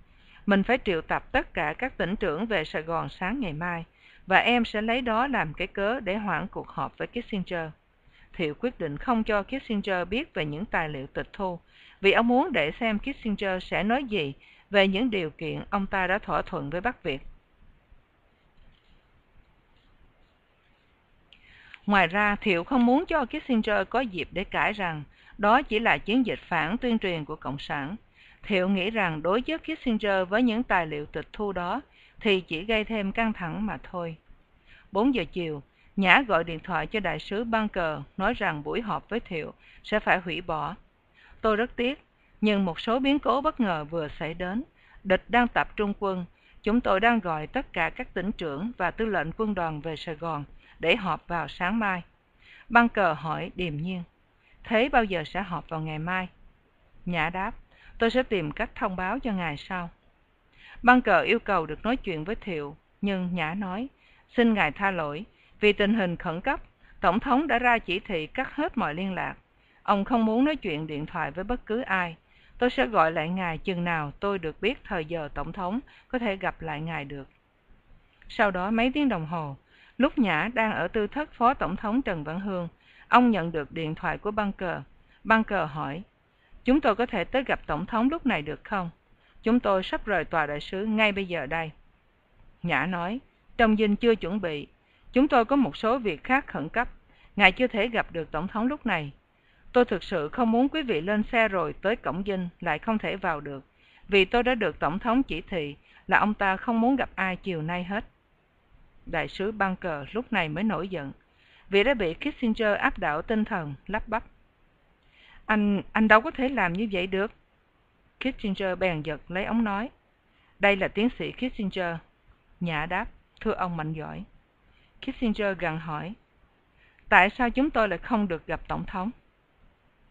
mình phải triệu tập tất cả các tỉnh trưởng về Sài Gòn sáng ngày mai, và em sẽ lấy đó làm cái cớ để hoãn cuộc họp với Kissinger. Thiệu quyết định không cho Kissinger biết về những tài liệu tịch thu, vì ông muốn để xem Kissinger sẽ nói gì về những điều kiện ông ta đã thỏa thuận với Bắc Việt. Ngoài ra, Thiệu không muốn cho Kissinger có dịp để cãi rằng đó chỉ là chiến dịch phản tuyên truyền của Cộng sản. Thiệu nghĩ rằng đối với Kissinger với những tài liệu tịch thu đó thì chỉ gây thêm căng thẳng mà thôi. 4 giờ chiều, Nhã gọi điện thoại cho đại sứ Bunker nói rằng buổi họp với Thiệu sẽ phải hủy bỏ. Tôi rất tiếc, nhưng một số biến cố bất ngờ vừa xảy đến. Địch đang tập trung quân. Chúng tôi đang gọi tất cả các tỉnh trưởng và tư lệnh quân đoàn về Sài Gòn để họp vào sáng mai. Bunker hỏi điềm nhiên. Thế bao giờ sẽ họp vào ngày mai? Nhã đáp, tôi sẽ tìm cách thông báo cho ngài sau. Bunker yêu cầu được nói chuyện với Thiệu, nhưng Nhã nói, xin ngài tha lỗi, vì tình hình khẩn cấp, Tổng thống đã ra chỉ thị cắt hết mọi liên lạc. Ông không muốn nói chuyện điện thoại với bất cứ ai. Tôi sẽ gọi lại ngài chừng nào tôi được biết thời giờ Tổng thống có thể gặp lại ngài được. Sau đó mấy tiếng đồng hồ, lúc Nhã đang ở tư thất Phó Tổng thống Trần Văn Hương, ông nhận được điện thoại của Bunker. Bunker hỏi, chúng tôi có thể tới gặp Tổng thống lúc này được không? Chúng tôi sắp rời tòa đại sứ ngay bây giờ đây. Nhã nói, trong dinh chưa chuẩn bị, Chúng tôi có một số việc khác khẩn cấp. Ngài chưa thể gặp được Tổng thống lúc này. Tôi thực sự không muốn quý vị lên xe rồi tới cổng dinh lại không thể vào được. Vì tôi đã được Tổng thống chỉ thị là ông ta không muốn gặp ai chiều nay hết. Đại sứ Bunker lúc này mới nổi giận. Vì đã bị Kissinger áp đảo tinh thần, lắp bắp. Anh, anh đâu có thể làm như vậy được. Kissinger bèn giật lấy ống nói. Đây là tiến sĩ Kissinger. Nhã đáp, thưa ông mạnh giỏi. Kissinger gằn hỏi, tại sao chúng tôi lại không được gặp Tổng thống?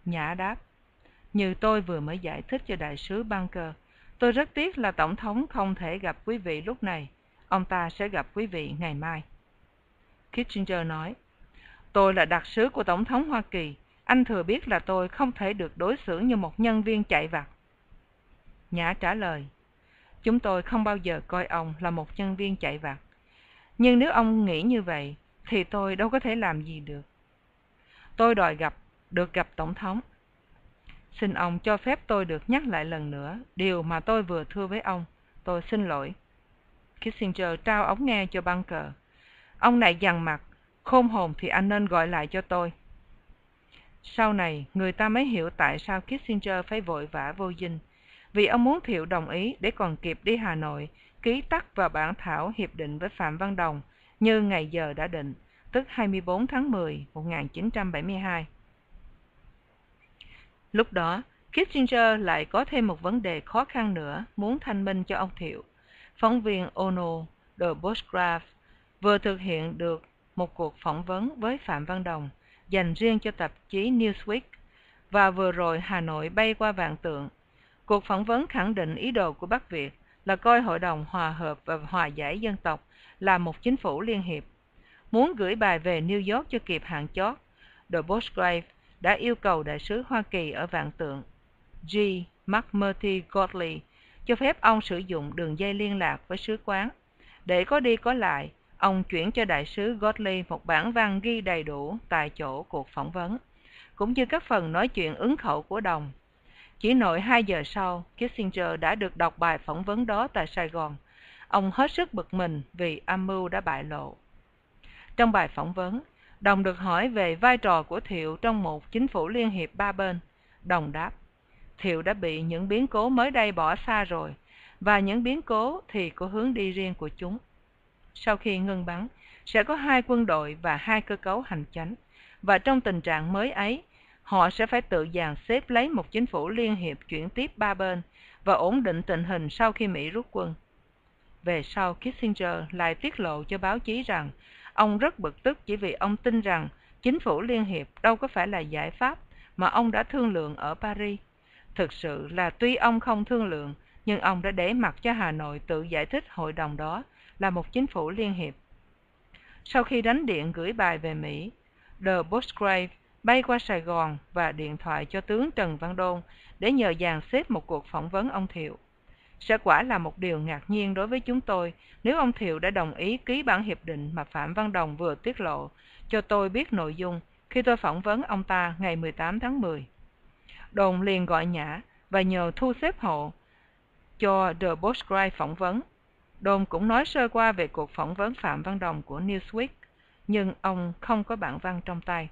Nhã đáp, như tôi vừa mới giải thích cho đại sứ Bunker, tôi rất tiếc là Tổng thống không thể gặp quý vị lúc này. Ông ta sẽ gặp quý vị ngày mai. Kissinger nói, tôi là đặc sứ của Tổng thống Hoa Kỳ. anh thừa biết là tôi không thể được đối xử như một nhân viên chạy vặt. Nhã trả lời, chúng tôi không bao giờ coi ông là một nhân viên chạy vặt. Nhưng nếu ông nghĩ như vậy, thì tôi đâu có thể làm gì được. Tôi đòi gặp, được gặp Tổng thống. Xin ông cho phép tôi được nhắc lại lần nữa điều mà tôi vừa thưa với ông. Tôi xin lỗi. Kissinger trao ống nghe cho Bunker. Ông này dằn mặt, khôn hồn thì anh nên gọi lại cho tôi. Sau này, người ta mới hiểu tại sao Kissinger phải vội vã vô dinh. Vì ông muốn Thiệu đồng ý để còn kịp đi Hà Nội, ký tắt vào bản thảo hiệp định với Phạm Văn Đồng như ngày giờ đã định, tức 24 tháng 10, 1972. Lúc đó, Kissinger lại có thêm một vấn đề khó khăn nữa muốn thanh minh cho ông Thiệu. Phóng viên Ono de Bosgrave vừa thực hiện được một cuộc phỏng vấn với Phạm Văn Đồng dành riêng cho tạp chí Newsweek và vừa rồi Hà Nội bay qua Vạn Tượng. Cuộc phỏng vấn khẳng định ý đồ của Bắc Việt là coi Hội đồng Hòa hợp và Hòa giải dân tộc là một chính phủ liên hiệp. Muốn gửi bài về New York cho kịp hạn chót, The Bosgrave đã yêu cầu đại sứ Hoa Kỳ ở Vạn Tượng, G. McMurtry Godley, cho phép ông sử dụng đường dây liên lạc với sứ quán. Để có đi có lại, ông chuyển cho đại sứ Godley một bản văn ghi đầy đủ tại chỗ cuộc phỏng vấn, cũng như các phần nói chuyện ứng khẩu của đồng. Chỉ nội hai giờ sau, Kissinger đã được đọc bài phỏng vấn đó tại Sài Gòn. Ông hết sức bực mình vì âm mưu đã bại lộ. Trong bài phỏng vấn, Đồng được hỏi về vai trò của Thiệu trong một chính phủ liên hiệp ba bên. Đồng đáp, Thiệu đã bị những biến cố mới đây bỏ xa rồi, và những biến cố thì có hướng đi riêng của chúng. Sau khi ngưng bắn, sẽ có hai quân đội và hai cơ cấu hành chánh, và trong tình trạng mới ấy, họ sẽ phải tự dàn xếp lấy một chính phủ liên hiệp chuyển tiếp ba bên và ổn định tình hình sau khi Mỹ rút quân. Về sau, Kissinger lại tiết lộ cho báo chí rằng ông rất bực tức chỉ vì ông tin rằng chính phủ liên hiệp đâu có phải là giải pháp mà ông đã thương lượng ở Paris. Thực sự là tuy ông không thương lượng, nhưng ông đã để mặc cho Hà Nội tự giải thích hội đồng đó là một chính phủ liên hiệp. Sau khi đánh điện gửi bài về Mỹ, The Postgrave bay qua Sài Gòn và điện thoại cho tướng Trần Văn Đôn để nhờ dàn xếp một cuộc phỏng vấn ông Thiệu. Sẽ quả là một điều ngạc nhiên đối với chúng tôi nếu ông Thiệu đã đồng ý ký bản hiệp định mà Phạm Văn Đồng vừa tiết lộ cho tôi biết nội dung khi tôi phỏng vấn ông ta ngày 18 tháng 10. Đồn liền gọi Nhã và nhờ thu xếp hộ cho The Bosgrave phỏng vấn. Đồn cũng nói sơ qua về cuộc phỏng vấn Phạm Văn Đồng của Newsweek, nhưng ông không có bản văn trong tay.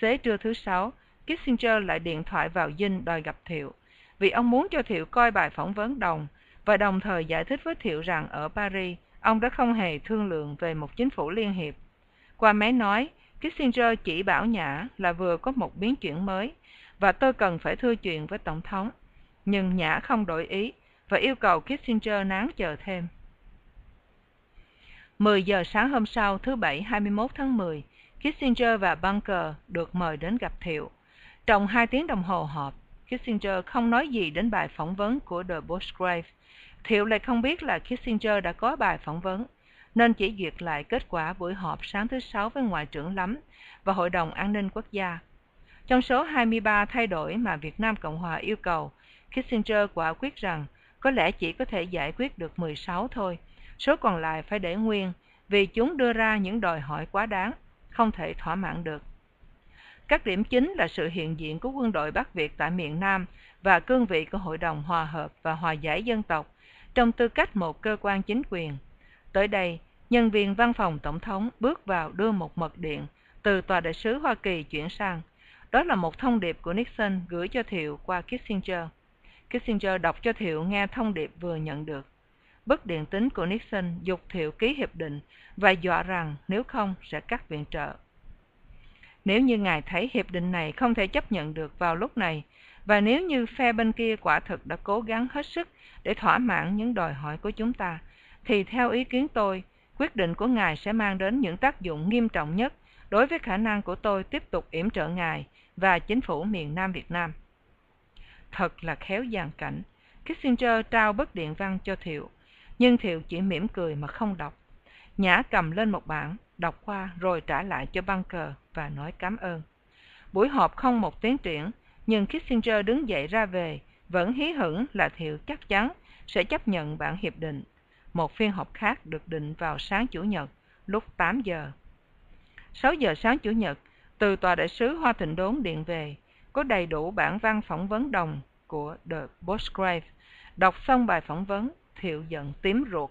Xế trưa thứ sáu, Kissinger lại điện thoại vào dinh đòi gặp Thiệu, vì ông muốn cho Thiệu coi bài phỏng vấn Đồng và đồng thời giải thích với Thiệu rằng ở Paris, ông đã không hề thương lượng về một chính phủ liên hiệp. Qua máy nói, Kissinger chỉ bảo Nhã là vừa có một biến chuyển mới và tôi cần phải thưa chuyện với Tổng thống. Nhưng Nhã không đổi ý và yêu cầu Kissinger nán chờ thêm. 10 giờ sáng hôm sau, thứ Bảy 21 tháng 10, Kissinger và Bunker được mời đến gặp Thiệu. Trong hai tiếng đồng hồ họp, Kissinger không nói gì đến bài phỏng vấn của The Bosgrave. Thiệu lại không biết là Kissinger đã có bài phỏng vấn, nên chỉ duyệt lại kết quả buổi họp sáng thứ Sáu với Ngoại trưởng Lắm và Hội đồng An ninh Quốc gia. Trong số 23 thay đổi mà Việt Nam Cộng Hòa yêu cầu, Kissinger quả quyết rằng có lẽ chỉ có thể giải quyết được 16 thôi, số còn lại phải để nguyên vì chúng đưa ra những đòi hỏi quá đáng, không thể thỏa mãn được. Các điểm chính là sự hiện diện của quân đội Bắc Việt tại miền Nam và cương vị của Hội đồng Hòa hợp và Hòa giải dân tộc trong tư cách một cơ quan chính quyền. Tới đây, nhân viên văn phòng tổng thống bước vào đưa một mật điện từ tòa đại sứ Hoa Kỳ chuyển sang. Đó là một thông điệp của Nixon gửi cho Thiệu qua Kissinger. Kissinger đọc cho Thiệu nghe thông điệp vừa nhận được bất điện tính của Nixon dục Thiệu ký hiệp định và dọa rằng nếu không sẽ cắt viện trợ. Nếu như ngài thấy hiệp định này không thể chấp nhận được vào lúc này, và nếu như phe bên kia quả thực đã cố gắng hết sức để thỏa mãn những đòi hỏi của chúng ta, thì theo ý kiến tôi, quyết định của ngài sẽ mang đến những tác dụng nghiêm trọng nhất đối với khả năng của tôi tiếp tục yểm trợ ngài và chính phủ miền Nam Việt Nam. Thật là khéo dàn cảnh, Kissinger trao bức điện văn cho Thiệu, nhưng Thiệu chỉ mỉm cười mà không đọc. Nhã cầm lên một bản, đọc qua rồi trả lại cho băng cờ và nói cảm ơn. Buổi họp không một tiến triển, nhưng Kissinger đứng dậy ra về, vẫn hí hửng là Thiệu chắc chắn sẽ chấp nhận bản hiệp định. Một phiên họp khác được định vào sáng Chủ nhật, lúc 8 giờ. 6 giờ sáng Chủ nhật, từ Tòa đại sứ Hoa Thịnh Đốn điện về, có đầy đủ bản văn phỏng vấn đồng của The Bosgrave. Đọc xong bài phỏng vấn, hiệu giận tím ruột.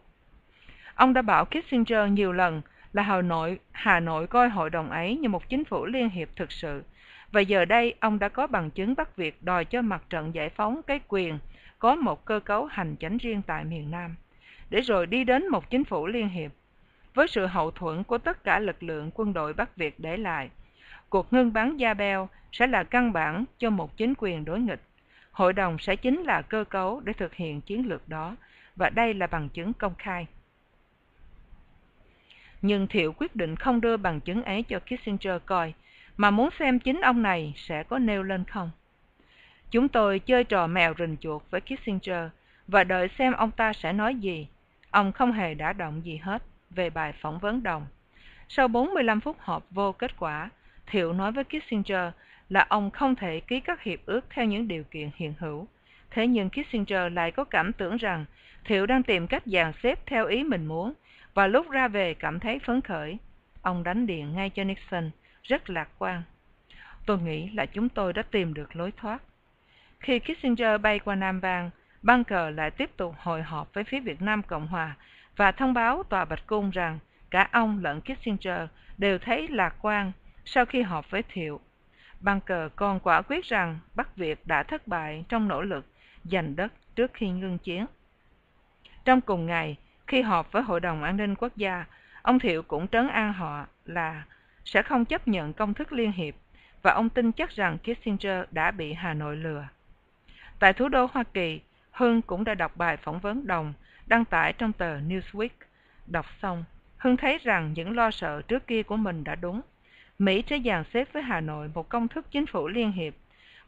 Ông đã bảo Kissinger nhiều lần là Hà Nội, Hà Nội coi hội đồng ấy như một chính phủ liên hiệp thực sự. Và giờ đây, ông đã có bằng chứng bắt việc đòi cho mặt trận giải phóng cái quyền có một cơ cấu hành chánh riêng tại miền Nam, để rồi đi đến một chính phủ liên hiệp. Với sự hậu thuẫn của tất cả lực lượng quân đội Bắc Việt để lại, cuộc ngưng bắn Gia Beo sẽ là căn bản cho một chính quyền đối nghịch. Hội đồng sẽ chính là cơ cấu để thực hiện chiến lược đó, và đây là bằng chứng công khai. Nhưng Thiệu quyết định không đưa bằng chứng ấy cho Kissinger coi, mà muốn xem chính ông này sẽ có nêu lên không. Chúng tôi chơi trò mèo rình chuột với Kissinger và đợi xem ông ta sẽ nói gì. Ông không hề đã động gì hết về bài phỏng vấn đồng. Sau 45 phút họp vô kết quả, Thiệu nói với Kissinger là ông không thể ký các hiệp ước theo những điều kiện hiện hữu. Thế nhưng Kissinger lại có cảm tưởng rằng Thiệu đang tìm cách dàn xếp theo ý mình muốn và lúc ra về cảm thấy phấn khởi. Ông đánh điện ngay cho Nixon, rất lạc quan. Tôi nghĩ là chúng tôi đã tìm được lối thoát. Khi Kissinger bay qua Nam Vang, cờ lại tiếp tục hội họp với phía Việt Nam Cộng Hòa và thông báo Tòa Bạch Cung rằng cả ông lẫn Kissinger đều thấy lạc quan sau khi họp với Thiệu. Bunker còn quả quyết rằng Bắc Việt đã thất bại trong nỗ lực giành đất trước khi ngưng chiến. Trong cùng ngày, khi họp với Hội đồng An ninh Quốc gia, ông Thiệu cũng trấn an họ là sẽ không chấp nhận công thức liên hiệp và ông tin chắc rằng Kissinger đã bị Hà Nội lừa. Tại thủ đô Hoa Kỳ, Hưng cũng đã đọc bài phỏng vấn đồng đăng tải trong tờ Newsweek. Đọc xong, Hưng thấy rằng những lo sợ trước kia của mình đã đúng. Mỹ sẽ dàn xếp với Hà Nội một công thức chính phủ liên hiệp.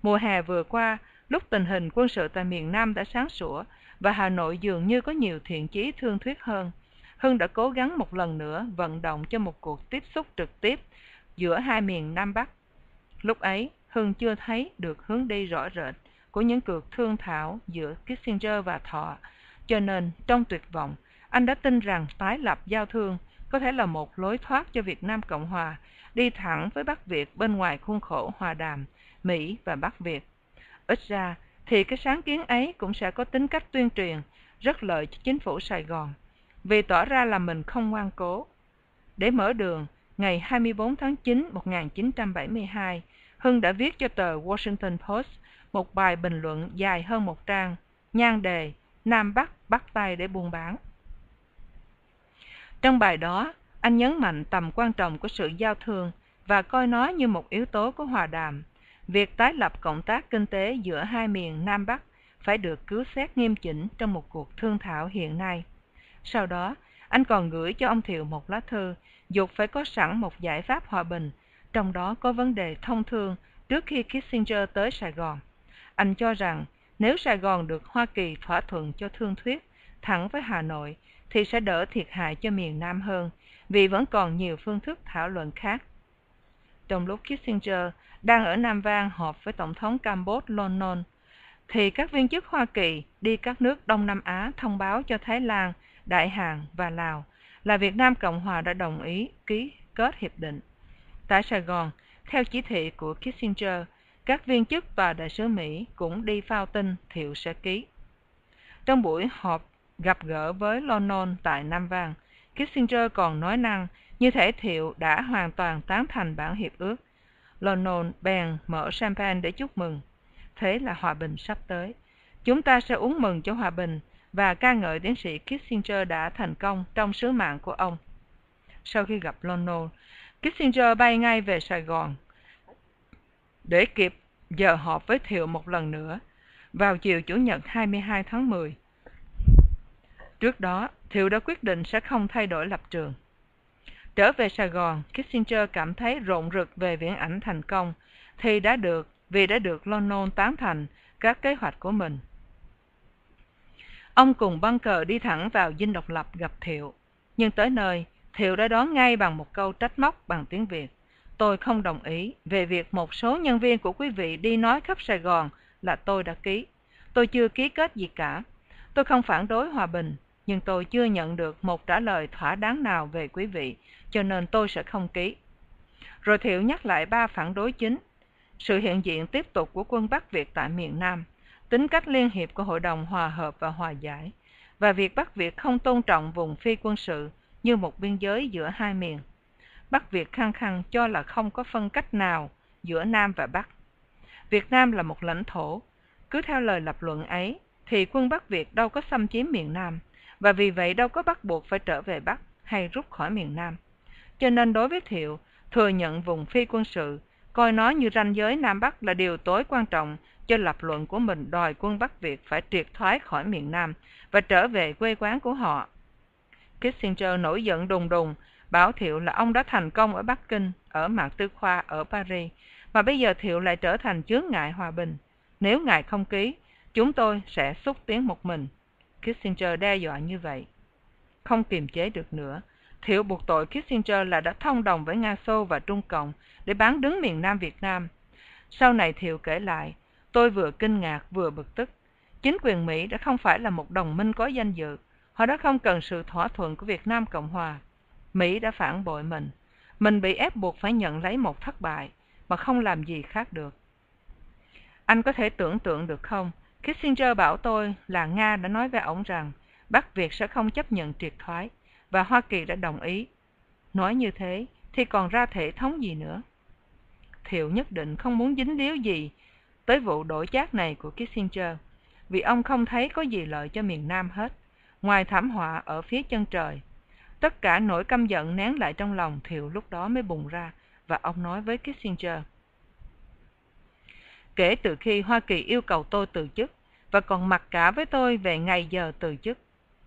Mùa hè vừa qua, lúc tình hình quân sự tại miền Nam đã sáng sủa và Hà Nội dường như có nhiều thiện chí thương thuyết hơn, Hưng đã cố gắng một lần nữa vận động cho một cuộc tiếp xúc trực tiếp giữa hai miền Nam Bắc. Lúc ấy, Hưng chưa thấy được hướng đi rõ rệt của những cuộc thương thảo giữa Kissinger và Thọ, cho nên trong tuyệt vọng, anh đã tin rằng tái lập giao thương có thể là một lối thoát cho Việt Nam Cộng Hòa đi thẳng với Bắc Việt bên ngoài khuôn khổ hòa đàm Mỹ và Bắc Việt. Ít ra thì cái sáng kiến ấy cũng sẽ có tính cách tuyên truyền rất lợi cho chính phủ Sài Gòn vì tỏ ra là mình không ngoan cố. Để mở đường, ngày 24 tháng 9 1972, Hưng đã viết cho tờ Washington Post một bài bình luận dài hơn một trang, nhan đề Nam Bắc bắt tay để buôn bán. Trong bài đó, anh nhấn mạnh tầm quan trọng của sự giao thương và coi nó như một yếu tố của hòa đàm. Việc tái lập cộng tác kinh tế giữa hai miền Nam Bắc phải được cứu xét nghiêm chỉnh trong một cuộc thương thảo hiện nay. Sau đó, anh còn gửi cho ông Thiệu một lá thư, dục phải có sẵn một giải pháp hòa bình, trong đó có vấn đề thông thương trước khi Kissinger tới Sài Gòn. Anh cho rằng nếu Sài Gòn được Hoa Kỳ thỏa thuận cho thương thuyết thẳng với Hà Nội thì sẽ đỡ thiệt hại cho miền Nam hơn, vì vẫn còn nhiều phương thức thảo luận khác. Trong lúc Kissinger đang ở Nam Vang họp với Tổng thống Campuchia Lon Nol, thì các viên chức Hoa Kỳ đi các nước Đông Nam Á thông báo cho Thái Lan, Đại Hàn và Lào là Việt Nam Cộng Hòa đã đồng ý ký kết hiệp định. Tại Sài Gòn, theo chỉ thị của Kissinger, các viên chức và đại sứ Mỹ cũng đi phao tin Thiệu sẽ ký. Trong buổi họp gặp gỡ với Lonon tại Nam Vang, Kissinger còn nói năng như thể Thiệu đã hoàn toàn tán thành bản hiệp ước. Lonon bèn mở champagne để chúc mừng. Thế là hòa bình sắp tới. Chúng ta sẽ uống mừng cho hòa bình và ca ngợi tiến sĩ Kissinger đã thành công trong sứ mạng của ông. Sau khi gặp Lonon, Kissinger bay ngay về Sài Gòn để kịp giờ họp với Thiệu một lần nữa vào chiều Chủ nhật 22 tháng 10. Trước đó, Thiệu đã quyết định sẽ không thay đổi lập trường. Trở về Sài Gòn, Kissinger cảm thấy rộn rực về viễn ảnh thành công thì đã được vì đã được London tán thành các kế hoạch của mình. Ông cùng băng cờ đi thẳng vào dinh độc lập gặp Thiệu, nhưng tới nơi, Thiệu đã đón ngay bằng một câu trách móc bằng tiếng Việt. tôi không đồng ý về việc một số nhân viên của quý vị đi nói khắp Sài Gòn là tôi đã ký. Tôi chưa ký kết gì cả. Tôi không phản đối hòa bình, nhưng tôi chưa nhận được một trả lời thỏa đáng nào về quý vị, cho nên tôi sẽ không ký. Rồi Thiệu nhắc lại ba phản đối chính. Sự hiện diện tiếp tục của quân Bắc Việt tại miền Nam, tính cách liên hiệp của Hội đồng Hòa hợp và Hòa giải, và việc Bắc Việt không tôn trọng vùng phi quân sự như một biên giới giữa hai miền. Bắc Việt khăng khăng cho là không có phân cách nào giữa Nam và Bắc. Việt Nam là một lãnh thổ. Cứ theo lời lập luận ấy, thì quân Bắc Việt đâu có xâm chiếm miền Nam, và vì vậy đâu có bắt buộc phải trở về Bắc hay rút khỏi miền Nam. Cho nên đối với Thiệu, thừa nhận vùng phi quân sự, coi nó như ranh giới Nam Bắc là điều tối quan trọng cho lập luận của mình đòi quân Bắc Việt phải triệt thoái khỏi miền Nam và trở về quê quán của họ. Kissinger nổi giận đùng đùng, bảo Thiệu là ông đã thành công ở Bắc Kinh, ở Mạc Tư Khoa, ở Paris, mà bây giờ Thiệu lại trở thành chướng ngại hòa bình. Nếu ngài không ký, chúng tôi sẽ xúc tiến một mình. Kissinger đe dọa như vậy. Không kiềm chế được nữa, Thiệu buộc tội Kissinger là đã thông đồng với Nga Xô và Trung Cộng để bán đứng miền Nam Việt Nam. Sau này Thiệu kể lại, tôi vừa kinh ngạc vừa bực tức. Chính quyền Mỹ đã không phải là một đồng minh có danh dự. Họ đã không cần sự thỏa thuận của Việt Nam Cộng Hòa. Mỹ đã phản bội mình. Mình bị ép buộc phải nhận lấy một thất bại, mà không làm gì khác được. Anh có thể tưởng tượng được không? Kissinger bảo tôi là Nga đã nói với ông rằng Bắc Việt sẽ không chấp nhận triệt thoái, và Hoa Kỳ đã đồng ý. Nói như thế thì còn ra thể thống gì nữa? Thiệu nhất định không muốn dính líu gì tới vụ đổi chác này của Kissinger, vì ông không thấy có gì lợi cho miền Nam hết, ngoài thảm họa ở phía chân trời. Tất cả nỗi căm giận nén lại trong lòng Thiệu lúc đó mới bùng ra, và ông nói với Kissinger. Kể từ khi Hoa Kỳ yêu cầu tôi từ chức, và còn mặc cả với tôi về ngày giờ từ chức,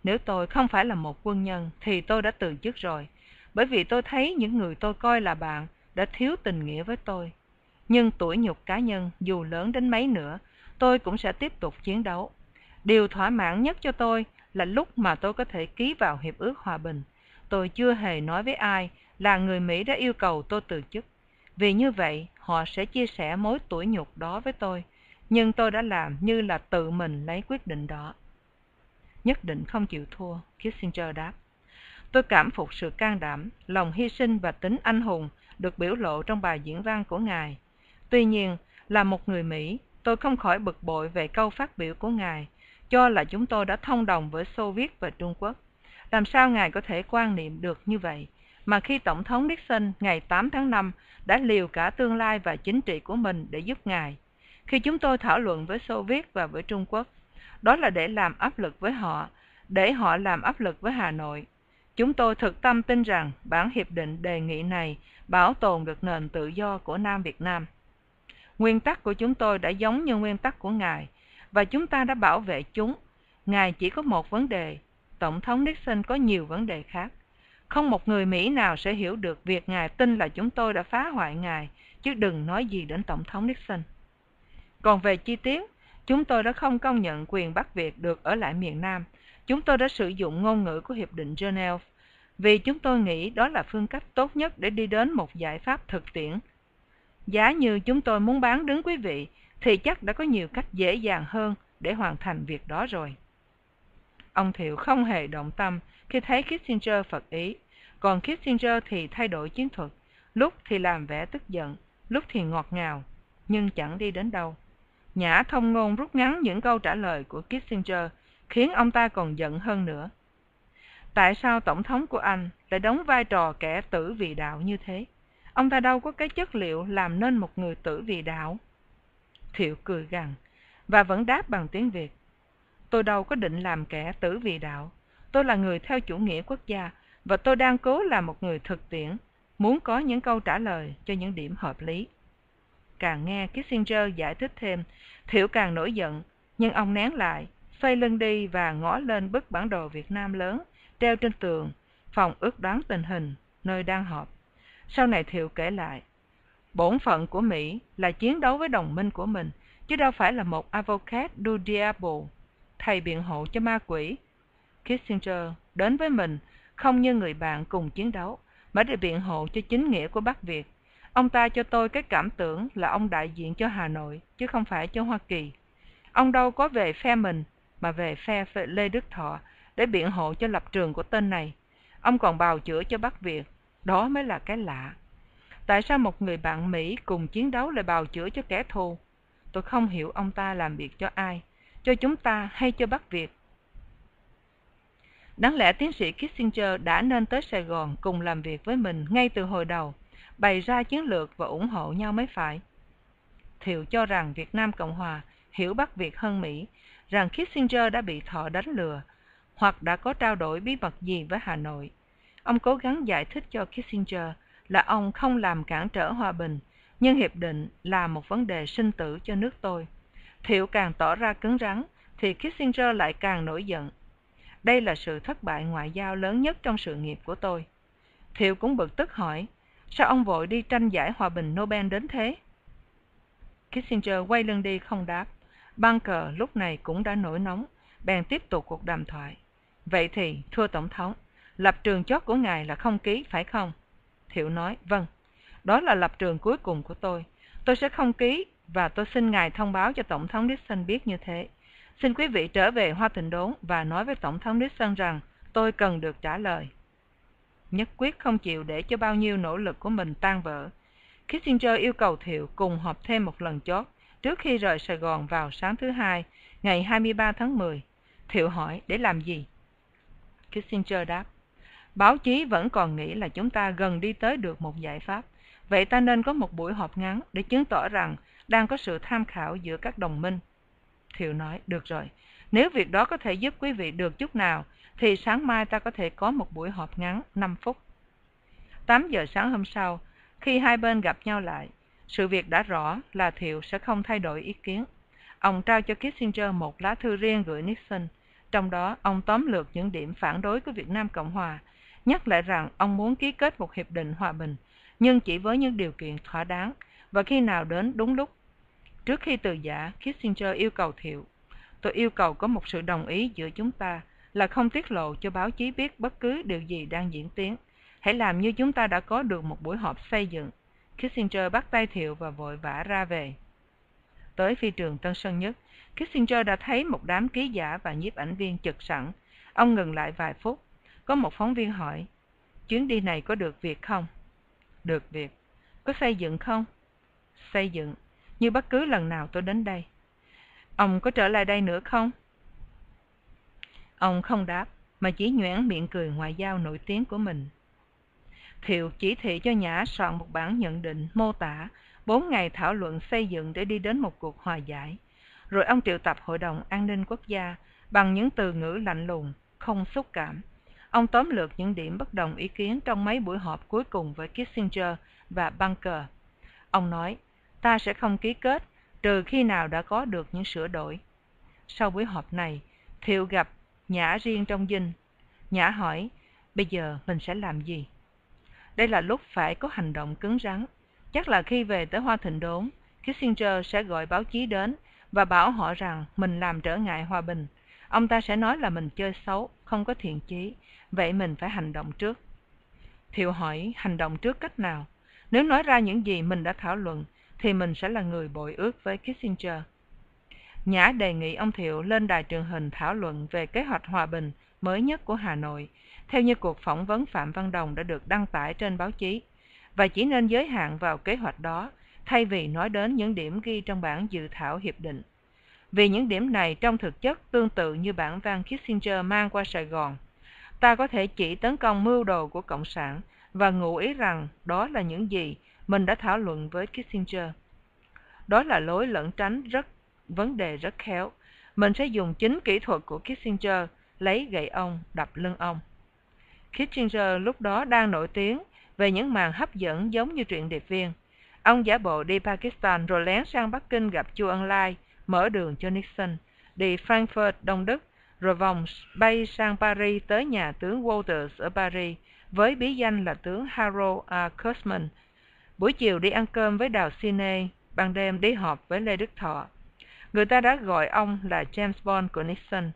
nếu tôi không phải là một quân nhân thì tôi đã từ chức rồi, bởi vì tôi thấy những người tôi coi là bạn đã thiếu tình nghĩa với tôi. Nhưng tuổi nhục cá nhân dù lớn đến mấy nữa, tôi cũng sẽ tiếp tục chiến đấu. Điều thỏa mãn nhất cho tôi là lúc mà tôi có thể ký vào hiệp ước hòa bình. Tôi chưa hề nói với ai là người Mỹ đã yêu cầu tôi từ chức. Vì như vậy, họ sẽ chia sẻ mối tuổi nhục đó với tôi. Nhưng tôi đã làm như là tự mình lấy quyết định đó nhất định không chịu thua, Kissinger đáp. Tôi cảm phục sự can đảm, lòng hy sinh và tính anh hùng được biểu lộ trong bài diễn văn của Ngài. Tuy nhiên, là một người Mỹ, tôi không khỏi bực bội về câu phát biểu của Ngài, cho là chúng tôi đã thông đồng với Xô Viết và Trung Quốc. Làm sao Ngài có thể quan niệm được như vậy, mà khi Tổng thống Nixon ngày 8 tháng 5 đã liều cả tương lai và chính trị của mình để giúp Ngài? Khi chúng tôi thảo luận với Xô Viết và với Trung Quốc, đó là để làm áp lực với họ, để họ làm áp lực với Hà Nội. Chúng tôi thực tâm tin rằng bản hiệp định đề nghị này bảo tồn được nền tự do của Nam Việt Nam. Nguyên tắc của chúng tôi đã giống như nguyên tắc của Ngài, và chúng ta đã bảo vệ chúng. Ngài chỉ có một vấn đề, Tổng thống Nixon có nhiều vấn đề khác. Không một người Mỹ nào sẽ hiểu được việc Ngài tin là chúng tôi đã phá hoại Ngài, chứ đừng nói gì đến Tổng thống Nixon. Còn về chi tiết, Chúng tôi đã không công nhận quyền Bắc Việt được ở lại miền Nam. Chúng tôi đã sử dụng ngôn ngữ của Hiệp định Geneva vì chúng tôi nghĩ đó là phương cách tốt nhất để đi đến một giải pháp thực tiễn. Giá như chúng tôi muốn bán đứng quý vị thì chắc đã có nhiều cách dễ dàng hơn để hoàn thành việc đó rồi. Ông Thiệu không hề động tâm khi thấy Kissinger phật ý, còn Kissinger thì thay đổi chiến thuật, lúc thì làm vẻ tức giận, lúc thì ngọt ngào, nhưng chẳng đi đến đâu. Nhã thông ngôn rút ngắn những câu trả lời của Kissinger, khiến ông ta còn giận hơn nữa. Tại sao Tổng thống của Anh lại đóng vai trò kẻ tử vì đạo như thế? Ông ta đâu có cái chất liệu làm nên một người tử vì đạo. Thiệu cười gằn, và vẫn đáp bằng tiếng Việt. Tôi đâu có định làm kẻ tử vì đạo. Tôi là người theo chủ nghĩa quốc gia, và tôi đang cố làm một người thực tiễn, muốn có những câu trả lời cho những điểm hợp lý. Càng nghe Kissinger giải thích thêm, Thiệu càng nổi giận, nhưng ông nén lại, xoay lưng đi và ngó lên bức bản đồ Việt Nam lớn, treo trên tường, phòng ước đoán tình hình, nơi đang họp. Sau này Thiệu kể lại, bổn phận của Mỹ là chiến đấu với đồng minh của mình, chứ đâu phải là một avocat du diable, thầy biện hộ cho ma quỷ. Kissinger đến với mình không như người bạn cùng chiến đấu, mà để biện hộ cho chính nghĩa của Bắc Việt Ông ta cho tôi cái cảm tưởng là ông đại diện cho Hà Nội, chứ không phải cho Hoa Kỳ. Ông đâu có về phe mình, mà về phe Lê Đức Thọ để biện hộ cho lập trường của tên này. Ông còn bào chữa cho Bắc Việt. Đó mới là cái lạ. Tại sao một người bạn Mỹ cùng chiến đấu lại bào chữa cho kẻ thù? Tôi không hiểu ông ta làm việc cho ai, cho chúng ta hay cho Bắc Việt. Đáng lẽ tiến sĩ Kissinger đã nên tới Sài Gòn cùng làm việc với mình ngay từ hồi đầu, bày ra chiến lược và ủng hộ nhau mới phải. Thiệu cho rằng Việt Nam Cộng Hòa hiểu Bắc Việt hơn Mỹ, rằng Kissinger đã bị thọ đánh lừa, hoặc đã có trao đổi bí mật gì với Hà Nội. Ông cố gắng giải thích cho Kissinger là ông không làm cản trở hòa bình, nhưng hiệp định là một vấn đề sinh tử cho nước tôi. Thiệu càng tỏ ra cứng rắn, thì Kissinger lại càng nổi giận. Đây là sự thất bại ngoại giao lớn nhất trong sự nghiệp của tôi. Thiệu cũng bực tức hỏi, sao ông vội đi tranh giải hòa bình Nobel đến thế? Kissinger quay lưng đi không đáp. Bunker lúc này cũng đã nổi nóng, bèn tiếp tục cuộc đàm thoại. Vậy thì, thưa Tổng thống, lập trường chót của ngài là không ký, phải không? Thiệu nói, vâng, đó là lập trường cuối cùng của tôi. Tôi sẽ không ký và tôi xin ngài thông báo cho Tổng thống Nixon biết như thế. Xin quý vị trở về Hoa Thịnh Đốn và nói với Tổng thống Nixon rằng tôi cần được trả lời. Nhất quyết không chịu để cho bao nhiêu nỗ lực của mình tan vỡ. Kissinger yêu cầu Thiệu cùng họp thêm một lần chốt trước khi rời Sài Gòn vào sáng thứ hai, ngày 23 tháng 10. Thiệu hỏi để làm gì? Kissinger đáp, báo chí vẫn còn nghĩ là chúng ta gần đi tới được một giải pháp. Vậy ta nên có một buổi họp ngắn để chứng tỏ rằng đang có sự tham khảo giữa các đồng minh. Thiệu nói, được rồi, nếu việc đó có thể giúp quý vị được chút nào, thì sáng mai ta có thể có một buổi họp ngắn 5 phút. 8 giờ sáng hôm sau, khi hai bên gặp nhau lại, sự việc đã rõ là Thiệu sẽ không thay đổi ý kiến. Ông trao cho Kissinger một lá thư riêng gửi Nixon, trong đó ông tóm lược những điểm phản đối của Việt Nam Cộng Hòa, nhắc lại rằng ông muốn ký kết một hiệp định hòa bình, nhưng chỉ với những điều kiện thỏa đáng và khi nào đến đúng lúc. Trước khi từ giả, Kissinger yêu cầu Thiệu, tôi yêu cầu có một sự đồng ý giữa chúng ta là không tiết lộ cho báo chí biết bất cứ điều gì đang diễn tiến. Hãy làm như chúng ta đã có được một buổi họp xây dựng. Kissinger bắt tay Thiệu và vội vã ra về. Tới phi trường Tân Sơn Nhất, Kissinger đã thấy một đám ký giả và nhiếp ảnh viên trực sẵn. Ông ngừng lại vài phút. Có một phóng viên hỏi, chuyến đi này có được việc không? Được việc. Có xây dựng không? Xây dựng. Như bất cứ lần nào tôi đến đây. Ông có trở lại đây nữa không? Ông không đáp, mà chỉ nhoẻn miệng cười ngoại giao nổi tiếng của mình. Thiệu chỉ thị cho Nhã soạn một bản nhận định mô tả bốn ngày thảo luận xây dựng để đi đến một cuộc hòa giải. Rồi ông triệu tập Hội đồng An ninh Quốc gia bằng những từ ngữ lạnh lùng, không xúc cảm. Ông tóm lược những điểm bất đồng ý kiến trong mấy buổi họp cuối cùng với Kissinger và Bunker. Ông nói, ta sẽ không ký kết trừ khi nào đã có được những sửa đổi. Sau buổi họp này, Thiệu gặp Nhã riêng trong dinh. Nhã hỏi, bây giờ mình sẽ làm gì? Đây là lúc phải có hành động cứng rắn. Chắc là khi về tới Hoa Thịnh Đốn, Kissinger sẽ gọi báo chí đến và bảo họ rằng mình làm trở ngại hòa bình. Ông ta sẽ nói là mình chơi xấu, không có thiện chí, vậy mình phải hành động trước. Thiệu hỏi hành động trước cách nào? Nếu nói ra những gì mình đã thảo luận, thì mình sẽ là người bội ước với Kissinger. Nhã đề nghị ông Thiệu lên đài truyền hình thảo luận về kế hoạch hòa bình mới nhất của Hà Nội, theo như cuộc phỏng vấn Phạm Văn Đồng đã được đăng tải trên báo chí, và chỉ nên giới hạn vào kế hoạch đó, thay vì nói đến những điểm ghi trong bản dự thảo hiệp định. Vì những điểm này trong thực chất tương tự như bản văn Kissinger mang qua Sài Gòn. Ta có thể chỉ tấn công mưu đồ của Cộng sản và ngụ ý rằng đó là những gì mình đã thảo luận với Kissinger. Đó là lối lẩn tránh rất vấn đề rất khéo. Mình sẽ dùng chính kỹ thuật của Kissinger lấy gậy ông đập lưng ông. Kissinger lúc đó đang nổi tiếng về những màn hấp dẫn giống như truyện điệp viên. Ông giả bộ đi Pakistan rồi lén sang Bắc Kinh gặp Chu Ân Lai, mở đường cho Nixon, đi Frankfurt, Đông Đức, rồi vòng bay sang Paris tới nhà tướng Walters ở Paris với bí danh là tướng Harold A. Kussman. Buổi chiều đi ăn cơm với Đào Sine, ban đêm đi họp với Lê Đức Thọ. Người ta đã gọi ông là James Bond của Nixon.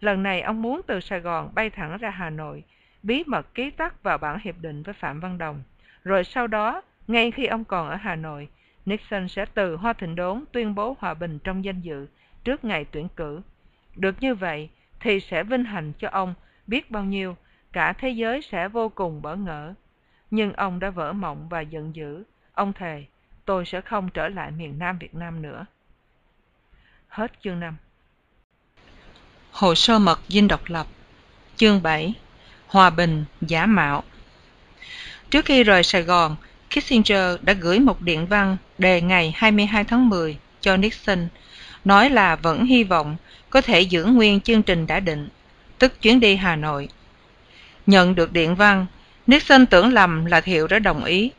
Lần này ông muốn từ Sài Gòn bay thẳng ra Hà Nội, bí mật ký tắt vào bản hiệp định với Phạm Văn Đồng, rồi sau đó ngay khi ông còn ở Hà Nội, Nixon sẽ từ Hoa Thịnh Đốn tuyên bố hòa bình trong danh dự trước ngày tuyển cử. Được như vậy thì sẽ vinh hạnh cho ông biết bao nhiêu, cả thế giới sẽ vô cùng bỡ ngỡ. Nhưng ông đã vỡ mộng và giận dữ. Ông thề, tôi sẽ không trở lại miền Nam Việt Nam nữa. Hết chương 5 Hồ sơ mật dinh độc lập Chương 7 Hòa bình, giả mạo. Trước khi rời Sài Gòn, Kissinger đã gửi một điện văn đề ngày 22 tháng 10 cho Nixon, nói là vẫn hy vọng có thể giữ nguyên chương trình đã định, tức chuyến đi Hà Nội. Nhận được điện văn, Nixon tưởng lầm là Thiệu đã đồng ý,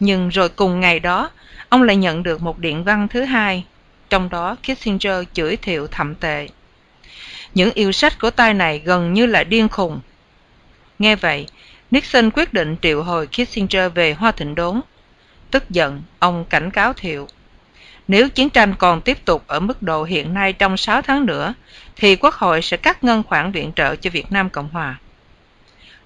nhưng rồi cùng ngày đó, ông lại nhận được một điện văn thứ hai, trong đó Kissinger chửi Thiệu thậm tệ. Những yêu sách của tay này gần như là điên khùng. Nghe vậy, Nixon quyết định triệu hồi Kissinger về Hoa Thịnh Đốn. Tức giận, ông cảnh cáo Thiệu. Nếu chiến tranh còn tiếp tục ở mức độ hiện nay trong 6 tháng nữa, thì Quốc hội sẽ cắt ngân khoản viện trợ cho Việt Nam Cộng Hòa.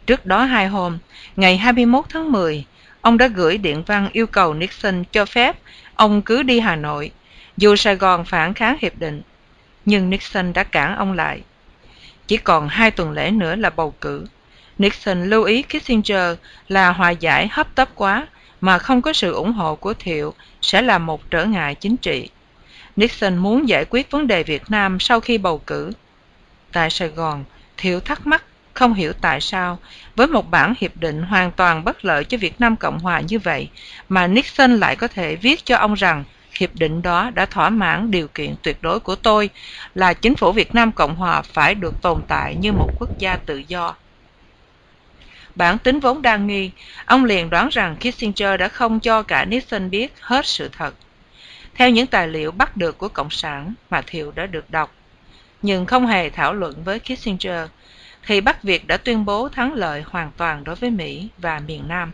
Trước đó hai hôm, ngày 21 tháng 10, ông đã gửi điện văn yêu cầu Nixon cho phép ông cứ đi Hà Nội, dù Sài Gòn phản kháng hiệp định. Nhưng Nixon đã cản ông lại. Chỉ còn hai tuần lễ nữa là bầu cử. Nixon lưu ý Kissinger là hòa giải hấp tấp quá mà không có sự ủng hộ của Thiệu sẽ là một trở ngại chính trị. Nixon muốn giải quyết vấn đề Việt Nam sau khi bầu cử. Tại Sài Gòn, Thiệu thắc mắc không hiểu tại sao với một bản hiệp định hoàn toàn bất lợi cho Việt Nam Cộng Hòa như vậy mà Nixon lại có thể viết cho ông rằng hiệp định đó đã thỏa mãn điều kiện tuyệt đối của tôi là chính phủ Việt Nam Cộng Hòa phải được tồn tại như một quốc gia tự do. Bản tính vốn đa nghi, ông liền đoán rằng Kissinger đã không cho cả Nixon biết hết sự thật. Theo những tài liệu bắt được của Cộng sản mà Thiệu đã được đọc, nhưng không hề thảo luận với Kissinger, thì Bắc Việt đã tuyên bố thắng lợi hoàn toàn đối với Mỹ và miền Nam.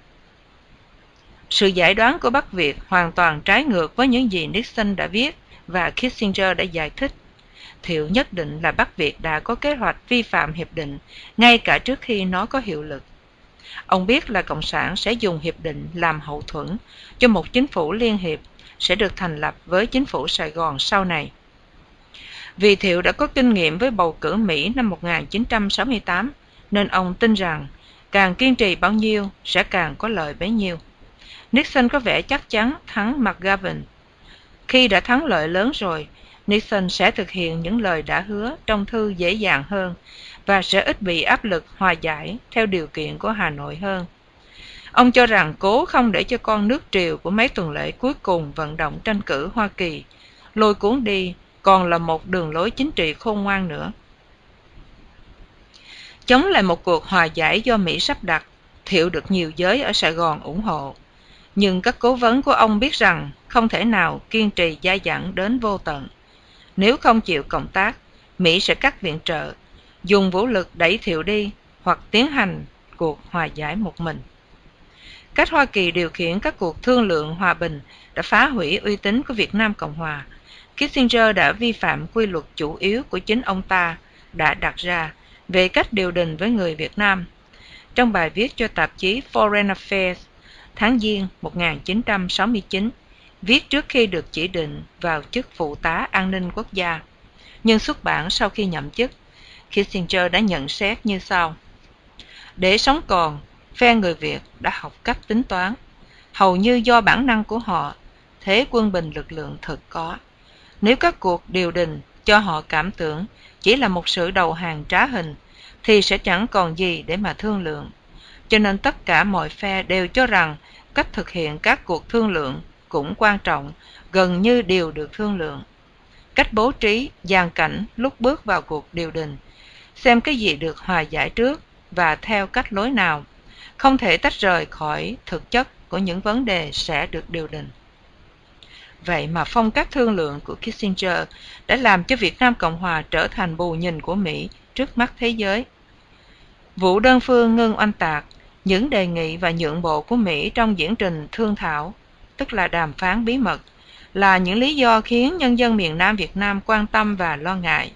Sự giải đoán của Bắc Việt hoàn toàn trái ngược với những gì Nixon đã viết và Kissinger đã giải thích. Thiệu nhất định là Bắc Việt đã có kế hoạch vi phạm hiệp định ngay cả trước khi nó có hiệu lực. Ông biết là Cộng sản sẽ dùng hiệp định làm hậu thuẫn cho một chính phủ liên hiệp sẽ được thành lập với chính phủ Sài Gòn sau này. Vì Thiệu đã có kinh nghiệm với bầu cử Mỹ năm 1968, nên ông tin rằng càng kiên trì bao nhiêu sẽ càng có lợi bấy nhiêu. Nixon có vẻ chắc chắn thắng McGovern. Khi đã thắng lợi lớn rồi, Nixon sẽ thực hiện những lời đã hứa trong thư dễ dàng hơn và sẽ ít bị áp lực hòa giải theo điều kiện của Hà Nội hơn. Ông cho rằng cố không để cho con nước triều của mấy tuần lễ cuối cùng vận động tranh cử Hoa Kỳ lôi cuốn đi còn là một đường lối chính trị khôn ngoan nữa. Chống lại một cuộc hòa giải do Mỹ sắp đặt, Thiệu được nhiều giới ở Sài Gòn ủng hộ. Nhưng các cố vấn của ông biết rằng không thể nào kiên trì dai dẳng đến vô tận. Nếu không chịu cộng tác, Mỹ sẽ cắt viện trợ, dùng vũ lực đẩy Thiệu đi hoặc tiến hành cuộc hòa giải một mình. Cách Hoa Kỳ điều khiển các cuộc thương lượng hòa bình đã phá hủy uy tín của Việt Nam Cộng Hòa Kissinger đã vi phạm quy luật chủ yếu của chính ông ta đã đặt ra về cách điều đình với người Việt Nam. Trong bài viết cho tạp chí Foreign Affairs tháng Giêng 1969, viết trước khi được chỉ định vào chức phụ tá an ninh quốc gia, nhưng xuất bản sau khi nhậm chức, Kissinger đã nhận xét như sau. Để sống còn, phe người Việt đã học cách tính toán, hầu như do bản năng của họ, thế quân bình lực lượng thực có. Nếu các cuộc điều đình cho họ cảm tưởng chỉ là một sự đầu hàng trá hình, thì sẽ chẳng còn gì để mà thương lượng. Cho nên tất cả mọi phe đều cho rằng cách thực hiện các cuộc thương lượng cũng quan trọng, gần như đều được thương lượng. Cách bố trí, dàn cảnh lúc bước vào cuộc điều đình, xem cái gì được hòa giải trước và theo cách lối nào, không thể tách rời khỏi thực chất của những vấn đề sẽ được điều đình. Vậy mà phong cách thương lượng của Kissinger đã làm cho Việt Nam Cộng Hòa trở thành bù nhìn của Mỹ trước mắt thế giới. Vụ đơn phương ngưng oanh tạc, những đề nghị và nhượng bộ của Mỹ trong diễn trình thương thảo, tức là đàm phán bí mật, là những lý do khiến nhân dân miền Nam Việt Nam quan tâm và lo ngại.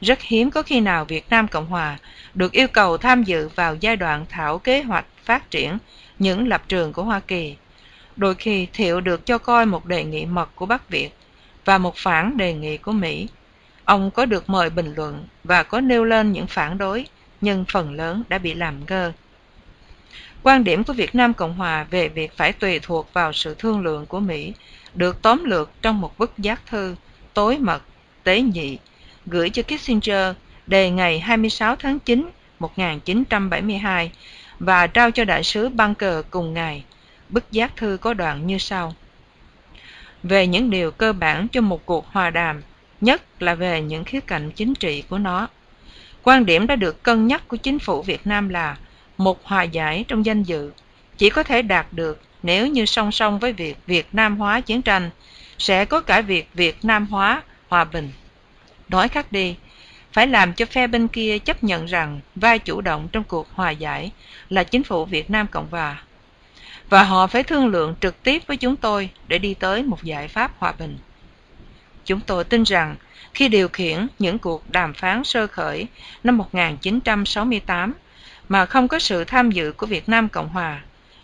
Rất hiếm có khi nào Việt Nam Cộng Hòa được yêu cầu tham dự vào giai đoạn thảo kế hoạch phát triển những lập trường của Hoa Kỳ Đôi khi Thiệu được cho coi một đề nghị mật của Bắc Việt và một phản đề nghị của Mỹ. Ông có được mời bình luận và có nêu lên những phản đối, nhưng phần lớn đã bị làm ngơ. Quan điểm của Việt Nam Cộng Hòa về việc phải tùy thuộc vào sự thương lượng của Mỹ được tóm lược trong một bức giác thư tối mật, tế nhị, gửi cho Kissinger đề ngày 26 tháng 9 1972 và trao cho đại sứ Bunker cùng ngày. Bức giác thư có đoạn như sau. Về những điều cơ bản cho một cuộc hòa đàm, nhất là về những khía cạnh chính trị của nó. Quan điểm đã được cân nhắc của chính phủ Việt Nam là một hòa giải trong danh dự chỉ có thể đạt được nếu như song song với việc Việt Nam hóa chiến tranh sẽ có cả việc Việt Nam hóa hòa bình. Nói khác đi, phải làm cho phe bên kia chấp nhận rằng vai chủ động trong cuộc hòa giải là chính phủ Việt Nam Cộng Hòa. Và họ phải thương lượng trực tiếp với chúng tôi để đi tới một giải pháp hòa bình. Chúng tôi tin rằng khi điều khiển những cuộc đàm phán sơ khởi năm 1968 mà không có sự tham dự của Việt Nam Cộng Hòa,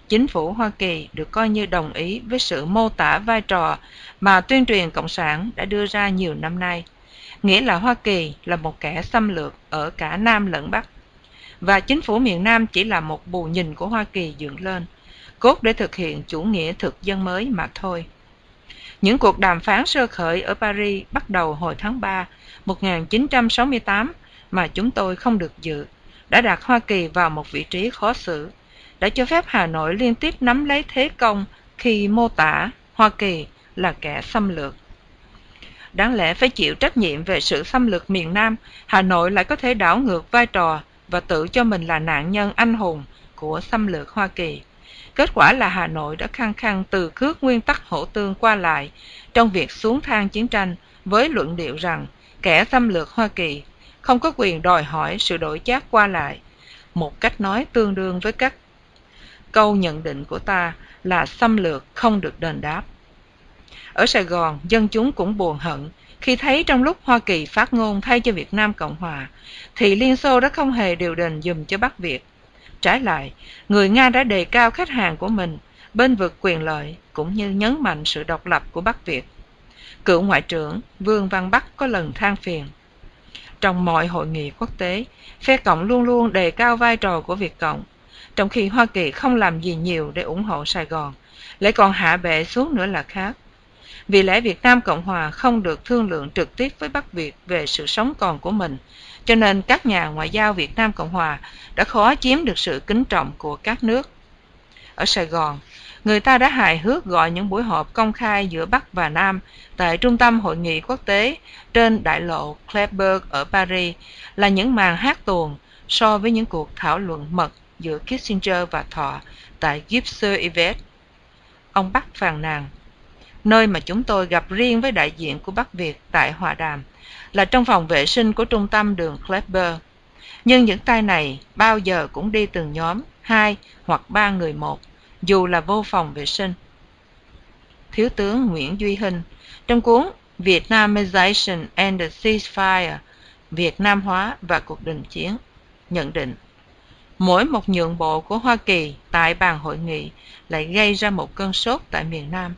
chính phủ Hoa Kỳ được coi như đồng ý với sự mô tả vai trò mà tuyên truyền Cộng sản đã đưa ra nhiều năm nay, nghĩa là Hoa Kỳ là một kẻ xâm lược ở cả Nam lẫn Bắc, và chính phủ miền Nam chỉ là một bù nhìn của Hoa Kỳ dựng lên, cốt để thực hiện chủ nghĩa thực dân mới mà thôi. Những cuộc đàm phán sơ khởi ở Paris bắt đầu hồi tháng 3 1968 mà chúng tôi không được dự, đã đặt Hoa Kỳ vào một vị trí khó xử đã cho phép Hà Nội liên tiếp nắm lấy thế công khi mô tả Hoa Kỳ là kẻ xâm lược. Đáng lẽ phải chịu trách nhiệm về sự xâm lược miền Nam, Hà Nội lại có thể đảo ngược vai trò và tự cho mình là nạn nhân anh hùng của xâm lược Hoa Kỳ. Kết quả là Hà Nội đã khăng khăng từ khước nguyên tắc hỗ tương qua lại trong việc xuống thang chiến tranh với luận điệu rằng kẻ xâm lược Hoa Kỳ không có quyền đòi hỏi sự đổi chác qua lại, một cách nói tương đương với các câu nhận định của ta là xâm lược không được đền đáp. Ở Sài Gòn, dân chúng cũng buồn hận khi thấy trong lúc Hoa Kỳ phát ngôn thay cho Việt Nam Cộng Hòa, thì Liên Xô đã không hề điều đình dùm cho Bắc Việt. Trái lại, người Nga đã đề cao khách hàng của mình, bên vực quyền lợi cũng như nhấn mạnh sự độc lập của Bắc Việt. Cựu Ngoại trưởng Vương Văn Bắc có lần than phiền. Trong mọi hội nghị quốc tế, phe Cộng luôn luôn đề cao vai trò của Việt Cộng trong khi Hoa Kỳ không làm gì nhiều để ủng hộ Sài Gòn, lại còn hạ bệ xuống nữa là khác. Vì lẽ Việt Nam Cộng Hòa không được thương lượng trực tiếp với Bắc Việt về sự sống còn của mình, cho nên các nhà ngoại giao Việt Nam Cộng Hòa đã khó chiếm được sự kính trọng của các nước. Ở Sài Gòn, người ta đã hài hước gọi những buổi họp công khai giữa Bắc và Nam tại Trung tâm Hội nghị Quốc tế trên đại lộ kleberg ở Paris là những màn hát tuồng so với những cuộc thảo luận mật giữa Kissinger và Thọ tại Gipser Yvette. Ông Bắc phàn nàn, nơi mà chúng tôi gặp riêng với đại diện của Bắc Việt tại Hòa Đàm là trong phòng vệ sinh của trung tâm đường Klepper. Nhưng những tay này bao giờ cũng đi từng nhóm, hai hoặc ba người một, dù là vô phòng vệ sinh. Thiếu tướng Nguyễn Duy Hinh, trong cuốn Vietnamization and the Ceasefire, Việt Nam hóa và cuộc đình chiến, nhận định Mỗi một nhượng bộ của Hoa Kỳ tại bàn hội nghị lại gây ra một cơn sốt tại miền Nam.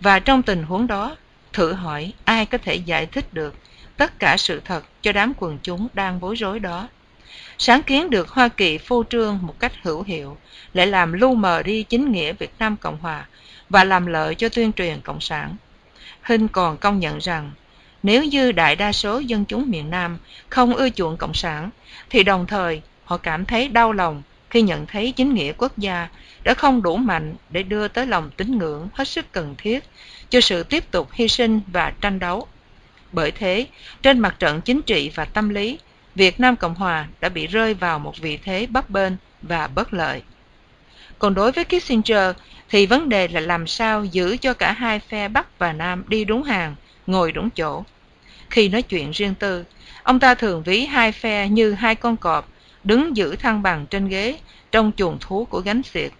Và trong tình huống đó, thử hỏi ai có thể giải thích được tất cả sự thật cho đám quần chúng đang bối rối đó. Sáng kiến được Hoa Kỳ phô trương một cách hữu hiệu lại làm lu mờ đi chính nghĩa Việt Nam Cộng Hòa và làm lợi cho tuyên truyền Cộng sản. Hinh còn công nhận rằng nếu như đại đa số dân chúng miền Nam không ưa chuộng Cộng sản, thì đồng thời họ cảm thấy đau lòng khi nhận thấy chính nghĩa quốc gia đã không đủ mạnh để đưa tới lòng tín ngưỡng hết sức cần thiết cho sự tiếp tục hy sinh và tranh đấu. Bởi thế, trên mặt trận chính trị và tâm lý, Việt Nam Cộng Hòa đã bị rơi vào một vị thế bấp bênh và bất lợi. Còn đối với Kissinger thì vấn đề là làm sao giữ cho cả hai phe Bắc và Nam đi đúng hàng, ngồi đúng chỗ. Khi nói chuyện riêng tư, ông ta thường ví hai phe như hai con cọp đứng giữ thăng bằng trên ghế trong chuồng thú của gánh xiệt,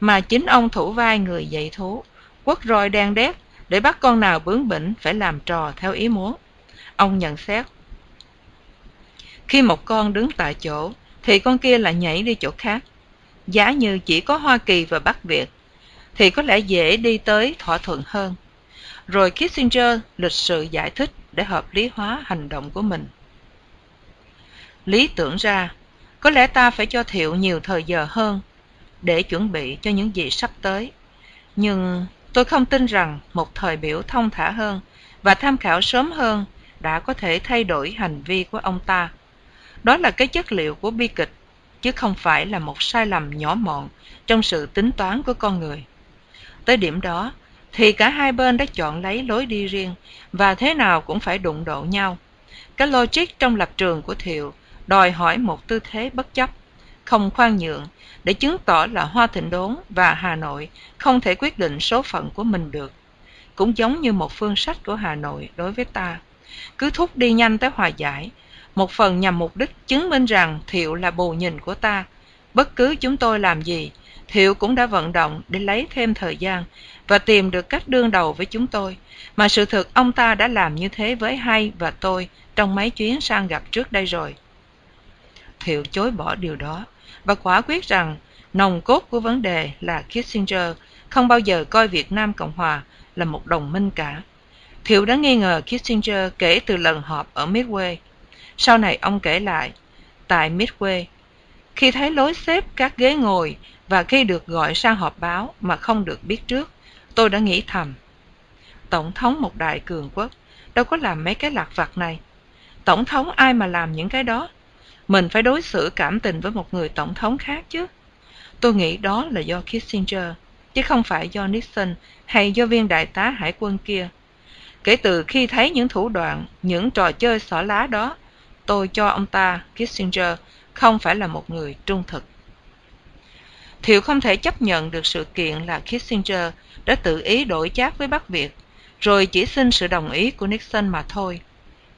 mà chính ông thủ vai người dạy thú, quất roi đen đét để bắt con nào bướng bỉnh phải làm trò theo ý muốn. Ông nhận xét, khi một con đứng tại chỗ, thì con kia lại nhảy đi chỗ khác. Giá như chỉ có Hoa Kỳ và Bắc Việt, thì có lẽ dễ đi tới thỏa thuận hơn. Rồi Kissinger lịch sự giải thích để hợp lý hóa hành động của mình. Lý tưởng ra, có lẽ ta phải cho Thiệu nhiều thời giờ hơn để chuẩn bị cho những gì sắp tới. Nhưng tôi không tin rằng một thời biểu thông thả hơn và tham khảo sớm hơn đã có thể thay đổi hành vi của ông ta. Đó là cái chất liệu của bi kịch, chứ không phải là một sai lầm nhỏ mọn trong sự tính toán của con người. Tới điểm đó, thì cả hai bên đã chọn lấy lối đi riêng và thế nào cũng phải đụng độ nhau. Cái logic trong lập trường của Thiệu đòi hỏi một tư thế bất chấp, không khoan nhượng để chứng tỏ là Hoa Thịnh Đốn và Hà Nội không thể quyết định số phận của mình được. Cũng giống như một phương sách của Hà Nội đối với ta. Cứ thúc đi nhanh tới hòa giải, một phần nhằm mục đích chứng minh rằng Thiệu là bù nhìn của ta. Bất cứ chúng tôi làm gì, Thiệu cũng đã vận động để lấy thêm thời gian và tìm được cách đương đầu với chúng tôi, mà sự thực ông ta đã làm như thế với Hay và tôi trong mấy chuyến sang gặp trước đây rồi. Thiệu chối bỏ điều đó và quả quyết rằng nòng cốt của vấn đề là Kissinger không bao giờ coi Việt Nam Cộng Hòa là một đồng minh cả. Thiệu đã nghi ngờ Kissinger kể từ lần họp ở Midway. Sau này ông kể lại, tại Midway, khi thấy lối xếp các ghế ngồi và khi được gọi sang họp báo mà không được biết trước, tôi đã nghĩ thầm. Tổng thống một đại cường quốc đâu có làm mấy cái lạc vặt này. Tổng thống ai mà làm những cái đó? Mình phải đối xử cảm tình với một người tổng thống khác chứ. Tôi nghĩ đó là do Kissinger, chứ không phải do Nixon hay do viên đại tá hải quân kia. Kể từ khi thấy những thủ đoạn, những trò chơi xỏ lá đó, tôi cho ông ta, Kissinger, không phải là một người trung thực. Thiệu không thể chấp nhận được sự kiện là Kissinger đã tự ý đổi chác với Bắc Việt, rồi chỉ xin sự đồng ý của Nixon mà thôi.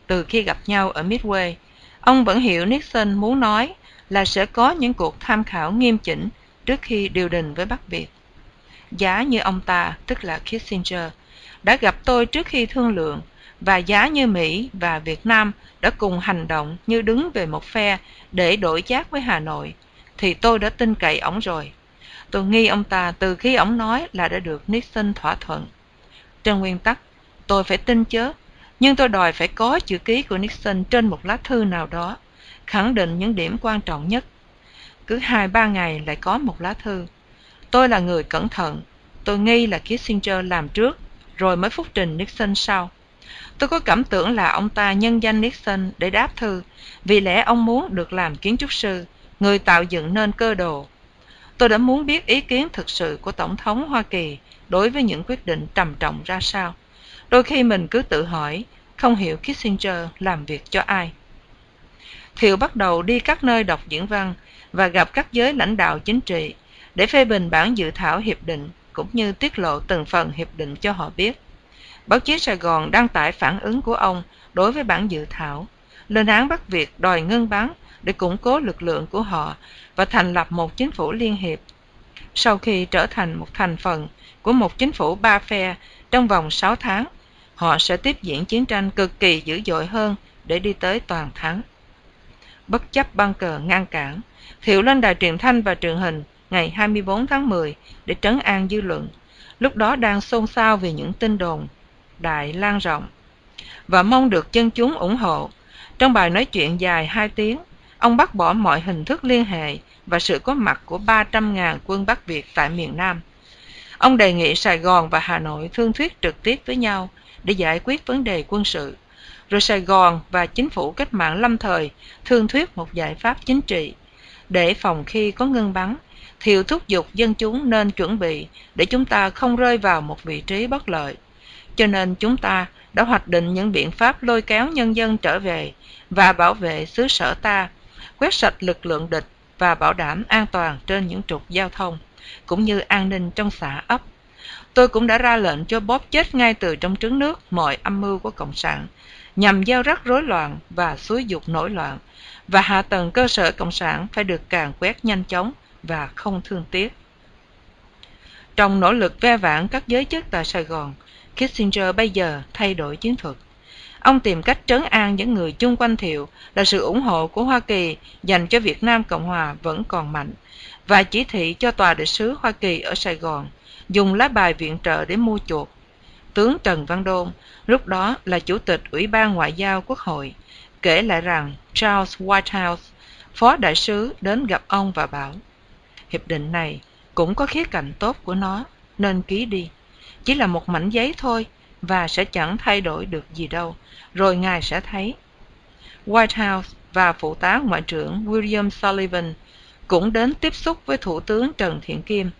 Từ khi gặp nhau ở Midway, ông vẫn hiểu Nixon muốn nói là sẽ có những cuộc tham khảo nghiêm chỉnh trước khi điều đình với Bắc Việt. Giá như ông ta, tức là Kissinger, đã gặp tôi trước khi thương lượng và giá như Mỹ và Việt Nam đã cùng hành động như đứng về một phe để đổi chác với Hà Nội, thì tôi đã tin cậy ổng rồi. Tôi nghi ông ta từ khi ổng nói là đã được Nixon thỏa thuận. Trên nguyên tắc, tôi phải tin chớ, nhưng tôi đòi phải có chữ ký của Nixon trên một lá thư nào đó, khẳng định những điểm quan trọng nhất. Cứ hai ba ngày lại có một lá thư. Tôi là người cẩn thận, tôi nghi là Kissinger làm trước, rồi mới phúc trình Nixon sau. Tôi có cảm tưởng là ông ta nhân danh Nixon để đáp thư, vì lẽ ông muốn được làm kiến trúc sư, người tạo dựng nên cơ đồ. Tôi đã muốn biết ý kiến thực sự của Tổng thống Hoa Kỳ đối với những quyết định trầm trọng ra sao. Đôi khi mình cứ tự hỏi, không hiểu Kissinger làm việc cho ai. Thiệu bắt đầu đi các nơi đọc diễn văn và gặp các giới lãnh đạo chính trị để phê bình bản dự thảo hiệp định cũng như tiết lộ từng phần hiệp định cho họ biết. Báo chí Sài Gòn đăng tải phản ứng của ông đối với bản dự thảo, lên án Bắc Việt đòi ngưng bắn để củng cố lực lượng của họ và thành lập một chính phủ liên hiệp. Sau khi trở thành một thành phần của một chính phủ ba phe trong vòng 6 tháng, họ sẽ tiếp diễn chiến tranh cực kỳ dữ dội hơn để đi tới toàn thắng. Bất chấp băng cờ ngăn cản, Thiệu lên đài truyền thanh và truyền hình ngày 24 tháng 10 để trấn an dư luận, lúc đó đang xôn xao về những tin đồn đại lan rộng và mong được dân chúng ủng hộ. Trong bài nói chuyện dài 2 tiếng, ông bác bỏ mọi hình thức liên hệ và sự có mặt của 300.000 quân Bắc Việt tại miền Nam. Ông đề nghị Sài Gòn và Hà Nội thương thuyết trực tiếp với nhau để giải quyết vấn đề quân sự, rồi Sài Gòn và chính phủ cách mạng lâm thời thương thuyết một giải pháp chính trị. Để phòng khi có ngưng bắn, Thiệu thúc giục dân chúng nên chuẩn bị để chúng ta không rơi vào một vị trí bất lợi. Cho nên chúng ta đã hoạch định những biện pháp lôi kéo nhân dân trở về và bảo vệ xứ sở ta, quét sạch lực lượng địch và bảo đảm an toàn trên những trục giao thông, cũng như an ninh trong xã ấp. Tôi cũng đã ra lệnh cho bóp chết ngay từ trong trứng nước mọi âm mưu của Cộng sản, nhằm gieo rắc rối loạn và xúi dục nổi loạn, và hạ tầng cơ sở Cộng sản phải được càng quét nhanh chóng và không thương tiếc. Trong nỗ lực ve vãn các giới chức tại Sài Gòn, Kissinger bây giờ thay đổi chiến thuật. Ông tìm cách trấn an những người chung quanh Thiệu là sự ủng hộ của Hoa Kỳ dành cho Việt Nam Cộng Hòa vẫn còn mạnh và chỉ thị cho tòa đại sứ Hoa Kỳ ở Sài Gòn dùng lá bài viện trợ để mua chuộc. Tướng Trần Văn Đôn, lúc đó là Chủ tịch Ủy ban Ngoại giao Quốc hội, kể lại rằng Charles Whitehouse, phó đại sứ đến gặp ông và bảo Hiệp định này cũng có khía cạnh tốt của nó, nên ký đi. Chỉ là một mảnh giấy thôi và sẽ chẳng thay đổi được gì đâu, rồi ngài sẽ thấy. White House và phụ tá ngoại trưởng William Sullivan cũng đến tiếp xúc với Thủ tướng Trần Thiện Kim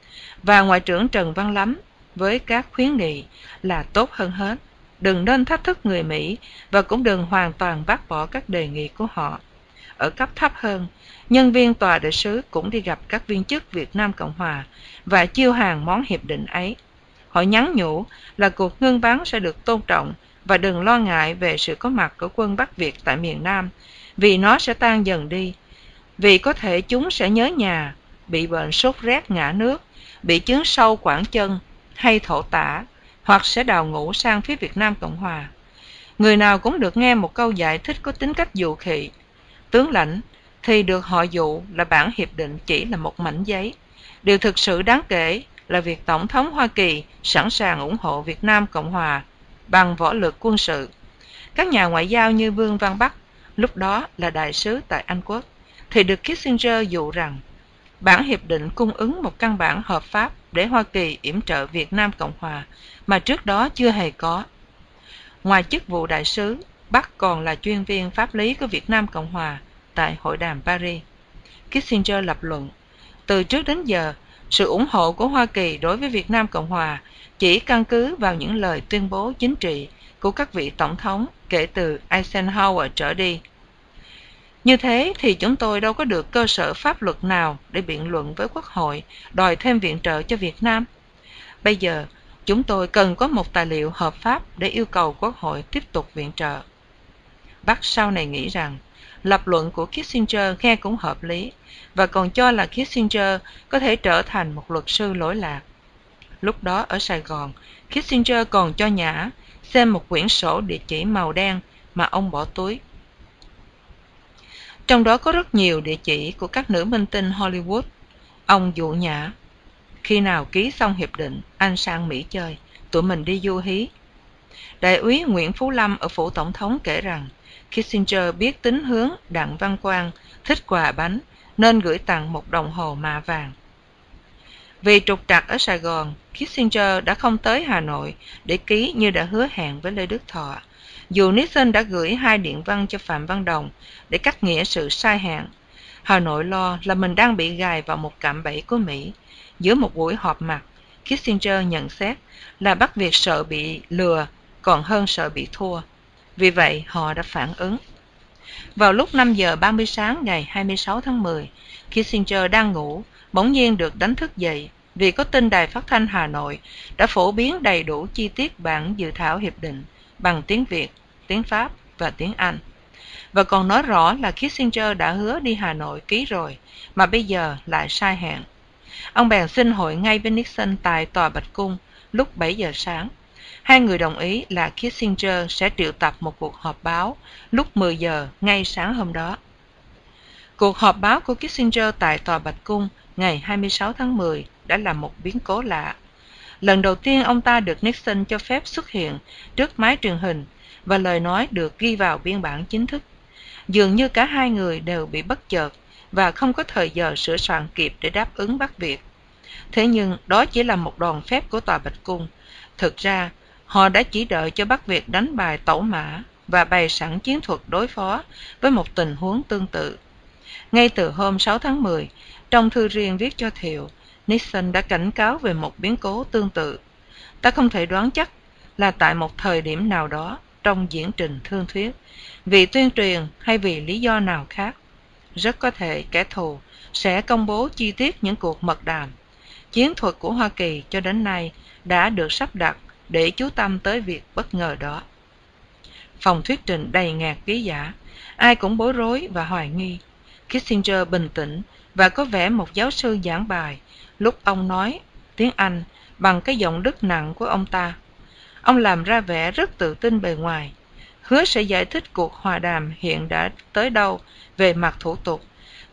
và Ngoại trưởng Trần Văn Lắm với các khuyến nghị là tốt hơn hết. Đừng nên thách thức người Mỹ và cũng đừng hoàn toàn bác bỏ các đề nghị của họ. Ở cấp thấp hơn, nhân viên tòa đại sứ cũng đi gặp các viên chức Việt Nam Cộng Hòa và chiêu hàng món hiệp định ấy. Họ nhắn nhủ là cuộc ngưng bắn sẽ được tôn trọng và đừng lo ngại về sự có mặt của quân Bắc Việt tại miền Nam, vì nó sẽ tan dần đi. Vì có thể chúng sẽ nhớ nhà, bị bệnh sốt rét ngã nước, bị chứng sâu quảng chân hay thổ tả, hoặc sẽ đào ngũ sang phía Việt Nam Cộng Hòa. Người nào cũng được nghe một câu giải thích có tính cách dụ khị. Tướng lãnh thì được họ dụ là bản hiệp định chỉ là một mảnh giấy. Điều thực sự đáng kể là việc Tổng thống Hoa Kỳ sẵn sàng ủng hộ Việt Nam Cộng Hòa bằng võ lực quân sự. Các nhà ngoại giao như Vương Văn Bắc, lúc đó là đại sứ tại Anh Quốc, thì được Kissinger dụ rằng bản hiệp định cung ứng một căn bản hợp pháp để Hoa Kỳ yểm trợ Việt Nam Cộng Hòa mà trước đó chưa hề có. Ngoài chức vụ đại sứ, Bắc còn là chuyên viên pháp lý của Việt Nam Cộng Hòa tại Hội đàm Paris. Kissinger lập luận, từ trước đến giờ, sự ủng hộ của Hoa Kỳ đối với Việt Nam Cộng Hòa chỉ căn cứ vào những lời tuyên bố chính trị của các vị tổng thống kể từ Eisenhower trở đi. Như thế thì chúng tôi đâu có được cơ sở pháp luật nào để biện luận với Quốc hội đòi thêm viện trợ cho Việt Nam. Bây giờ, chúng tôi cần có một tài liệu hợp pháp để yêu cầu Quốc hội tiếp tục viện trợ. Bác sau này nghĩ rằng, lập luận của Kissinger nghe cũng hợp lý, và còn cho là Kissinger có thể trở thành một luật sư lỗi lạc. Lúc đó ở Sài Gòn, Kissinger còn cho Nhã xem một quyển sổ địa chỉ màu đen mà ông bỏ túi. Trong đó có rất nhiều địa chỉ của các nữ minh tinh Hollywood. Ông dụ Nhã. Khi nào ký xong hiệp định, anh sang Mỹ chơi, tụi mình đi du hí. Đại úy Nguyễn Phú Lâm ở phủ tổng thống kể rằng Kissinger biết tính hướng Đặng Văn Quang thích quà bánh nên gửi tặng một đồng hồ mạ vàng. Vì trục trặc ở Sài Gòn, Kissinger đã không tới Hà Nội để ký như đã hứa hẹn với Lê Đức Thọ. Dù Nixon đã gửi hai điện văn cho Phạm Văn Đồng để cắt nghĩa sự sai hạn, Hà Nội lo là mình đang bị gài vào một cạm bẫy của Mỹ. Giữa một buổi họp mặt, Kissinger nhận xét là Bắc Việt sợ bị lừa còn hơn sợ bị thua. Vì vậy, họ đã phản ứng. Vào lúc 5 giờ 30 sáng ngày 26 tháng 10, Kissinger đang ngủ, bỗng nhiên được đánh thức dậy vì có tin đài phát thanh Hà Nội đã phổ biến đầy đủ chi tiết bản dự thảo hiệp định bằng tiếng Việt, tiếng Pháp và tiếng Anh. Và còn nói rõ là Kissinger đã hứa đi Hà Nội ký rồi, mà bây giờ lại sai hẹn. Ông bèn xin hội ngay với Nixon tại Tòa Bạch Cung lúc 7 giờ sáng. Hai người đồng ý là Kissinger sẽ triệu tập một cuộc họp báo lúc 10 giờ ngay sáng hôm đó. Cuộc họp báo của Kissinger tại Tòa Bạch Cung ngày 26 tháng 10 đã là một biến cố lạ. Lần đầu tiên ông ta được Nixon cho phép xuất hiện trước máy truyền hình và lời nói được ghi vào biên bản chính thức. Dường như cả hai người đều bị bất chợt và không có thời giờ sửa soạn kịp để đáp ứng Bắc Việt. Thế nhưng đó chỉ là một đòn phép của Tòa Bạch Cung. Thực ra, họ đã chỉ đợi cho Bắc Việt đánh bài tẩu mã và bày sẵn chiến thuật đối phó với một tình huống tương tự. Ngay từ hôm 6 tháng 10, trong thư riêng viết cho Thiệu, Nixon đã cảnh cáo về một biến cố tương tự. Ta không thể đoán chắc là tại một thời điểm nào đó trong diễn trình thương thuyết, vì tuyên truyền hay vì lý do nào khác. Rất có thể kẻ thù sẽ công bố chi tiết những cuộc mật đàm. Chiến thuật của Hoa Kỳ cho đến nay đã được sắp đặt để chú tâm tới việc bất ngờ đó. Phòng thuyết trình đầy ngạt ký giả, ai cũng bối rối và hoài nghi. Kissinger bình tĩnh và có vẻ một giáo sư giảng bài lúc ông nói tiếng Anh bằng cái giọng đức nặng của ông ta. Ông làm ra vẻ rất tự tin bề ngoài, hứa sẽ giải thích cuộc hòa đàm hiện đã tới đâu về mặt thủ tục,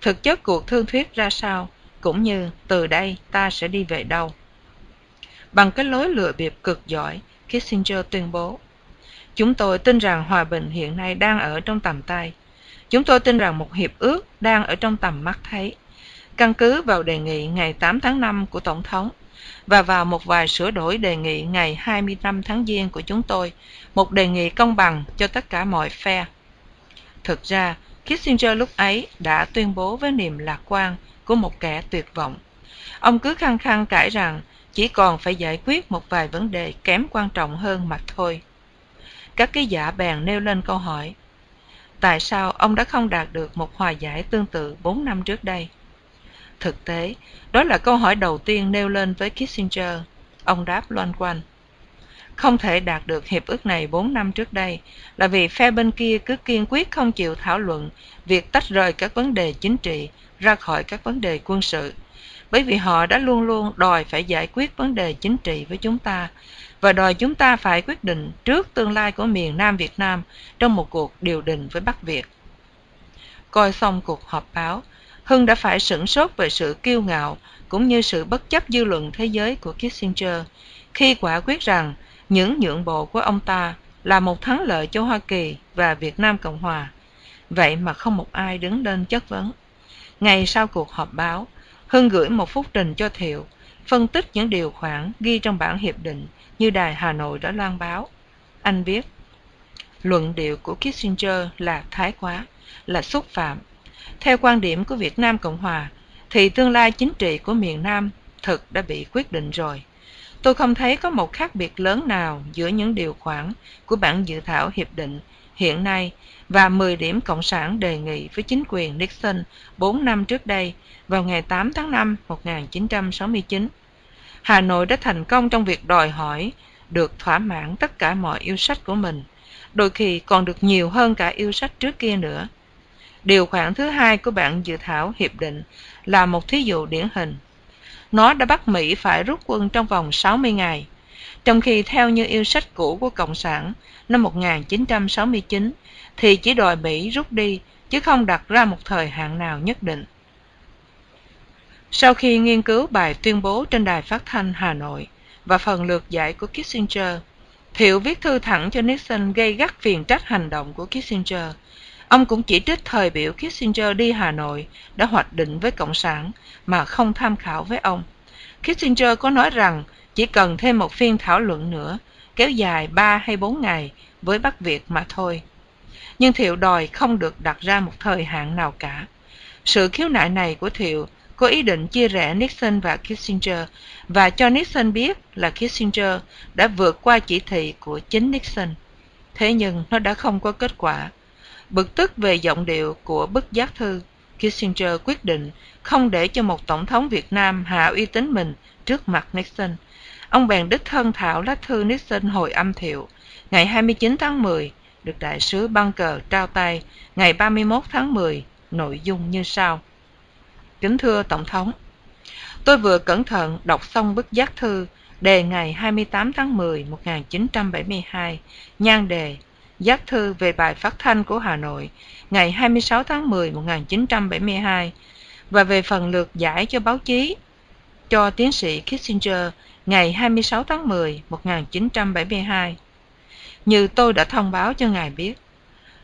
thực chất cuộc thương thuyết ra sao cũng như từ đây ta sẽ đi về đâu. Bằng cái lối lựa bịp cực giỏi, Kissinger tuyên bố, Chúng tôi tin rằng hòa bình hiện nay đang ở trong tầm tay. Chúng tôi tin rằng một hiệp ước đang ở trong tầm mắt thấy. Căn cứ vào đề nghị ngày 8 tháng 5 của Tổng thống và vào một vài sửa đổi đề nghị ngày 25 tháng Giêng của chúng tôi, một đề nghị công bằng cho tất cả mọi phe. Thực ra, Kissinger lúc ấy đã tuyên bố với niềm lạc quan của một kẻ tuyệt vọng. Ông cứ khăng khăng cãi rằng chỉ còn phải giải quyết một vài vấn đề kém quan trọng hơn mà thôi. Các ký giả bèn nêu lên câu hỏi, tại sao ông đã không đạt được một hòa giải tương tự 4 năm trước đây? Thực tế, đó là câu hỏi đầu tiên nêu lên với Kissinger. Ông đáp loan quanh. Không thể đạt được hiệp ước này 4 năm trước đây là vì phe bên kia cứ kiên quyết không chịu thảo luận việc tách rời các vấn đề chính trị ra khỏi các vấn đề quân sự. Bởi vì họ đã luôn luôn đòi phải giải quyết vấn đề chính trị với chúng ta và đòi chúng ta phải quyết định trước tương lai của miền Nam Việt Nam trong một cuộc điều đình với Bắc Việt. Coi xong cuộc họp báo, Hưng đã phải sửng sốt về sự kiêu ngạo cũng như sự bất chấp dư luận thế giới của Kissinger khi quả quyết rằng những nhượng bộ của ông ta là một thắng lợi cho Hoa Kỳ và Việt Nam Cộng Hòa. Vậy mà không một ai đứng lên chất vấn. Ngày sau cuộc họp báo, Hưng gửi một phúc trình cho Thiệu, phân tích những điều khoản ghi trong bản hiệp định như Đài Hà Nội đã loan báo. Anh viết, luận điệu của Kissinger là thái quá, là xúc phạm. Theo quan điểm của Việt Nam Cộng Hòa, thì tương lai chính trị của miền Nam thực đã bị quyết định rồi. Tôi không thấy có một khác biệt lớn nào giữa những điều khoản của bản dự thảo hiệp định hiện nay và 10 điểm Cộng sản đề nghị với chính quyền Nixon 4 năm trước đây vào ngày 8 tháng 5 1969. Hà Nội đã thành công trong việc đòi hỏi được thỏa mãn tất cả mọi yêu sách của mình, đôi khi còn được nhiều hơn cả yêu sách trước kia nữa. Điều khoản thứ hai của bản dự thảo hiệp định là một thí dụ điển hình. Nó đã bắt Mỹ phải rút quân trong vòng 60 ngày, trong khi theo như yêu sách cũ của Cộng sản năm 1969 thì chỉ đòi Mỹ rút đi chứ không đặt ra một thời hạn nào nhất định. Sau khi nghiên cứu bài tuyên bố trên đài phát thanh Hà Nội và phần lược giải của Kissinger, Thiệu viết thư thẳng cho Nixon gây gắt phiền trách hành động của Kissinger. Ông cũng chỉ trích thời biểu Kissinger đi Hà Nội đã hoạch định với Cộng sản mà không tham khảo với ông. Kissinger có nói rằng chỉ cần thêm một phiên thảo luận nữa, kéo dài 3 hay 4 ngày với Bắc Việt mà thôi. Nhưng Thiệu đòi không được đặt ra một thời hạn nào cả. Sự khiếu nại này của Thiệu có ý định chia rẽ Nixon và Kissinger và cho Nixon biết là Kissinger đã vượt qua chỉ thị của chính Nixon. Thế nhưng nó đã không có kết quả. Bực tức về giọng điệu của bức giác thư, Kissinger quyết định không để cho một tổng thống Việt Nam hạ uy tín mình trước mặt Nixon. Ông bèn đích thân thảo lá thư Nixon hồi âm thiệu ngày 29 tháng 10 được đại sứ Bunker trao tay ngày 31 tháng 10, nội dung như sau. Kính thưa Tổng thống, tôi vừa cẩn thận đọc xong bức giác thư đề ngày 28 tháng 10 1972, nhan đề Giác thư về bài phát thanh của Hà Nội ngày 26 tháng 10 1972 và về phần lượt giải cho báo chí cho tiến sĩ Kissinger ngày 26 tháng 10 1972. Như tôi đã thông báo cho ngài biết,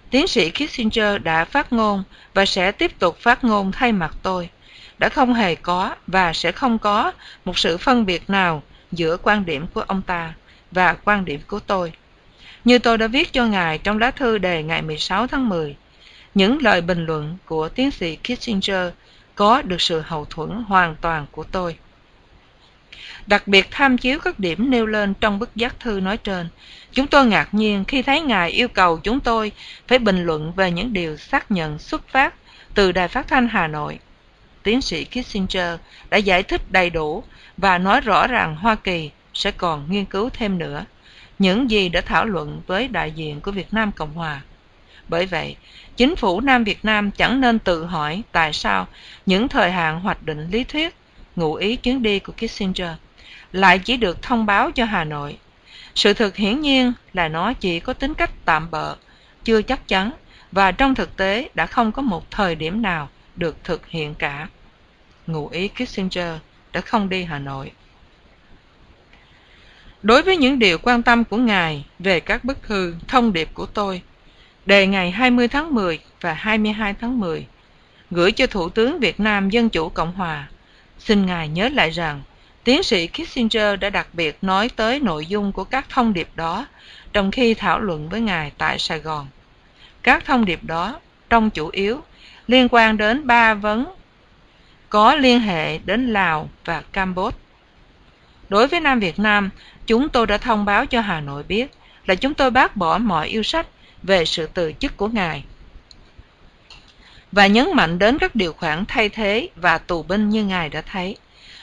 tiến sĩ Kissinger đã phát ngôn và sẽ tiếp tục phát ngôn thay mặt tôi đã không hề có và sẽ không có một sự phân biệt nào giữa quan điểm của ông ta và quan điểm của tôi. Như tôi đã viết cho ngài trong lá thư đề ngày 16 tháng 10, những lời bình luận của tiến sĩ Kissinger có được sự hậu thuẫn hoàn toàn của tôi. Đặc biệt tham chiếu các điểm nêu lên trong bức giác thư nói trên, chúng tôi ngạc nhiên khi thấy Ngài yêu cầu chúng tôi phải bình luận về những điều xác nhận xuất phát từ Đài Phát thanh Hà Nội. Tiến sĩ Kissinger đã giải thích đầy đủ và nói rõ rằng Hoa Kỳ sẽ còn nghiên cứu thêm nữa. Những gì đã thảo luận với đại diện của Việt Nam Cộng Hòa. Bởi vậy, chính phủ Nam Việt Nam chẳng nên tự hỏi tại sao những thời hạn hoạch định lý thuyết, ngụ ý chuyến đi của Kissinger lại chỉ được thông báo cho Hà Nội. Sự thực hiển nhiên là nó chỉ có tính cách tạm bợ, chưa chắc chắn và trong thực tế đã không có một thời điểm nào được thực hiện cả. ngụ ý Kissinger đã không đi Hà Nội. Đối với những điều quan tâm của Ngài về các bức thư thông điệp của tôi, đề ngày 20 tháng 10 và 22 tháng 10, gửi cho Thủ tướng Việt Nam Dân Chủ Cộng Hòa, xin Ngài nhớ lại rằng tiến sĩ Kissinger đã đặc biệt nói tới nội dung của các thông điệp đó trong khi thảo luận với Ngài tại Sài Gòn. Các thông điệp đó, trong chủ yếu, liên quan đến ba vấn có liên hệ đến Lào và Campuchia. Đối với Nam Việt Nam, chúng tôi đã thông báo cho Hà Nội biết là chúng tôi bác bỏ mọi yêu sách về sự từ chức của Ngài và nhấn mạnh đến các điều khoản thay thế và tù binh như Ngài đã thấy.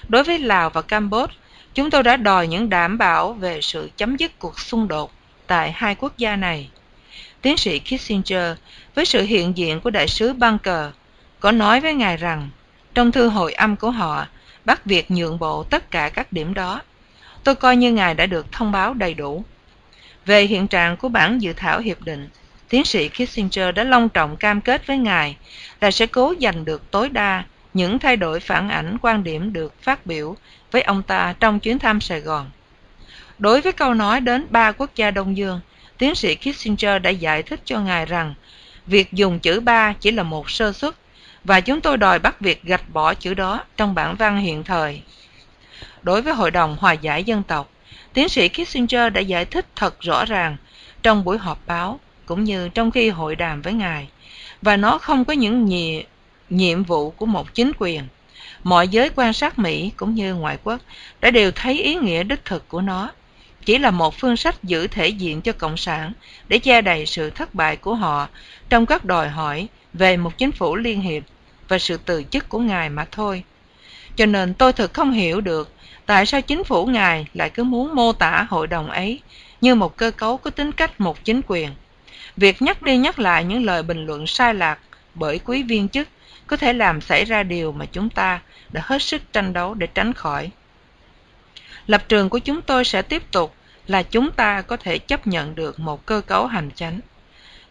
Đối với Lào và Campuchia, chúng tôi đã đòi những đảm bảo về sự chấm dứt cuộc xung đột tại hai quốc gia này. Tiến sĩ Kissinger, với sự hiện diện của đại sứ Bunker, có nói với Ngài rằng, trong thư hội âm của họ, bắt việc nhượng bộ tất cả các điểm đó. Tôi coi như Ngài đã được thông báo đầy đủ. Về hiện trạng của bản dự thảo hiệp định, tiến sĩ Kissinger đã long trọng cam kết với Ngài là sẽ cố giành được tối đa những thay đổi phản ảnh quan điểm được phát biểu với ông ta trong chuyến thăm Sài Gòn. Đối với câu nói đến ba quốc gia Đông Dương, tiến sĩ Kissinger đã giải thích cho Ngài rằng việc dùng chữ ba chỉ là một sơ suất và chúng tôi đòi bắt việc gạch bỏ chữ đó trong bản văn hiện thời. Đối với Hội đồng Hòa giải Dân tộc, tiến sĩ Kissinger đã giải thích thật rõ ràng trong buổi họp báo cũng như trong khi hội đàm với Ngài, và nó không có những nhiệm, nhiệm vụ của một chính quyền. Mọi giới quan sát Mỹ cũng như ngoại quốc đã đều thấy ý nghĩa đích thực của nó. Chỉ là một phương sách giữ thể diện cho Cộng sản để che đậy sự thất bại của họ trong các đòi hỏi về một chính phủ liên hiệp và sự từ chức của Ngài mà thôi. Cho nên tôi thực không hiểu được tại sao chính phủ Ngài lại cứ muốn mô tả hội đồng ấy như một cơ cấu có tính cách một chính quyền. Việc nhắc đi nhắc lại những lời bình luận sai lạc bởi quý viên chức có thể làm xảy ra điều mà chúng ta đã hết sức tranh đấu để tránh khỏi. Lập trường của chúng tôi sẽ tiếp tục là chúng ta có thể chấp nhận được một cơ cấu hành chánh,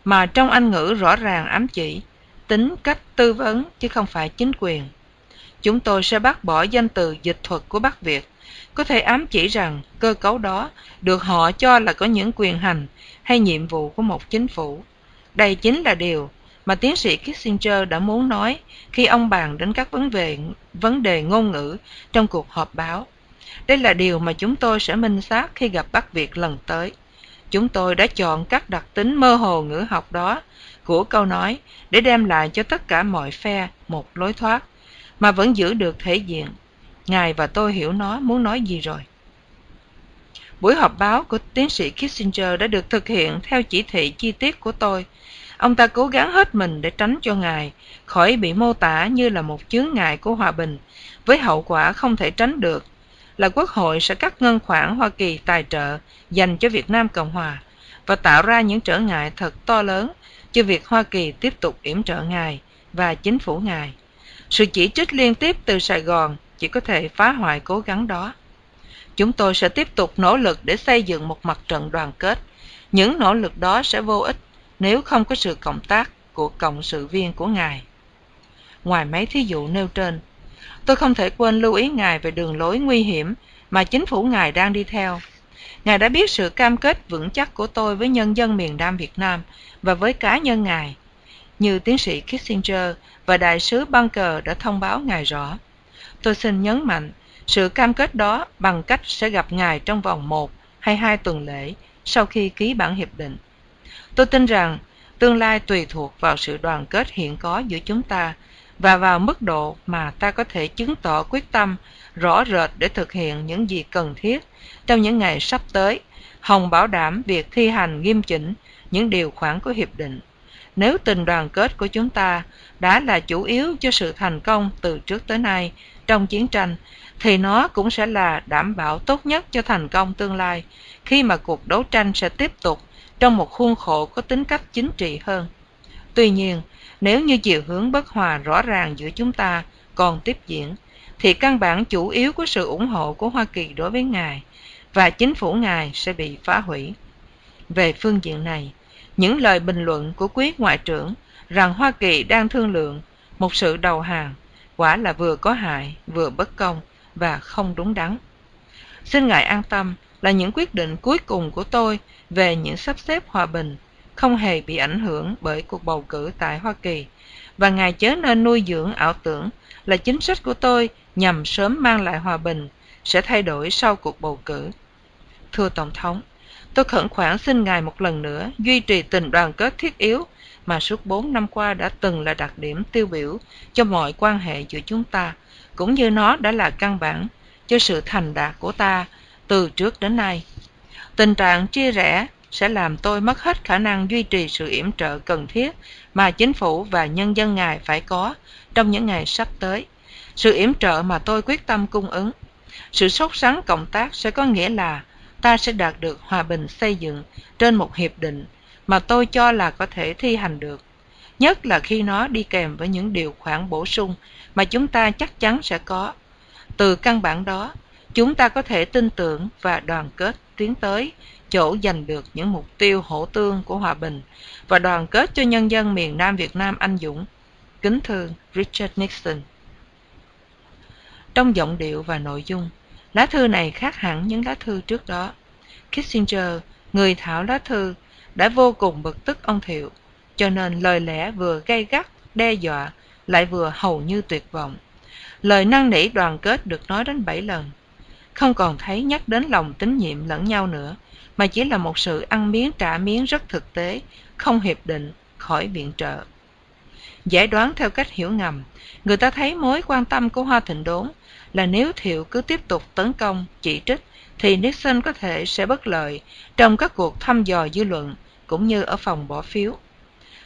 mà trong Anh ngữ rõ ràng ám chỉ tính cách tư vấn chứ không phải chính quyền. Chúng tôi sẽ bác bỏ danh từ dịch thuật của Bắc Việt, có thể ám chỉ rằng cơ cấu đó được họ cho là có những quyền hành hay nhiệm vụ của một chính phủ. Đây chính là điều mà tiến sĩ Kissinger đã muốn nói khi ông bàn đến các vấn đề, vấn đề ngôn ngữ trong cuộc họp báo. Đây là điều mà chúng tôi sẽ minh xác khi gặp Bắc Việt lần tới. Chúng tôi đã chọn các đặc tính mơ hồ ngữ học đó của câu nói để đem lại cho tất cả mọi phe một lối thoát mà vẫn giữ được thể diện. Ngài và tôi hiểu nó muốn nói gì rồi. Buổi họp báo của tiến sĩ Kissinger đã được thực hiện theo chỉ thị chi tiết của tôi. Ông ta cố gắng hết mình để tránh cho Ngài khỏi bị mô tả như là một chướng ngại của hòa bình, với hậu quả không thể tránh được là Quốc hội sẽ cắt ngân khoản Hoa Kỳ tài trợ dành cho Việt Nam Cộng Hòa và tạo ra những trở ngại thật to lớn cho việc Hoa Kỳ tiếp tục yểm trợ Ngài và chính phủ Ngài. Sự chỉ trích liên tiếp từ Sài Gòn chỉ có thể phá hoại cố gắng đó. Chúng tôi sẽ tiếp tục nỗ lực để xây dựng một mặt trận đoàn kết. Những nỗ lực đó sẽ vô ích nếu không có sự cộng tác của cộng sự viên của Ngài. Ngoài mấy thí dụ nêu trên, tôi không thể quên lưu ý Ngài về đường lối nguy hiểm mà chính phủ Ngài đang đi theo. Ngài đã biết sự cam kết vững chắc của tôi với nhân dân miền Nam Việt Nam và với cá nhân Ngài. Như tiến sĩ Kissinger và đại sứ Bunker đã thông báo Ngài rõ. Tôi xin nhấn mạnh sự cam kết đó bằng cách sẽ gặp Ngài trong vòng một hay hai tuần lễ sau khi ký bản hiệp định. Tôi tin rằng tương lai tùy thuộc vào sự đoàn kết hiện có giữa chúng ta và vào mức độ mà ta có thể chứng tỏ quyết tâm rõ rệt để thực hiện những gì cần thiết trong những ngày sắp tới, Hồng bảo đảm việc thi hành nghiêm chỉnh những điều khoản của hiệp định. Nếu tình đoàn kết của chúng ta đã là chủ yếu cho sự thành công từ trước tới nay trong chiến tranh, thì nó cũng sẽ là đảm bảo tốt nhất cho thành công tương lai khi mà cuộc đấu tranh sẽ tiếp tục trong một khuôn khổ có tính cách chính trị hơn. Tuy nhiên, nếu như chiều hướng bất hòa rõ ràng giữa chúng ta còn tiếp diễn, thì căn bản chủ yếu của sự ủng hộ của Hoa Kỳ đối với Ngài và chính phủ Ngài sẽ bị phá hủy. Về phương diện này, những lời bình luận của quý Ngoại trưởng rằng Hoa Kỳ đang thương lượng một sự đầu hàng quả là vừa có hại, vừa bất công và không đúng đắn. Xin Ngài an tâm là những quyết định cuối cùng của tôi về những sắp xếp hòa bình không hề bị ảnh hưởng bởi cuộc bầu cử tại Hoa Kỳ và Ngài chớ nên nuôi dưỡng ảo tưởng là chính sách của tôi nhằm sớm mang lại hòa bình sẽ thay đổi sau cuộc bầu cử. Thưa Tổng thống, tôi khẩn khoản xin Ngài một lần nữa duy trì tình đoàn kết thiết yếu mà suốt bốn năm qua đã từng là đặc điểm tiêu biểu cho mọi quan hệ giữa chúng ta, cũng như nó đã là căn bản cho sự thành đạt của ta từ trước đến nay. Tình trạng chia rẽ sẽ làm tôi mất hết khả năng duy trì sự yểm trợ cần thiết mà chính phủ và nhân dân ngài phải có trong những ngày sắp tới. Sự yểm trợ mà tôi quyết tâm cung ứng. Sự sốt sắng cộng tác sẽ có nghĩa là ta sẽ đạt được hòa bình xây dựng trên một hiệp định mà tôi cho là có thể thi hành được. Nhất là khi nó đi kèm với những điều khoản bổ sung mà chúng ta chắc chắn sẽ có. Từ căn bản đó, chúng ta có thể tin tưởng và đoàn kết tiến tới chỗ giành được những mục tiêu hỗ tương của hòa bình và đoàn kết cho nhân dân miền Nam Việt Nam anh dũng. Kính thưa Richard Nixon. Trong giọng điệu và nội dung, lá thư này khác hẳn những lá thư trước đó. Kissinger, người thảo lá thư, đã vô cùng bực tức ông Thiệu, cho nên lời lẽ vừa gay gắt, đe dọa, lại vừa hầu như tuyệt vọng. Lời năn nỉ đoàn kết được nói đến bảy lần, không còn thấy nhắc đến lòng tín nhiệm lẫn nhau nữa, mà chỉ là một sự ăn miếng trả miếng rất thực tế, không hiệp định, khỏi viện trợ. Giải đoán theo cách hiểu ngầm, người ta thấy mối quan tâm của Hoa Thịnh Đốn là nếu Thiệu cứ tiếp tục tấn công, chỉ trích, thì Nixon có thể sẽ bất lợi trong các cuộc thăm dò dư luận cũng như ở phòng bỏ phiếu.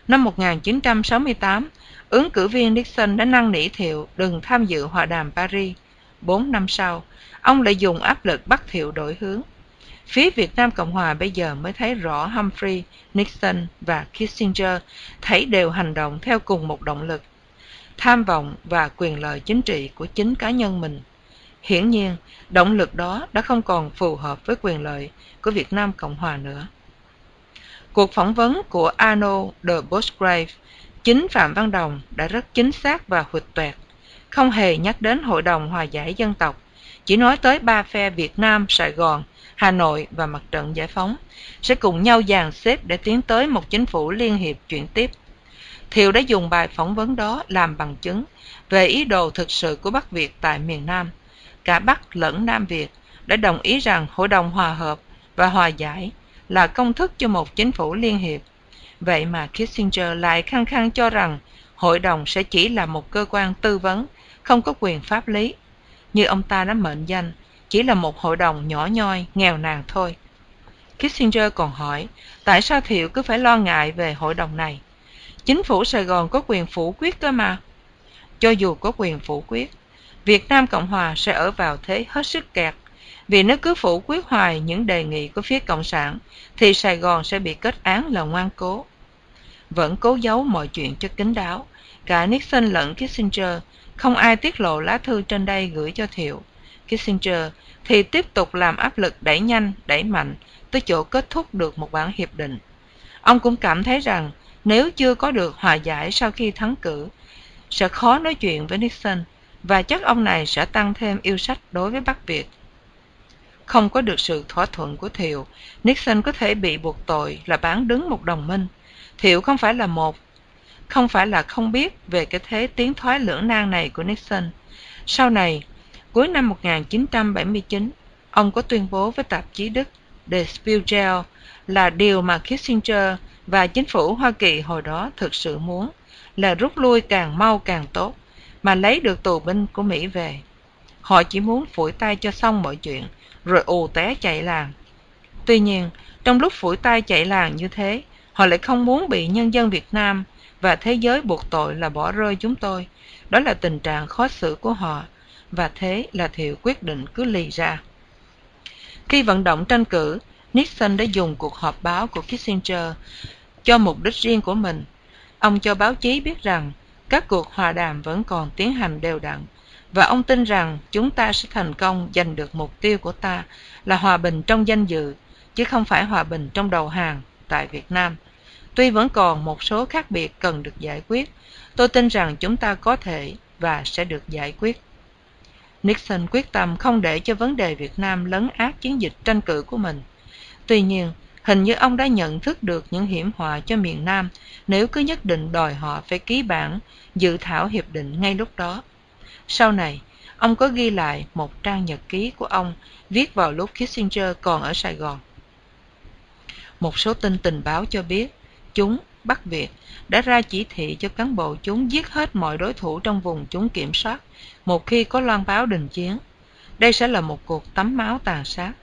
Năm 1968, ứng cử viên Nixon đã năn nỉ Thiệu đừng tham dự hòa đàm Paris. Bốn năm sau, ông lại dùng áp lực bắt Thiệu đổi hướng. Phía Việt Nam Cộng Hòa bây giờ mới thấy rõ Humphrey, Nixon và Kissinger thấy đều hành động theo cùng một động lực, tham vọng và quyền lợi chính trị của chính cá nhân mình. Hiển nhiên, động lực đó đã không còn phù hợp với quyền lợi của Việt Nam Cộng Hòa nữa. Cuộc phỏng vấn của Arnold de Bosgrave, chính Phạm Văn Đồng đã rất chính xác và huỵch toẹt, không hề nhắc đến Hội đồng Hòa giải Dân tộc, chỉ nói tới ba phe Việt Nam, Sài Gòn Hà Nội và Mặt trận Giải phóng sẽ cùng nhau dàn xếp để tiến tới một chính phủ liên hiệp chuyển tiếp. Thiệu đã dùng bài phỏng vấn đó làm bằng chứng về ý đồ thực sự của Bắc Việt tại miền Nam. Cả Bắc lẫn Nam Việt đã đồng ý rằng Hội đồng Hòa hợp và Hòa giải là công thức cho một chính phủ liên hiệp. Vậy mà Kissinger lại khăng khăng cho rằng hội đồng sẽ chỉ là một cơ quan tư vấn, không có quyền pháp lý. Như ông ta đã mệnh danh chỉ là một hội đồng nhỏ nhoi, nghèo nàn thôi. Kissinger còn hỏi, tại sao Thiệu cứ phải lo ngại về hội đồng này? Chính phủ Sài Gòn có quyền phủ quyết cơ mà. Cho dù có quyền phủ quyết, Việt Nam Cộng Hòa sẽ ở vào thế hết sức kẹt. Vì nếu cứ phủ quyết hoài những đề nghị của phía Cộng sản, thì Sài Gòn sẽ bị kết án là ngoan cố. Vẫn cố giấu mọi chuyện cho kín đáo. Cả Nixon lẫn Kissinger, không ai tiết lộ lá thư trên đây gửi cho Thiệu. Kissinger thì tiếp tục làm áp lực đẩy nhanh, đẩy mạnh tới chỗ kết thúc được một bản hiệp định. Ông cũng cảm thấy rằng nếu chưa có được hòa giải sau khi thắng cử, sẽ khó nói chuyện với Nixon và chắc ông này sẽ tăng thêm yêu sách đối với Bắc Việt. Không có được sự thỏa thuận của Thiệu, Nixon có thể bị buộc tội là bán đứng một đồng minh. Thiệu không phải là một, không phải là không biết về cái thế tiến thoái lưỡng nan này của Nixon. Sau này, Cuối năm 1979, ông có tuyên bố với tạp chí Đức The Spiegel là điều mà Kissinger và chính phủ Hoa Kỳ hồi đó thực sự muốn là rút lui càng mau càng tốt mà lấy được tù binh của Mỹ về. Họ chỉ muốn phủi tay cho xong mọi chuyện rồi ù té chạy làng. Tuy nhiên, trong lúc phủi tay chạy làng như thế, họ lại không muốn bị nhân dân Việt Nam và thế giới buộc tội là bỏ rơi chúng tôi. Đó là tình trạng khó xử của họ và thế là Thiệu quyết định cứ lì ra. Khi vận động tranh cử, Nixon đã dùng cuộc họp báo của Kissinger cho mục đích riêng của mình. Ông cho báo chí biết rằng các cuộc hòa đàm vẫn còn tiến hành đều đặn và ông tin rằng chúng ta sẽ thành công giành được mục tiêu của ta là hòa bình trong danh dự chứ không phải hòa bình trong đầu hàng tại Việt Nam. Tuy vẫn còn một số khác biệt cần được giải quyết, tôi tin rằng chúng ta có thể và sẽ được giải quyết. Nixon quyết tâm không để cho vấn đề Việt Nam lấn át chiến dịch tranh cử của mình. Tuy nhiên, hình như ông đã nhận thức được những hiểm họa cho miền Nam nếu cứ nhất định đòi họ phải ký bản dự thảo hiệp định ngay lúc đó. Sau này, ông có ghi lại một trang nhật ký của ông viết vào lúc Kissinger còn ở Sài Gòn. Một số tin tình báo cho biết, chúng, Bắc Việt, đã ra chỉ thị cho cán bộ chúng giết hết mọi đối thủ trong vùng chúng kiểm soát một khi có loan báo đình chiến. Đây sẽ là một cuộc tắm máu tàn sát,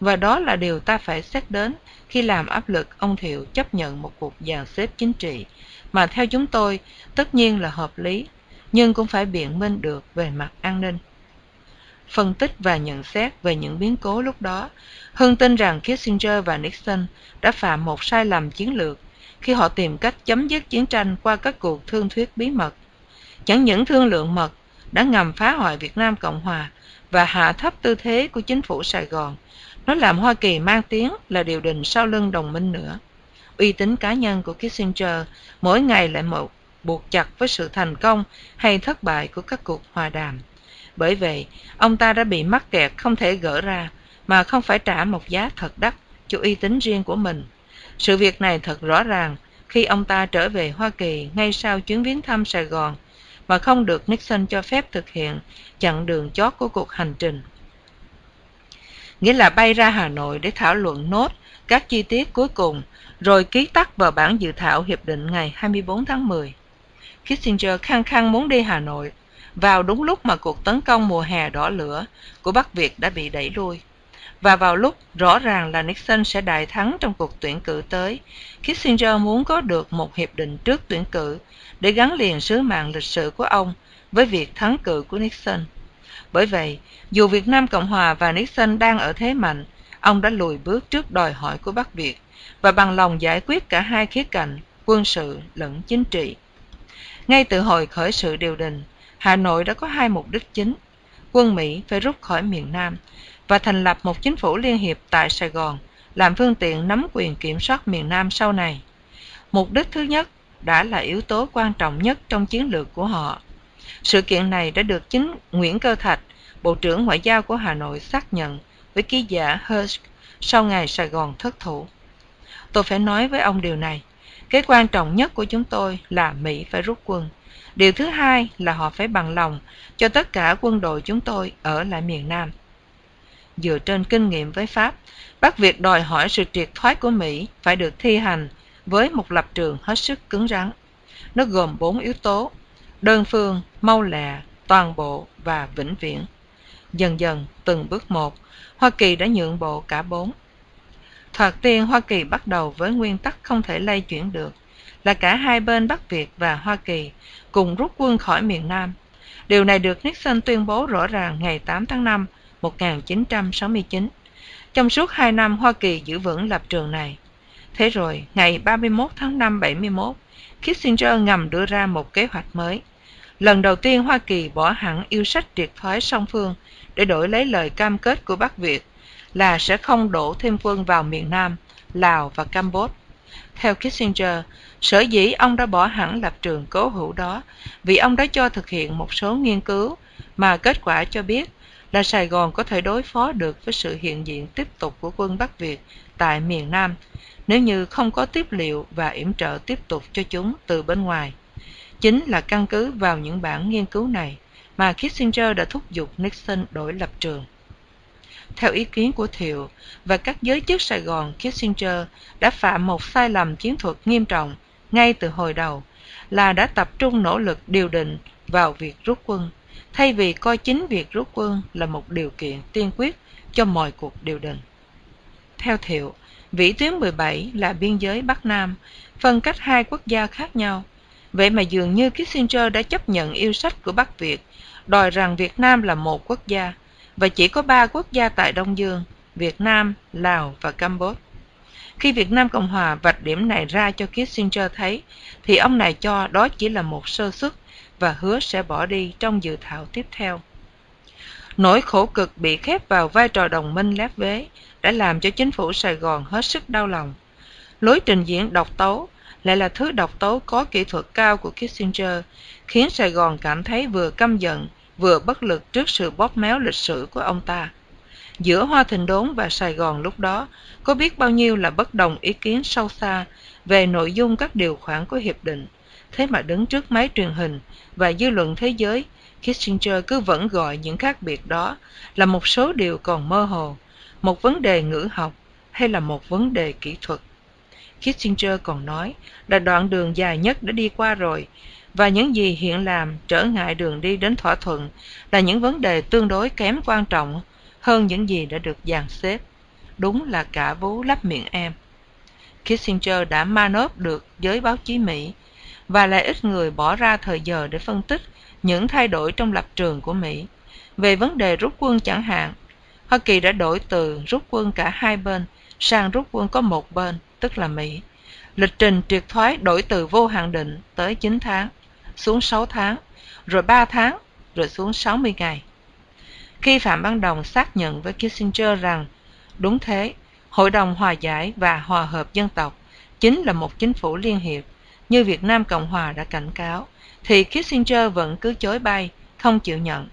và đó là điều ta phải xét đến khi làm áp lực ông Thiệu chấp nhận một cuộc dàn xếp chính trị, mà theo chúng tôi tất nhiên là hợp lý, nhưng cũng phải biện minh được về mặt an ninh. Phân tích và nhận xét về những biến cố lúc đó, Hưng tin rằng Kissinger và Nixon đã phạm một sai lầm chiến lược khi họ tìm cách chấm dứt chiến tranh qua các cuộc thương thuyết bí mật. Chẳng những thương lượng mật đã ngầm phá hoại Việt Nam Cộng Hòa và hạ thấp tư thế của chính phủ Sài Gòn, nó làm Hoa Kỳ mang tiếng là điều đình sau lưng đồng minh nữa. Uy tín cá nhân của Kissinger mỗi ngày lại một buộc chặt với sự thành công hay thất bại của các cuộc hòa đàm. Bởi vậy, ông ta đã bị mắc kẹt không thể gỡ ra, mà không phải trả một giá thật đắt cho uy tín riêng của mình. Sự việc này thật rõ ràng khi ông ta trở về Hoa Kỳ ngay sau chuyến viếng thăm Sài Gòn mà không được Nixon cho phép thực hiện chặn đường chót của cuộc hành trình. Nghĩa là bay ra Hà Nội để thảo luận nốt các chi tiết cuối cùng rồi ký tắt vào bản dự thảo hiệp định ngày 24 tháng 10. Kissinger khăng khăng muốn đi Hà Nội vào đúng lúc mà cuộc tấn công mùa hè đỏ lửa của Bắc Việt đã bị đẩy lui. Và vào lúc rõ ràng là Nixon sẽ đại thắng trong cuộc tuyển cử tới, Kissinger muốn có được một hiệp định trước tuyển cử để gắn liền sứ mạng lịch sử của ông với việc thắng cử của Nixon. Bởi vậy, dù Việt Nam Cộng Hòa và Nixon đang ở thế mạnh, ông đã lùi bước trước đòi hỏi của Bắc Việt và bằng lòng giải quyết cả hai khía cạnh, quân sự lẫn chính trị. Ngay từ hồi khởi sự điều đình, Hà Nội đã có hai mục đích chính. Quân Mỹ phải rút khỏi miền Nam và thành lập một chính phủ liên hiệp tại Sài Gòn, làm phương tiện nắm quyền kiểm soát miền Nam sau này. Mục đích thứ nhất đã là yếu tố quan trọng nhất trong chiến lược của họ. Sự kiện này đã được chính Nguyễn Cơ Thạch, Bộ trưởng Ngoại giao của Hà Nội xác nhận với ký giả Hersh sau ngày Sài Gòn thất thủ. Tôi phải nói với ông điều này. Cái quan trọng nhất của chúng tôi là Mỹ phải rút quân. Điều thứ hai là họ phải bằng lòng cho tất cả quân đội chúng tôi ở lại miền Nam. Dựa trên kinh nghiệm với Pháp, Bắc Việt đòi hỏi sự triệt thoái của Mỹ phải được thi hành với một lập trường hết sức cứng rắn. Nó gồm bốn yếu tố, đơn phương, mau lẹ, toàn bộ và vĩnh viễn. Dần dần, từng bước một, Hoa Kỳ đã nhượng bộ cả bốn. Thoạt tiên Hoa Kỳ bắt đầu với nguyên tắc không thể lay chuyển được, là cả hai bên Bắc Việt và Hoa Kỳ cùng rút quân khỏi miền Nam. Điều này được Nixon tuyên bố rõ ràng ngày 8 tháng 5 1969. Trong suốt hai năm Hoa Kỳ giữ vững lập trường này. Thế rồi, ngày 31 tháng 5 71, Kissinger ngầm đưa ra một kế hoạch mới. Lần đầu tiên Hoa Kỳ bỏ hẳn yêu sách triệt thoái song phương để đổi lấy lời cam kết của Bắc Việt là sẽ không đổ thêm quân vào miền Nam, Lào và Campuchia. Theo Kissinger, sở dĩ ông đã bỏ hẳn lập trường cố hữu đó vì ông đã cho thực hiện một số nghiên cứu mà kết quả cho biết là Sài Gòn có thể đối phó được với sự hiện diện tiếp tục của quân Bắc Việt tại miền Nam nếu như không có tiếp liệu và yểm trợ tiếp tục cho chúng từ bên ngoài. Chính là căn cứ vào những bản nghiên cứu này mà Kissinger đã thúc giục Nixon đổi lập trường. Theo ý kiến của Thiệu và các giới chức Sài Gòn, Kissinger đã phạm một sai lầm chiến thuật nghiêm trọng ngay từ hồi đầu là đã tập trung nỗ lực điều định vào việc rút quân, thay vì coi chính việc rút quân là một điều kiện tiên quyết cho mọi cuộc điều đình. Theo Thiệu, vĩ tuyến 17 là biên giới Bắc Nam, phân cách hai quốc gia khác nhau. Vậy mà dường như Kissinger đã chấp nhận yêu sách của Bắc Việt, đòi rằng Việt Nam là một quốc gia, và chỉ có ba quốc gia tại Đông Dương, Việt Nam, Lào và Campuchia. Khi Việt Nam Cộng Hòa vạch điểm này ra cho Kissinger thấy, thì ông này cho đó chỉ là một sơ suất và hứa sẽ bỏ đi trong dự thảo tiếp theo. Nỗi khổ cực bị khép vào vai trò đồng minh lép vế đã làm cho chính phủ Sài Gòn hết sức đau lòng. Lối trình diễn độc tấu lại là thứ độc tố có kỹ thuật cao của Kissinger, khiến Sài Gòn cảm thấy vừa căm giận, vừa bất lực trước sự bóp méo lịch sử của ông ta. Giữa Hoa Thịnh Đốn và Sài Gòn lúc đó, có biết bao nhiêu là bất đồng ý kiến sâu xa về nội dung các điều khoản của hiệp định. Thế mà đứng trước máy truyền hình và dư luận thế giới, Kissinger cứ vẫn gọi những khác biệt đó là một số điều còn mơ hồ, một vấn đề ngữ học hay là một vấn đề kỹ thuật. Kissinger còn nói là đoạn đường dài nhất đã đi qua rồi và những gì hiện làm trở ngại đường đi đến thỏa thuận là những vấn đề tương đối kém quan trọng hơn những gì đã được dàn xếp. Đúng là cả vú lắp miệng em. Kissinger đã manop được giới báo chí Mỹ và lại ít người bỏ ra thời giờ để phân tích những thay đổi trong lập trường của Mỹ. Về vấn đề rút quân chẳng hạn, Hoa Kỳ đã đổi từ rút quân cả hai bên sang rút quân có một bên, tức là Mỹ. Lịch trình triệt thoái đổi từ vô hạn định tới 9 tháng, xuống 6 tháng, rồi 3 tháng, rồi xuống 60 ngày. Khi Phạm Văn Đồng xác nhận với Kissinger rằng đúng thế, Hội đồng Hòa giải và Hòa hợp dân tộc chính là một chính phủ liên hiệp, như Việt Nam Cộng Hòa đã cảnh cáo, thì Kissinger vẫn cứ chối bay, không chịu nhận.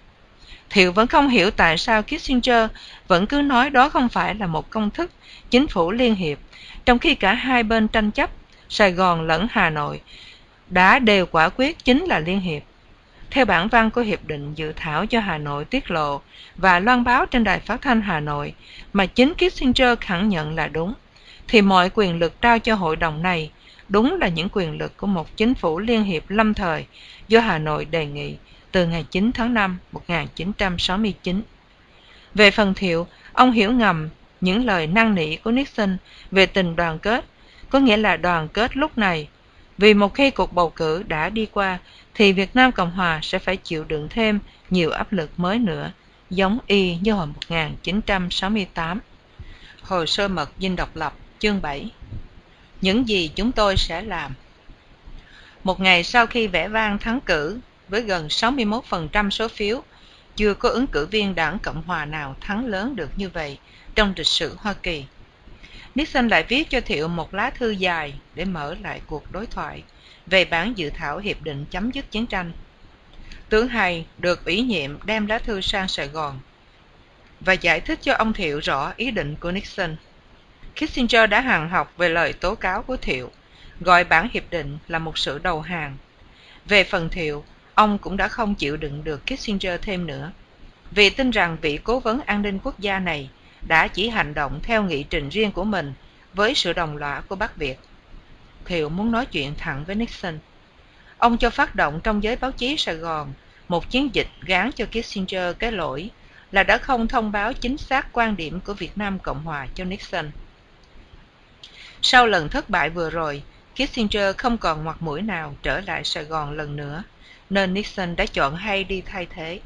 Thiệu vẫn không hiểu tại sao Kissinger vẫn cứ nói đó không phải là một công thức chính phủ liên hiệp, trong khi cả hai bên tranh chấp, Sài Gòn lẫn Hà Nội, đã đều quả quyết chính là liên hiệp. Theo bản văn của Hiệp định dự thảo cho Hà Nội tiết lộ và loan báo trên đài phát thanh Hà Nội mà chính Kissinger khẳng nhận là đúng, thì mọi quyền lực trao cho hội đồng này đúng là những quyền lực của một chính phủ liên hiệp lâm thời do Hà Nội đề nghị từ ngày 9 tháng 5 1969. Về phần thiệu, ông hiểu ngầm những lời năn nỉ của Nixon về tình đoàn kết, có nghĩa là đoàn kết lúc này. Vì một khi cuộc bầu cử đã đi qua, thì Việt Nam Cộng Hòa sẽ phải chịu đựng thêm nhiều áp lực mới nữa, giống y như hồi 1968. Hồ sơ mật dinh độc lập, chương 7 Những gì chúng tôi sẽ làm Một ngày sau khi vẽ vang thắng cử, với gần 61% số phiếu, chưa có ứng cử viên đảng Cộng Hòa nào thắng lớn được như vậy trong lịch sử Hoa Kỳ. Nixon lại viết cho Thiệu một lá thư dài để mở lại cuộc đối thoại về bản dự thảo hiệp định chấm dứt chiến tranh. Tướng Hay được ủy nhiệm đem lá thư sang Sài Gòn và giải thích cho ông Thiệu rõ ý định của Nixon. Kissinger đã hằng học về lời tố cáo của Thiệu, gọi bản hiệp định là một sự đầu hàng. Về phần Thiệu, ông cũng đã không chịu đựng được Kissinger thêm nữa, vì tin rằng vị cố vấn an ninh quốc gia này đã chỉ hành động theo nghị trình riêng của mình với sự đồng lõa của Bắc Việt. Thiệu muốn nói chuyện thẳng với Nixon. Ông cho phát động trong giới báo chí Sài Gòn một chiến dịch gán cho Kissinger cái lỗi là đã không thông báo chính xác quan điểm của Việt Nam Cộng Hòa cho Nixon. Sau lần thất bại vừa rồi, Kissinger không còn mặt mũi nào trở lại Sài Gòn lần nữa, nên Nixon đã chọn hay đi thay thế,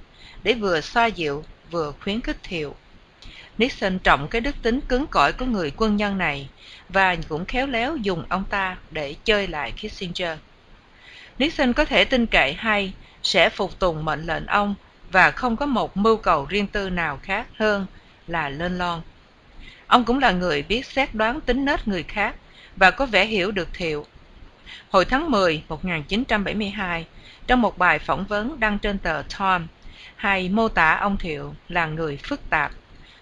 để vừa xoa dịu vừa khuyến khích Thiệu. Nixon trọng cái đức tính cứng cỏi của người quân nhân này và cũng khéo léo dùng ông ta để chơi lại Kissinger. Nixon có thể tin cậy hay sẽ phục tùng mệnh lệnh ông và không có một mưu cầu riêng tư nào khác hơn là lên lon. Ông cũng là người biết xét đoán tính nết người khác và có vẻ hiểu được Thiệu. Hồi tháng 10, 1972, trong một bài phỏng vấn đăng trên tờ Time, hay mô tả ông Thiệu là người phức tạp,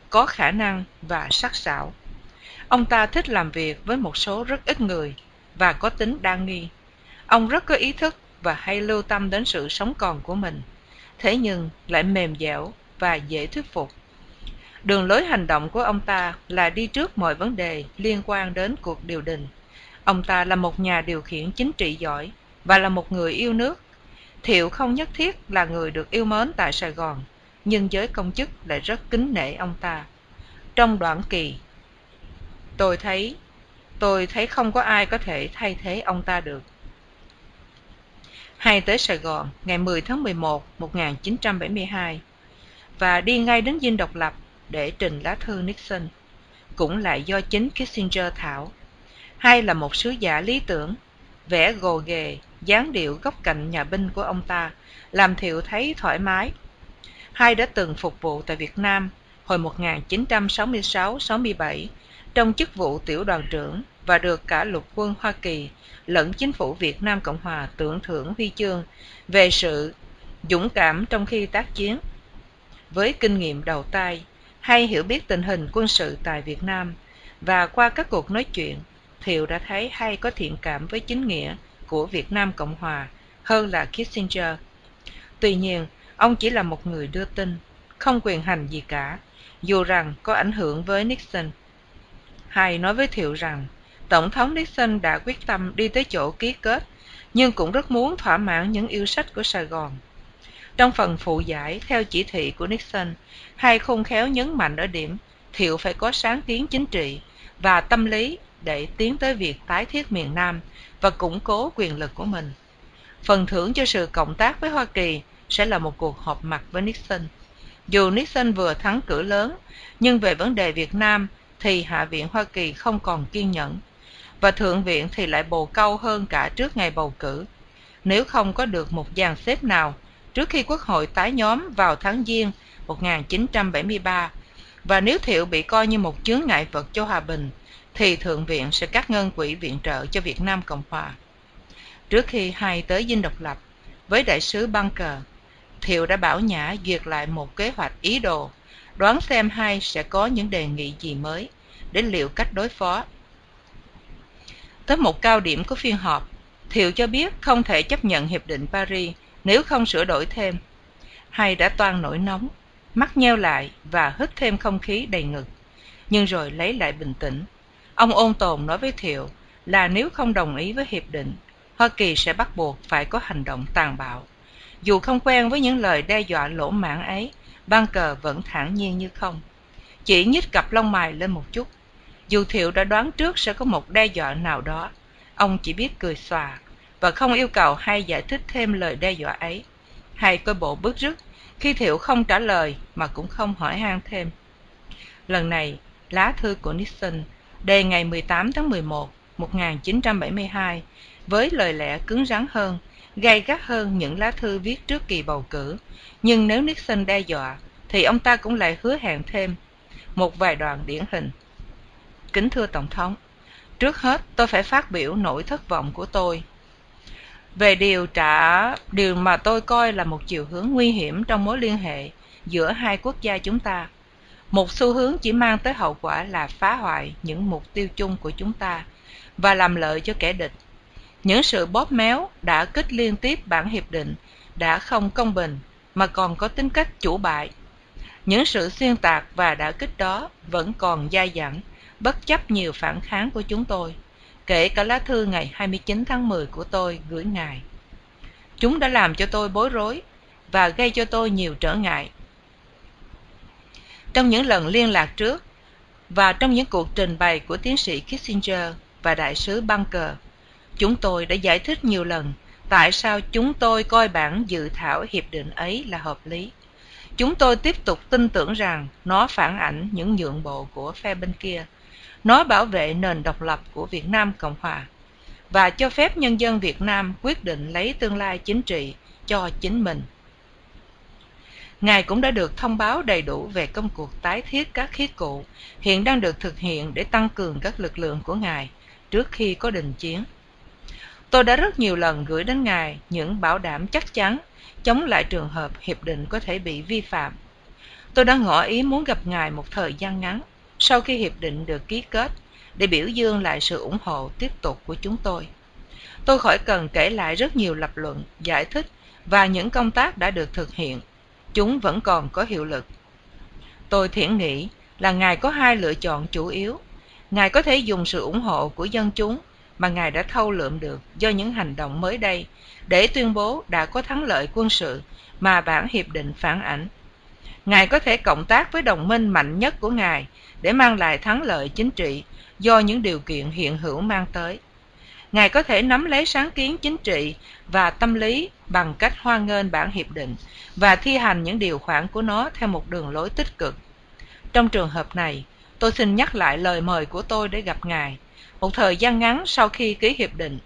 có khả năng và sắc sảo. Ông ta thích làm việc với một số rất ít người và có tính đa nghi. Ông rất có ý thức và hay lưu tâm đến sự sống còn của mình, thế nhưng lại mềm dẻo và dễ thuyết phục. Đường lối hành động của ông ta là đi trước mọi vấn đề liên quan đến cuộc điều đình. Ông ta là một nhà điều khiển chính trị giỏi và là một người yêu nước. Thiệu không nhất thiết là người được yêu mến tại Sài Gòn, nhưng giới công chức lại rất kính nể ông ta. Trong đoạn kỳ, tôi thấy tôi thấy không có ai có thể thay thế ông ta được. Hay tới Sài Gòn ngày 10 tháng 11 1972 và đi ngay đến dinh độc lập để trình lá thư Nixon, cũng lại do chính Kissinger thảo. Hay là một sứ giả lý tưởng, vẽ gồ ghề, dáng điệu góc cạnh nhà binh của ông ta, làm Thiệu thấy thoải mái Hai đã từng phục vụ tại Việt Nam hồi 1966-67 trong chức vụ tiểu đoàn trưởng và được cả lục quân Hoa Kỳ lẫn chính phủ Việt Nam Cộng Hòa tưởng thưởng huy chương về sự dũng cảm trong khi tác chiến. Với kinh nghiệm đầu tay hay hiểu biết tình hình quân sự tại Việt Nam và qua các cuộc nói chuyện, Thiệu đã thấy hay có thiện cảm với chính nghĩa của Việt Nam Cộng Hòa hơn là Kissinger. Tuy nhiên, ông chỉ là một người đưa tin, không quyền hành gì cả, dù rằng có ảnh hưởng với Nixon. Hay nói với Thiệu rằng, Tổng thống Nixon đã quyết tâm đi tới chỗ ký kết, nhưng cũng rất muốn thỏa mãn những yêu sách của Sài Gòn. Trong phần phụ giải, theo chỉ thị của Nixon, hay khôn khéo nhấn mạnh ở điểm Thiệu phải có sáng kiến chính trị và tâm lý để tiến tới việc tái thiết miền Nam và củng cố quyền lực của mình. Phần thưởng cho sự cộng tác với Hoa Kỳ sẽ là một cuộc họp mặt với Nixon. Dù Nixon vừa thắng cử lớn, nhưng về vấn đề Việt Nam thì Hạ viện Hoa Kỳ không còn kiên nhẫn, và Thượng viện thì lại bồ câu hơn cả trước ngày bầu cử. Nếu không có được một dàn xếp nào trước khi Quốc hội tái nhóm vào tháng Giêng 1973, và nếu Thiệu bị coi như một chướng ngại vật cho hòa bình, thì Thượng viện sẽ cắt ngân quỹ viện trợ cho Việt Nam Cộng Hòa. Trước khi hai tới dinh độc lập, với đại sứ Bunker, Thiệu đã bảo Nhã duyệt lại một kế hoạch ý đồ, đoán xem hai sẽ có những đề nghị gì mới, để liệu cách đối phó. Tới một cao điểm của phiên họp, Thiệu cho biết không thể chấp nhận Hiệp định Paris nếu không sửa đổi thêm. Hai đã toan nổi nóng, mắt nheo lại và hít thêm không khí đầy ngực, nhưng rồi lấy lại bình tĩnh. Ông ôn tồn nói với Thiệu là nếu không đồng ý với hiệp định, Hoa Kỳ sẽ bắt buộc phải có hành động tàn bạo. Dù không quen với những lời đe dọa lỗ mãn ấy, ban cờ vẫn thản nhiên như không. Chỉ nhích cặp lông mày lên một chút. Dù Thiệu đã đoán trước sẽ có một đe dọa nào đó, ông chỉ biết cười xòa và không yêu cầu hay giải thích thêm lời đe dọa ấy. Hay coi bộ bức rứt khi Thiệu không trả lời mà cũng không hỏi han thêm. Lần này, lá thư của Nixon đề ngày 18 tháng 11, 1972 với lời lẽ cứng rắn hơn, gay gắt hơn những lá thư viết trước kỳ bầu cử. Nhưng nếu Nixon đe dọa, thì ông ta cũng lại hứa hẹn thêm một vài đoạn điển hình. Kính thưa Tổng thống, trước hết tôi phải phát biểu nỗi thất vọng của tôi về điều trả điều mà tôi coi là một chiều hướng nguy hiểm trong mối liên hệ giữa hai quốc gia chúng ta một xu hướng chỉ mang tới hậu quả là phá hoại những mục tiêu chung của chúng ta và làm lợi cho kẻ địch những sự bóp méo đã kích liên tiếp bản hiệp định đã không công bình mà còn có tính cách chủ bại những sự xuyên tạc và đã kích đó vẫn còn dai dẳng bất chấp nhiều phản kháng của chúng tôi kể cả lá thư ngày 29 tháng 10 của tôi gửi ngài. Chúng đã làm cho tôi bối rối và gây cho tôi nhiều trở ngại. Trong những lần liên lạc trước và trong những cuộc trình bày của tiến sĩ Kissinger và đại sứ Bunker, chúng tôi đã giải thích nhiều lần tại sao chúng tôi coi bản dự thảo hiệp định ấy là hợp lý. Chúng tôi tiếp tục tin tưởng rằng nó phản ảnh những nhượng bộ của phe bên kia nó bảo vệ nền độc lập của Việt Nam Cộng Hòa và cho phép nhân dân Việt Nam quyết định lấy tương lai chính trị cho chính mình. Ngài cũng đã được thông báo đầy đủ về công cuộc tái thiết các khí cụ hiện đang được thực hiện để tăng cường các lực lượng của Ngài trước khi có đình chiến. Tôi đã rất nhiều lần gửi đến Ngài những bảo đảm chắc chắn chống lại trường hợp hiệp định có thể bị vi phạm. Tôi đã ngỏ ý muốn gặp Ngài một thời gian ngắn sau khi hiệp định được ký kết để biểu dương lại sự ủng hộ tiếp tục của chúng tôi. Tôi khỏi cần kể lại rất nhiều lập luận, giải thích và những công tác đã được thực hiện. Chúng vẫn còn có hiệu lực. Tôi thiển nghĩ là Ngài có hai lựa chọn chủ yếu. Ngài có thể dùng sự ủng hộ của dân chúng mà Ngài đã thâu lượm được do những hành động mới đây để tuyên bố đã có thắng lợi quân sự mà bản hiệp định phản ảnh. Ngài có thể cộng tác với đồng minh mạnh nhất của Ngài để mang lại thắng lợi chính trị do những điều kiện hiện hữu mang tới. Ngài có thể nắm lấy sáng kiến chính trị và tâm lý bằng cách hoan nghênh bản hiệp định và thi hành những điều khoản của nó theo một đường lối tích cực. Trong trường hợp này, tôi xin nhắc lại lời mời của tôi để gặp Ngài một thời gian ngắn sau khi ký hiệp định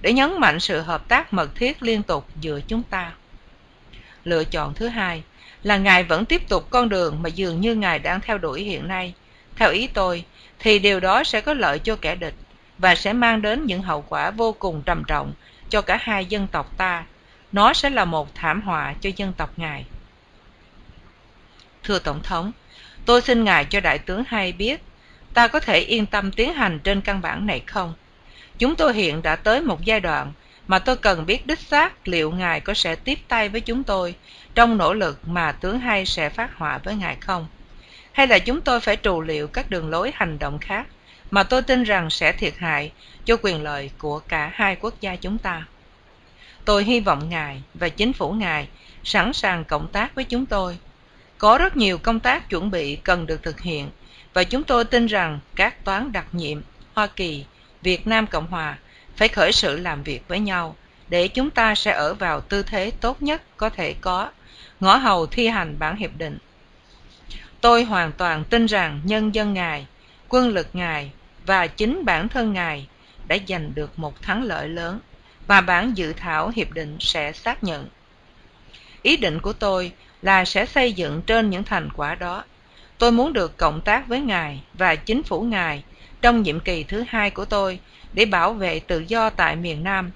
để nhấn mạnh sự hợp tác mật thiết liên tục giữa chúng ta. Lựa chọn thứ hai là Ngài vẫn tiếp tục con đường mà dường như Ngài đang theo đuổi hiện nay – theo ý tôi, thì điều đó sẽ có lợi cho kẻ địch, và sẽ mang đến những hậu quả vô cùng trầm trọng cho cả hai dân tộc ta. Nó sẽ là một thảm họa cho dân tộc ngài. Thưa tổng thống tôi xin ngài cho đại tướng hay biết ta có thể yên tâm tiến hành trên căn bản này không? Chúng tôi hiện đã tới một giai đoạn mà tôi cần biết đích xác liệu ngài có sẽ tiếp tay với chúng tôi trong nỗ lực mà tướng hay sẽ phát họa với ngài không? Hay là chúng tôi phải trù liệu các đường lối hành động khác mà tôi tin rằng sẽ thiệt hại cho quyền lợi của cả hai quốc gia chúng ta? Tôi hy vọng ngài và chính phủ ngài sẵn sàng cộng tác với chúng tôi. Có rất nhiều công tác chuẩn bị cần được thực hiện và chúng tôi tin rằng các toán đặc nhiệm hoa kỳ, việt nam cộng hòa phải khởi sự làm việc với nhau để chúng ta sẽ ở vào tư thế tốt nhất có thể có. Ngõ hầu thi hành bản hiệp định. Tôi hoàn toàn tin rằng nhân dân ngài, quân lực ngài và chính bản thân ngài đã giành được một thắng lợi lớn và bản dự thảo hiệp định sẽ xác nhận. Ý định của tôi là sẽ xây dựng trên những thành quả đó tôi muốn được cộng tác với ngài và chính phủ ngài trong nhiệm kỳ thứ hai của tôi để bảo vệ tự do tại miền nam.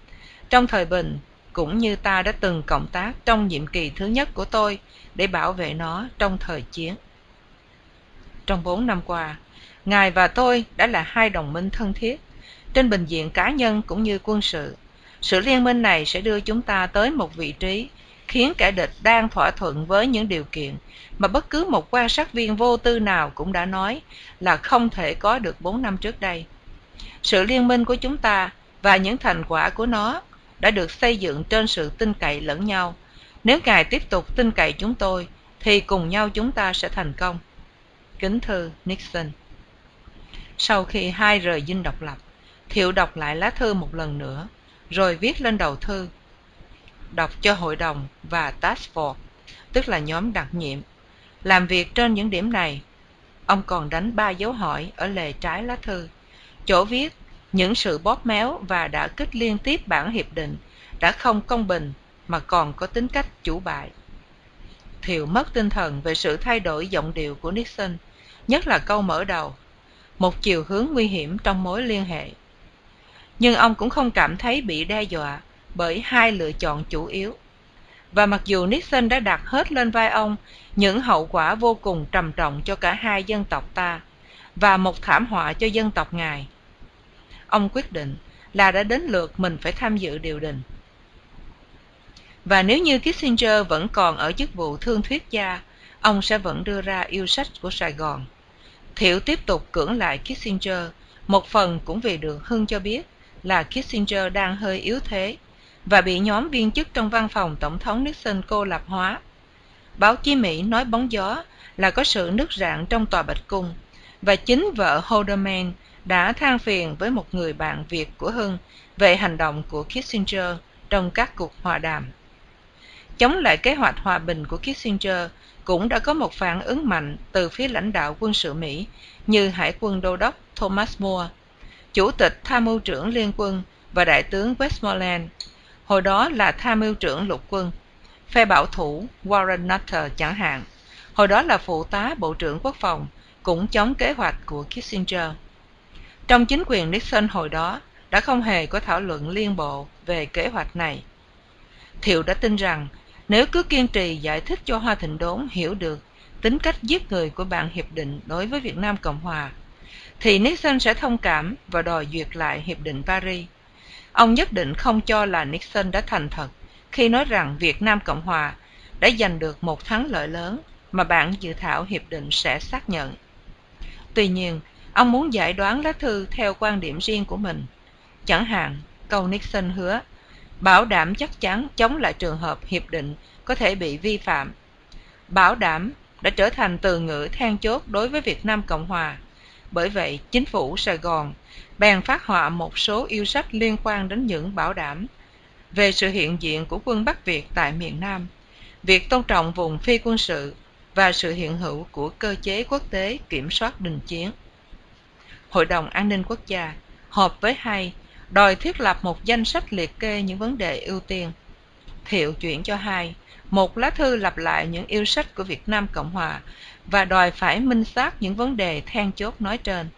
Trong thời bình, cũng như ta đã từng cộng tác trong nhiệm kỳ thứ nhất của tôi để bảo vệ nó trong thời chiến. Trong bốn năm qua, ngài và tôi đã là hai đồng minh thân thiết. Trên bình diện cá nhân cũng như quân sự sự liên minh này sẽ đưa chúng ta tới một vị trí khiến kẻ địch đang thỏa thuận với những điều kiện mà bất cứ một quan sát viên vô tư nào cũng đã nói là không thể có được bốn năm trước đây. Sự liên minh của chúng ta và những thành quả của nó đã được xây dựng trên sự tin cậy lẫn nhau. Nếu ngài tiếp tục tin cậy chúng tôi, thì cùng nhau chúng ta sẽ thành công. Kính thư nixon. Sau khi hai rời dinh độc lập, thiệu đọc lại lá thư một lần nữa, rồi viết lên đầu thư đọc cho hội đồng và task force, tức là nhóm đặc nhiệm. Làm việc trên những điểm này, ông còn đánh ba dấu hỏi ở lề trái lá thư. Chỗ viết, những sự bóp méo và đã kích liên tiếp bản hiệp định đã không công bình mà còn có tính cách chủ bại. Thiệu mất tinh thần về sự thay đổi giọng điệu của nixon, nhất là câu mở đầu, một chiều hướng nguy hiểm trong mối liên hệ. Nhưng ông cũng không cảm thấy bị đe dọa bởi hai lựa chọn chủ yếu. Và mặc dù nixon đã đặt hết lên vai ông, những hậu quả vô cùng trầm trọng cho cả hai dân tộc ta và một thảm họa cho dân tộc ngài. Ông quyết định là đã đến lượt mình phải tham dự điều đình. Và nếu như kissinger vẫn còn ở chức vụ thương thuyết gia, ông sẽ vẫn đưa ra yêu sách của sài gòn. Thiệu tiếp tục cưỡng lại kissinger, một phần cũng vì được hưng cho biết là kissinger đang hơi yếu thế và bị nhóm viên chức trong văn phòng tổng thống nixon cô lập hóa. Báo chí mỹ nói bóng gió là có sự nứt rạn trong tòa bạch cung và chính vợ holderman đã than phiền với một người bạn việt của hưng về hành động của kissinger trong các cuộc hòa đàm. Chống lại kế hoạch hòa bình của kissinger cũng đã có một phản ứng mạnh từ phía lãnh đạo quân sự mỹ như hải quân đô đốc thomas moore, chủ tịch tham mưu trưởng liên quân và đại tướng westmoreland hồi đó là tham mưu trưởng lục quân, phe bảo thủ warren nutter chẳng hạn. Hồi đó là phụ tá bộ trưởng quốc phòng, cũng chống kế hoạch của kissinger. Trong chính quyền nixon hồi đó, đã không hề có thảo luận liên bộ về kế hoạch này. Thiệu đã tin rằng, nếu cứ kiên trì giải thích cho hoa thịnh đốn hiểu được tính cách giết người của bản hiệp định đối với việt nam cộng hòa, thì nixon sẽ thông cảm và đòi duyệt lại hiệp định paris ông nhất định không cho là nixon đã thành thật khi nói rằng việt nam cộng hòa đã giành được một thắng lợi lớn mà bản dự thảo hiệp định sẽ xác nhận. Tuy nhiên, ông muốn giải đoán lá thư theo quan điểm riêng của mình. Chẳng hạn, câu nixon hứa, bảo đảm chắc chắn chống lại trường hợp hiệp định có thể bị vi phạm. Bảo đảm đã trở thành từ ngữ then chốt đối với việt nam cộng hòa. Bởi vậy, chính phủ sài gòn bèn phát họa một số yêu sách liên quan đến những bảo đảm về sự hiện diện của quân bắc việt tại miền nam, việc tôn trọng vùng phi quân sự và sự hiện hữu của cơ chế quốc tế kiểm soát đình chiến. Hội đồng an ninh quốc gia họp với hai đòi thiết lập một danh sách liệt kê những vấn đề ưu tiên, thiệu chuyển cho hai một lá thư lặp lại những yêu sách của việt nam cộng hòa và đòi phải minh xác những vấn đề then chốt nói trên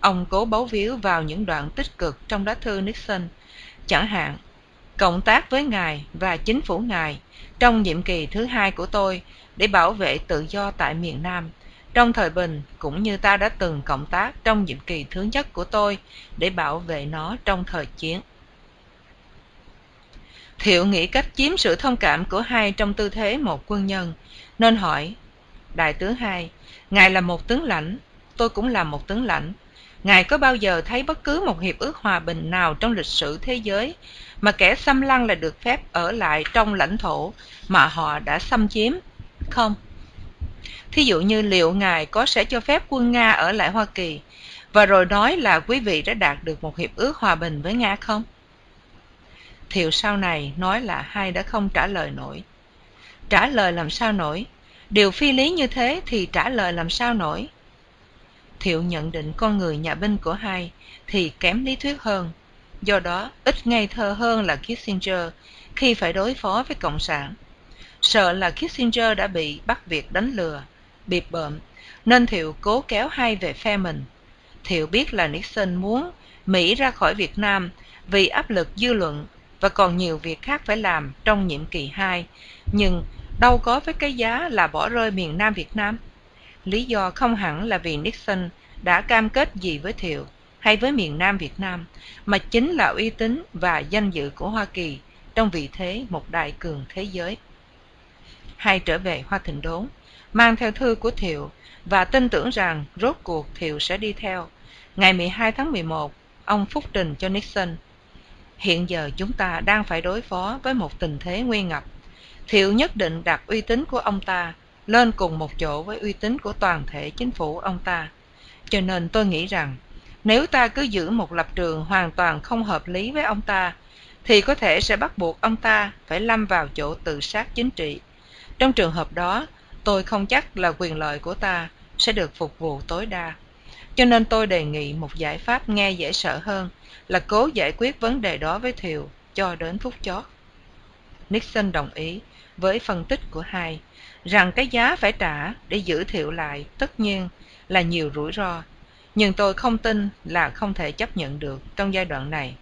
ông cố bấu víu vào những đoạn tích cực trong lá thư Nixon, chẳng hạn cộng tác với ngài và chính phủ ngài trong nhiệm kỳ thứ hai của tôi để bảo vệ tự do tại miền Nam trong thời bình cũng như ta đã từng cộng tác trong nhiệm kỳ thứ nhất của tôi để bảo vệ nó trong thời chiến. Thiệu nghĩ cách chiếm sự thông cảm của hai trong tư thế một quân nhân, nên hỏi, Đại tướng hai, Ngài là một tướng lãnh, tôi cũng là một tướng lãnh. Ngài có bao giờ thấy bất cứ một hiệp ước hòa bình nào trong lịch sử thế giới mà kẻ xâm lăng là được phép ở lại trong lãnh thổ mà họ đã xâm chiếm? Không. Thí dụ như liệu Ngài có sẽ cho phép quân Nga ở lại Hoa Kỳ và rồi nói là quý vị đã đạt được một hiệp ước hòa bình với Nga không? Thiệu sau này nói là hai đã không trả lời nổi. Trả lời làm sao nổi? Điều phi lý như thế thì trả lời làm sao nổi? Thiệu nhận định con người nhà binh của hai thì kém lý thuyết hơn. Do đó, ít ngây thơ hơn là Kissinger khi phải đối phó với Cộng sản. Sợ là Kissinger đã bị bắt việc đánh lừa, bịp bợm, nên Thiệu cố kéo hai về phe mình. Thiệu biết là Nixon muốn Mỹ ra khỏi Việt Nam vì áp lực dư luận và còn nhiều việc khác phải làm trong nhiệm kỳ hai, nhưng đâu có với cái giá là bỏ rơi miền Nam Việt Nam. Lý do không hẳn là vì Nixon đã cam kết gì với Thiệu hay với miền Nam Việt Nam, mà chính là uy tín và danh dự của Hoa Kỳ trong vị thế một đại cường thế giới. Hay trở về Hoa Thịnh Đốn, mang theo thư của Thiệu và tin tưởng rằng rốt cuộc Thiệu sẽ đi theo. Ngày 12 tháng 11, ông phúc trình cho Nixon Hiện giờ chúng ta đang phải đối phó với một tình thế nguy ngập. Thiệu nhất định đặt uy tín của ông ta lên cùng một chỗ với uy tín của toàn thể chính phủ ông ta. Cho nên tôi nghĩ rằng, nếu ta cứ giữ một lập trường hoàn toàn không hợp lý với ông ta, thì có thể sẽ bắt buộc ông ta phải lâm vào chỗ tự sát chính trị. Trong trường hợp đó, tôi không chắc là quyền lợi của ta sẽ được phục vụ tối đa. Cho nên tôi đề nghị một giải pháp nghe dễ sợ hơn là cố giải quyết vấn đề đó với thiều cho đến phút chót. Nixon đồng ý với phân tích của hai rằng cái giá phải trả để giữ Thiệu lại tất nhiên là nhiều rủi ro, nhưng tôi không tin là không thể chấp nhận được trong giai đoạn này.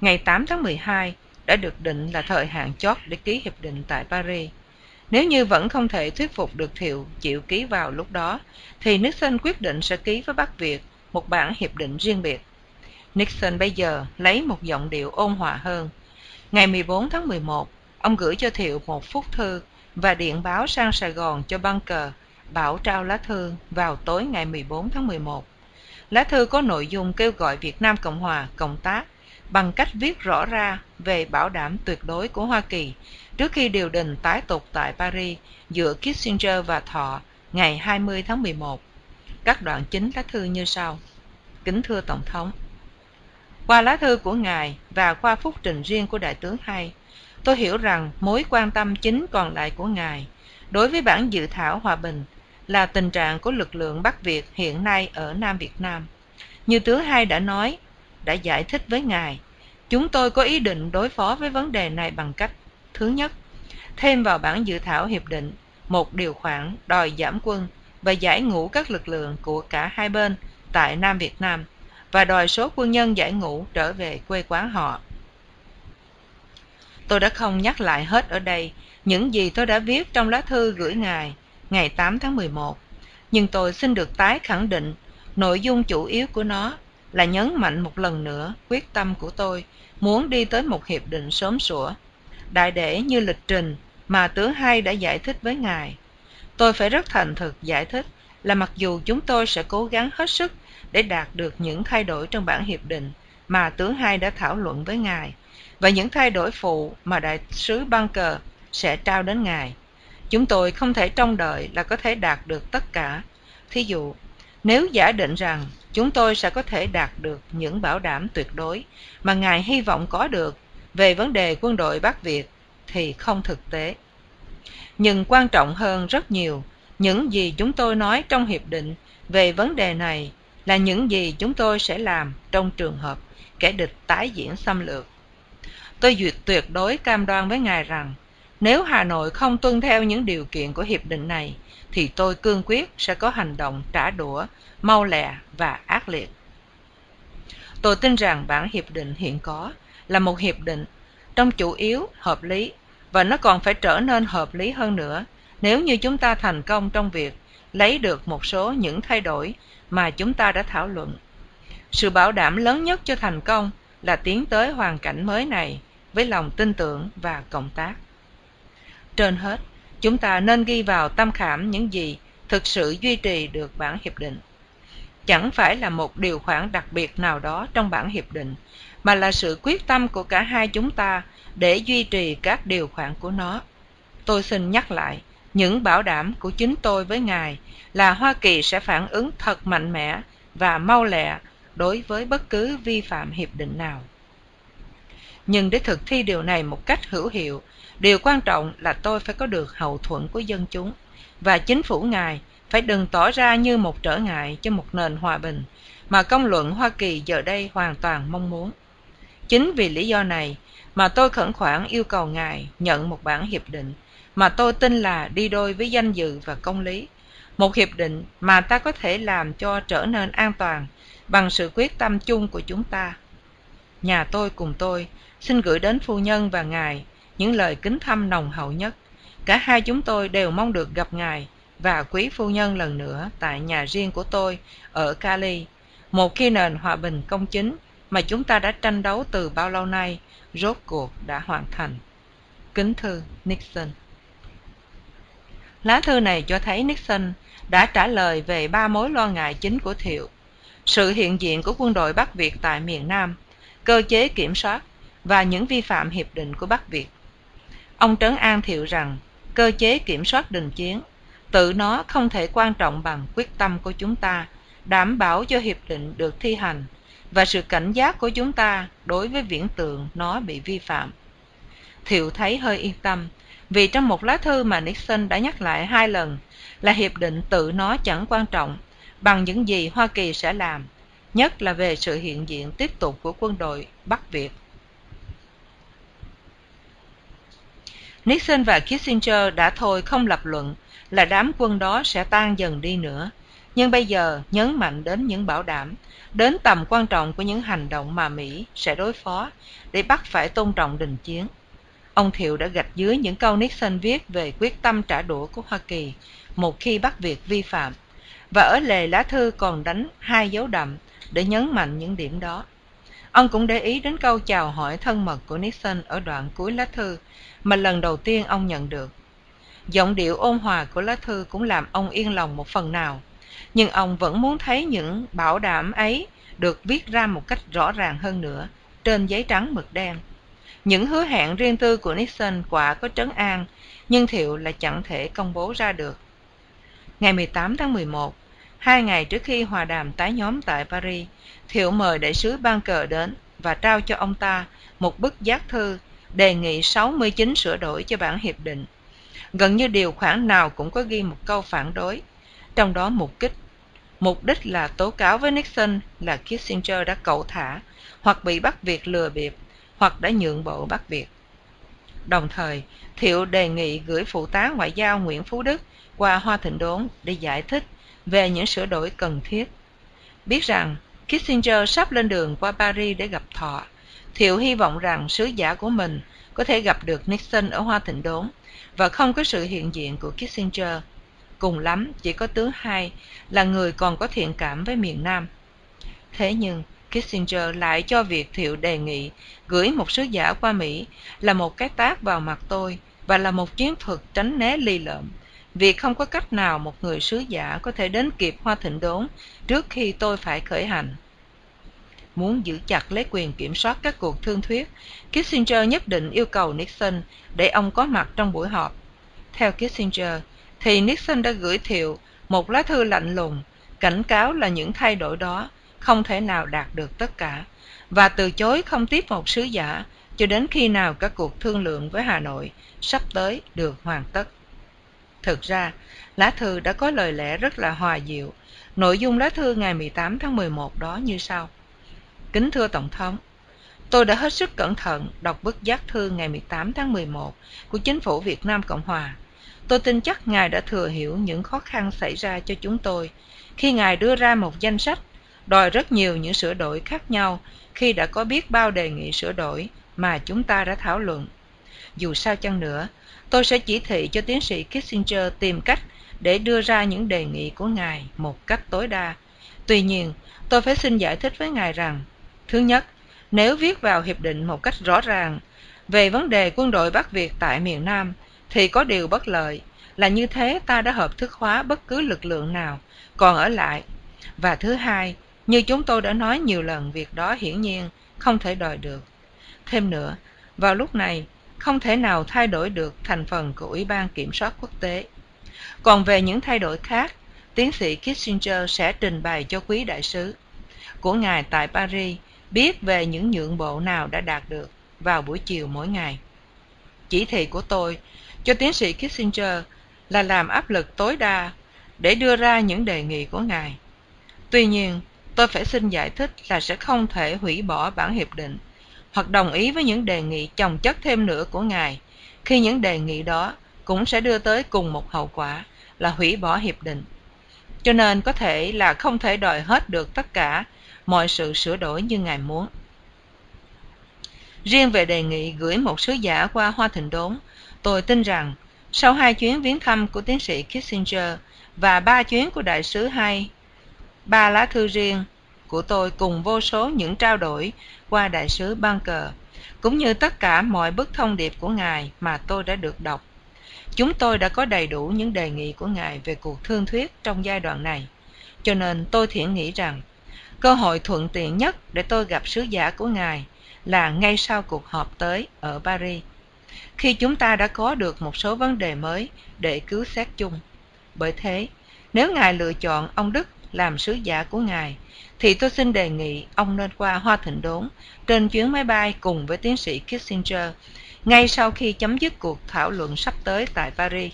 Ngày 8 tháng 12 đã được định là thời hạn chót để ký hiệp định tại Paris. Nếu như vẫn không thể thuyết phục được Thiệu chịu ký vào lúc đó, thì Nixon quyết định sẽ ký với Bắc Việt một bản hiệp định riêng biệt. Nixon bây giờ lấy một giọng điệu ôn hòa hơn. Ngày 14 tháng 11, ông gửi cho Thiệu một phút thư và điện báo sang Sài Gòn cho Bunker bảo trao lá thư vào tối ngày 14 tháng 11. Lá thư có nội dung kêu gọi Việt Nam Cộng Hòa cộng tác bằng cách viết rõ ra về bảo đảm tuyệt đối của Hoa Kỳ trước khi điều đình tái tục tại Paris giữa Kissinger và Thọ ngày 20 tháng 11. Các đoạn chính lá thư như sau. Kính thưa Tổng thống, qua lá thư của Ngài và qua phúc trình riêng của Đại tướng Hai, tôi hiểu rằng mối quan tâm chính còn lại của Ngài đối với bản dự thảo hòa bình là tình trạng của lực lượng Bắc Việt hiện nay ở Nam Việt Nam. Như tướng Hai đã nói, đã giải thích với Ngài, chúng tôi có ý định đối phó với vấn đề này bằng cách Thứ nhất, thêm vào bản dự thảo hiệp định một điều khoản đòi giảm quân và giải ngũ các lực lượng của cả hai bên tại Nam Việt Nam và đòi số quân nhân giải ngũ trở về quê quán họ. Tôi đã không nhắc lại hết ở đây những gì tôi đã viết trong lá thư gửi ngài ngày 8 tháng 11, nhưng tôi xin được tái khẳng định nội dung chủ yếu của nó là nhấn mạnh một lần nữa quyết tâm của tôi muốn đi tới một hiệp định sớm sủa đại để như lịch trình mà tướng hai đã giải thích với ngài tôi phải rất thành thực giải thích là mặc dù chúng tôi sẽ cố gắng hết sức để đạt được những thay đổi trong bản hiệp định mà tướng hai đã thảo luận với ngài và những thay đổi phụ mà đại sứ Bunker sẽ trao đến ngài. Chúng tôi không thể trông đợi là có thể đạt được tất cả. Thí dụ, nếu giả định rằng chúng tôi sẽ có thể đạt được những bảo đảm tuyệt đối mà ngài hy vọng có được về vấn đề quân đội Bắc Việt thì không thực tế. Nhưng quan trọng hơn rất nhiều, những gì chúng tôi nói trong hiệp định về vấn đề này là những gì chúng tôi sẽ làm trong trường hợp kẻ địch tái diễn xâm lược. Tôi duyệt tuyệt đối cam đoan với ngài rằng nếu Hà Nội không tuân theo những điều kiện của hiệp định này thì tôi cương quyết sẽ có hành động trả đũa, mau lẹ và ác liệt. Tôi tin rằng bản hiệp định hiện có là một hiệp định trong chủ yếu hợp lý và nó còn phải trở nên hợp lý hơn nữa nếu như chúng ta thành công trong việc lấy được một số những thay đổi mà chúng ta đã thảo luận. Sự bảo đảm lớn nhất cho thành công là tiến tới hoàn cảnh mới này với lòng tin tưởng và cộng tác. Trên hết, chúng ta nên ghi vào tâm khảm những gì thực sự duy trì được bản hiệp định. Chẳng phải là một điều khoản đặc biệt nào đó trong bản hiệp định, mà là sự quyết tâm của cả hai chúng ta để duy trì các điều khoản của nó. Tôi xin nhắc lại, những bảo đảm của chính tôi với Ngài là Hoa Kỳ sẽ phản ứng thật mạnh mẽ và mau lẹ đối với bất cứ vi phạm hiệp định nào. Nhưng để thực thi điều này một cách hữu hiệu, điều quan trọng là tôi phải có được hậu thuẫn của dân chúng và chính phủ ngài phải đừng tỏ ra như một trở ngại cho một nền hòa bình mà công luận Hoa Kỳ giờ đây hoàn toàn mong muốn. Chính vì lý do này mà tôi khẩn khoản yêu cầu ngài nhận một bản hiệp định mà tôi tin là đi đôi với danh dự và công lý. Một hiệp định mà ta có thể làm cho trở nên an toàn bằng sự quyết tâm chung của chúng ta. Nhà tôi cùng tôi xin gửi đến phu nhân và ngài những lời kính thăm nồng hậu nhất. Cả hai chúng tôi đều mong được gặp ngài và quý phu nhân lần nữa tại nhà riêng của tôi ở Cali, một khi nền hòa bình công chính mà chúng ta đã tranh đấu từ bao lâu nay rốt cuộc đã hoàn thành. Kính thư Nixon Lá thư này cho thấy Nixon đã trả lời về ba mối lo ngại chính của Thiệu. Sự hiện diện của quân đội Bắc Việt tại miền Nam, cơ chế kiểm soát và những vi phạm hiệp định của Bắc Việt. Ông Trấn An Thiệu rằng cơ chế kiểm soát đình chiến tự nó không thể quan trọng bằng quyết tâm của chúng ta đảm bảo cho hiệp định được thi hành và sự cảnh giác của chúng ta đối với viễn tượng nó bị vi phạm. Thiệu thấy hơi yên tâm vì trong một lá thư mà Nixon đã nhắc lại hai lần là hiệp định tự nó chẳng quan trọng bằng những gì Hoa Kỳ sẽ làm, nhất là về sự hiện diện tiếp tục của quân đội Bắc Việt. Nixon và Kissinger đã thôi không lập luận là đám quân đó sẽ tan dần đi nữa, nhưng bây giờ nhấn mạnh đến những bảo đảm, đến tầm quan trọng của những hành động mà Mỹ sẽ đối phó để bắt phải tôn trọng đình chiến. Ông Thiệu đã gạch dưới những câu Nixon viết về quyết tâm trả đũa của Hoa Kỳ một khi bắt việc vi phạm, và ở lề lá thư còn đánh hai dấu đậm để nhấn mạnh những điểm đó. Ông cũng để ý đến câu chào hỏi thân mật của Nixon ở đoạn cuối lá thư mà lần đầu tiên ông nhận được. Giọng điệu ôn hòa của lá thư cũng làm ông yên lòng một phần nào, nhưng ông vẫn muốn thấy những bảo đảm ấy được viết ra một cách rõ ràng hơn nữa trên giấy trắng mực đen. Những hứa hẹn riêng tư của Nixon quả có trấn an, nhưng Thiệu là chẳng thể công bố ra được. Ngày 18 tháng 11, hai ngày trước khi hòa đàm tái nhóm tại Paris, Thiệu mời đại sứ ban cờ đến và trao cho ông ta một bức giác thư đề nghị 69 sửa đổi cho bản hiệp định. Gần như điều khoản nào cũng có ghi một câu phản đối, trong đó mục kích. Mục đích là tố cáo với Nixon là Kissinger đã cậu thả hoặc bị bắt việc lừa bịp hoặc đã nhượng bộ Bắc Việt. Đồng thời, Thiệu đề nghị gửi phụ tá ngoại giao Nguyễn Phú Đức qua Hoa Thịnh Đốn để giải thích về những sửa đổi cần thiết. Biết rằng Kissinger sắp lên đường qua Paris để gặp Thọ, Thiệu hy vọng rằng sứ giả của mình có thể gặp được Nixon ở Hoa Thịnh Đốn và không có sự hiện diện của Kissinger. Cùng lắm chỉ có tướng hai là người còn có thiện cảm với miền Nam. Thế nhưng Kissinger lại cho việc Thiệu đề nghị gửi một sứ giả qua Mỹ là một cái tác vào mặt tôi và là một chiến thuật tránh né ly lợm vì không có cách nào một người sứ giả có thể đến kịp Hoa Thịnh Đốn trước khi tôi phải khởi hành. Muốn giữ chặt lấy quyền kiểm soát các cuộc thương thuyết, Kissinger nhất định yêu cầu Nixon để ông có mặt trong buổi họp. Theo Kissinger, thì Nixon đã gửi Thiệu một lá thư lạnh lùng, cảnh cáo là những thay đổi đó không thể nào đạt được tất cả, và từ chối không tiếp một sứ giả cho đến khi nào các cuộc thương lượng với Hà Nội sắp tới được hoàn tất. Thực ra, lá thư đã có lời lẽ rất là hòa diệu. Nội dung lá thư ngày 18 tháng 11 đó như sau. Kính thưa Tổng thống, tôi đã hết sức cẩn thận đọc bức giác thư ngày 18 tháng 11 của Chính phủ Việt Nam Cộng Hòa. Tôi tin chắc Ngài đã thừa hiểu những khó khăn xảy ra cho chúng tôi khi Ngài đưa ra một danh sách đòi rất nhiều những sửa đổi khác nhau khi đã có biết bao đề nghị sửa đổi mà chúng ta đã thảo luận. Dù sao chăng nữa, tôi sẽ chỉ thị cho tiến sĩ Kissinger tìm cách để đưa ra những đề nghị của ngài một cách tối đa. Tuy nhiên, tôi phải xin giải thích với ngài rằng, thứ nhất, nếu viết vào hiệp định một cách rõ ràng về vấn đề quân đội Bắc Việt tại miền Nam, thì có điều bất lợi là như thế ta đã hợp thức hóa bất cứ lực lượng nào còn ở lại. Và thứ hai, như chúng tôi đã nói nhiều lần việc đó hiển nhiên không thể đòi được. Thêm nữa, vào lúc này, không thể nào thay đổi được thành phần của Ủy ban Kiểm soát Quốc tế. Còn về những thay đổi khác, tiến sĩ Kissinger sẽ trình bày cho quý đại sứ của ngài tại Paris biết về những nhượng bộ nào đã đạt được vào buổi chiều mỗi ngày. Chỉ thị của tôi cho tiến sĩ Kissinger là làm áp lực tối đa để đưa ra những đề nghị của ngài. Tuy nhiên, tôi phải xin giải thích là sẽ không thể hủy bỏ bản hiệp định hoặc đồng ý với những đề nghị chồng chất thêm nữa của ngài khi những đề nghị đó cũng sẽ đưa tới cùng một hậu quả là hủy bỏ hiệp định. Cho nên có thể là không thể đòi hết được tất cả mọi sự sửa đổi như ngài muốn. Riêng về đề nghị gửi một sứ giả qua Hoa Thịnh Đốn, tôi tin rằng sau hai chuyến viếng thăm của tiến sĩ Kissinger và ba chuyến của đại sứ hai, ba lá thư riêng của tôi cùng vô số những trao đổi qua đại sứ Bunker, cũng như tất cả mọi bức thông điệp của ngài mà tôi đã được đọc. Chúng tôi đã có đầy đủ những đề nghị của ngài về cuộc thương thuyết trong giai đoạn này, cho nên tôi thiện nghĩ rằng cơ hội thuận tiện nhất để tôi gặp sứ giả của ngài là ngay sau cuộc họp tới ở Paris, khi chúng ta đã có được một số vấn đề mới để cứu xét chung. Bởi thế, nếu ngài lựa chọn ông Đức làm sứ giả của ngài, thì tôi xin đề nghị ông nên qua Hoa Thịnh Đốn trên chuyến máy bay cùng với tiến sĩ Kissinger ngay sau khi chấm dứt cuộc thảo luận sắp tới tại Paris.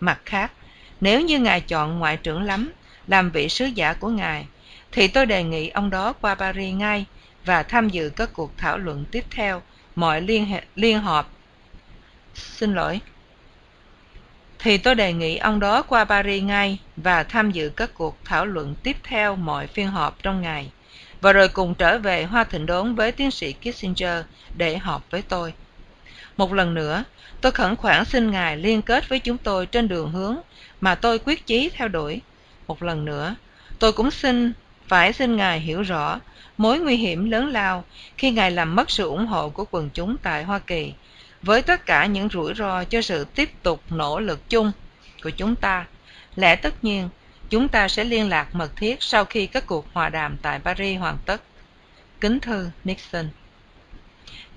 Mặt khác, nếu như ngài chọn ngoại trưởng lắm làm vị sứ giả của ngài, thì tôi đề nghị ông đó qua Paris ngay và tham dự các cuộc thảo luận tiếp theo mọi liên, hệ, liên họp. Xin lỗi. Thì tôi đề nghị ông đó qua Paris ngay và tham dự các cuộc thảo luận tiếp theo mọi phiên họp trong ngày, và rồi cùng trở về Hoa Thịnh Đốn với tiến sĩ Kissinger để họp với tôi. Một lần nữa, tôi khẩn khoản xin Ngài liên kết với chúng tôi trên đường hướng mà tôi quyết chí theo đuổi. Một lần nữa, tôi cũng xin phải xin Ngài hiểu rõ mối nguy hiểm lớn lao khi Ngài làm mất sự ủng hộ của quần chúng tại Hoa Kỳ, với tất cả những rủi ro cho sự tiếp tục nỗ lực chung của chúng ta. Lẽ tất nhiên, chúng ta sẽ liên lạc mật thiết sau khi các cuộc hòa đàm tại Paris hoàn tất. Kính thư Nixon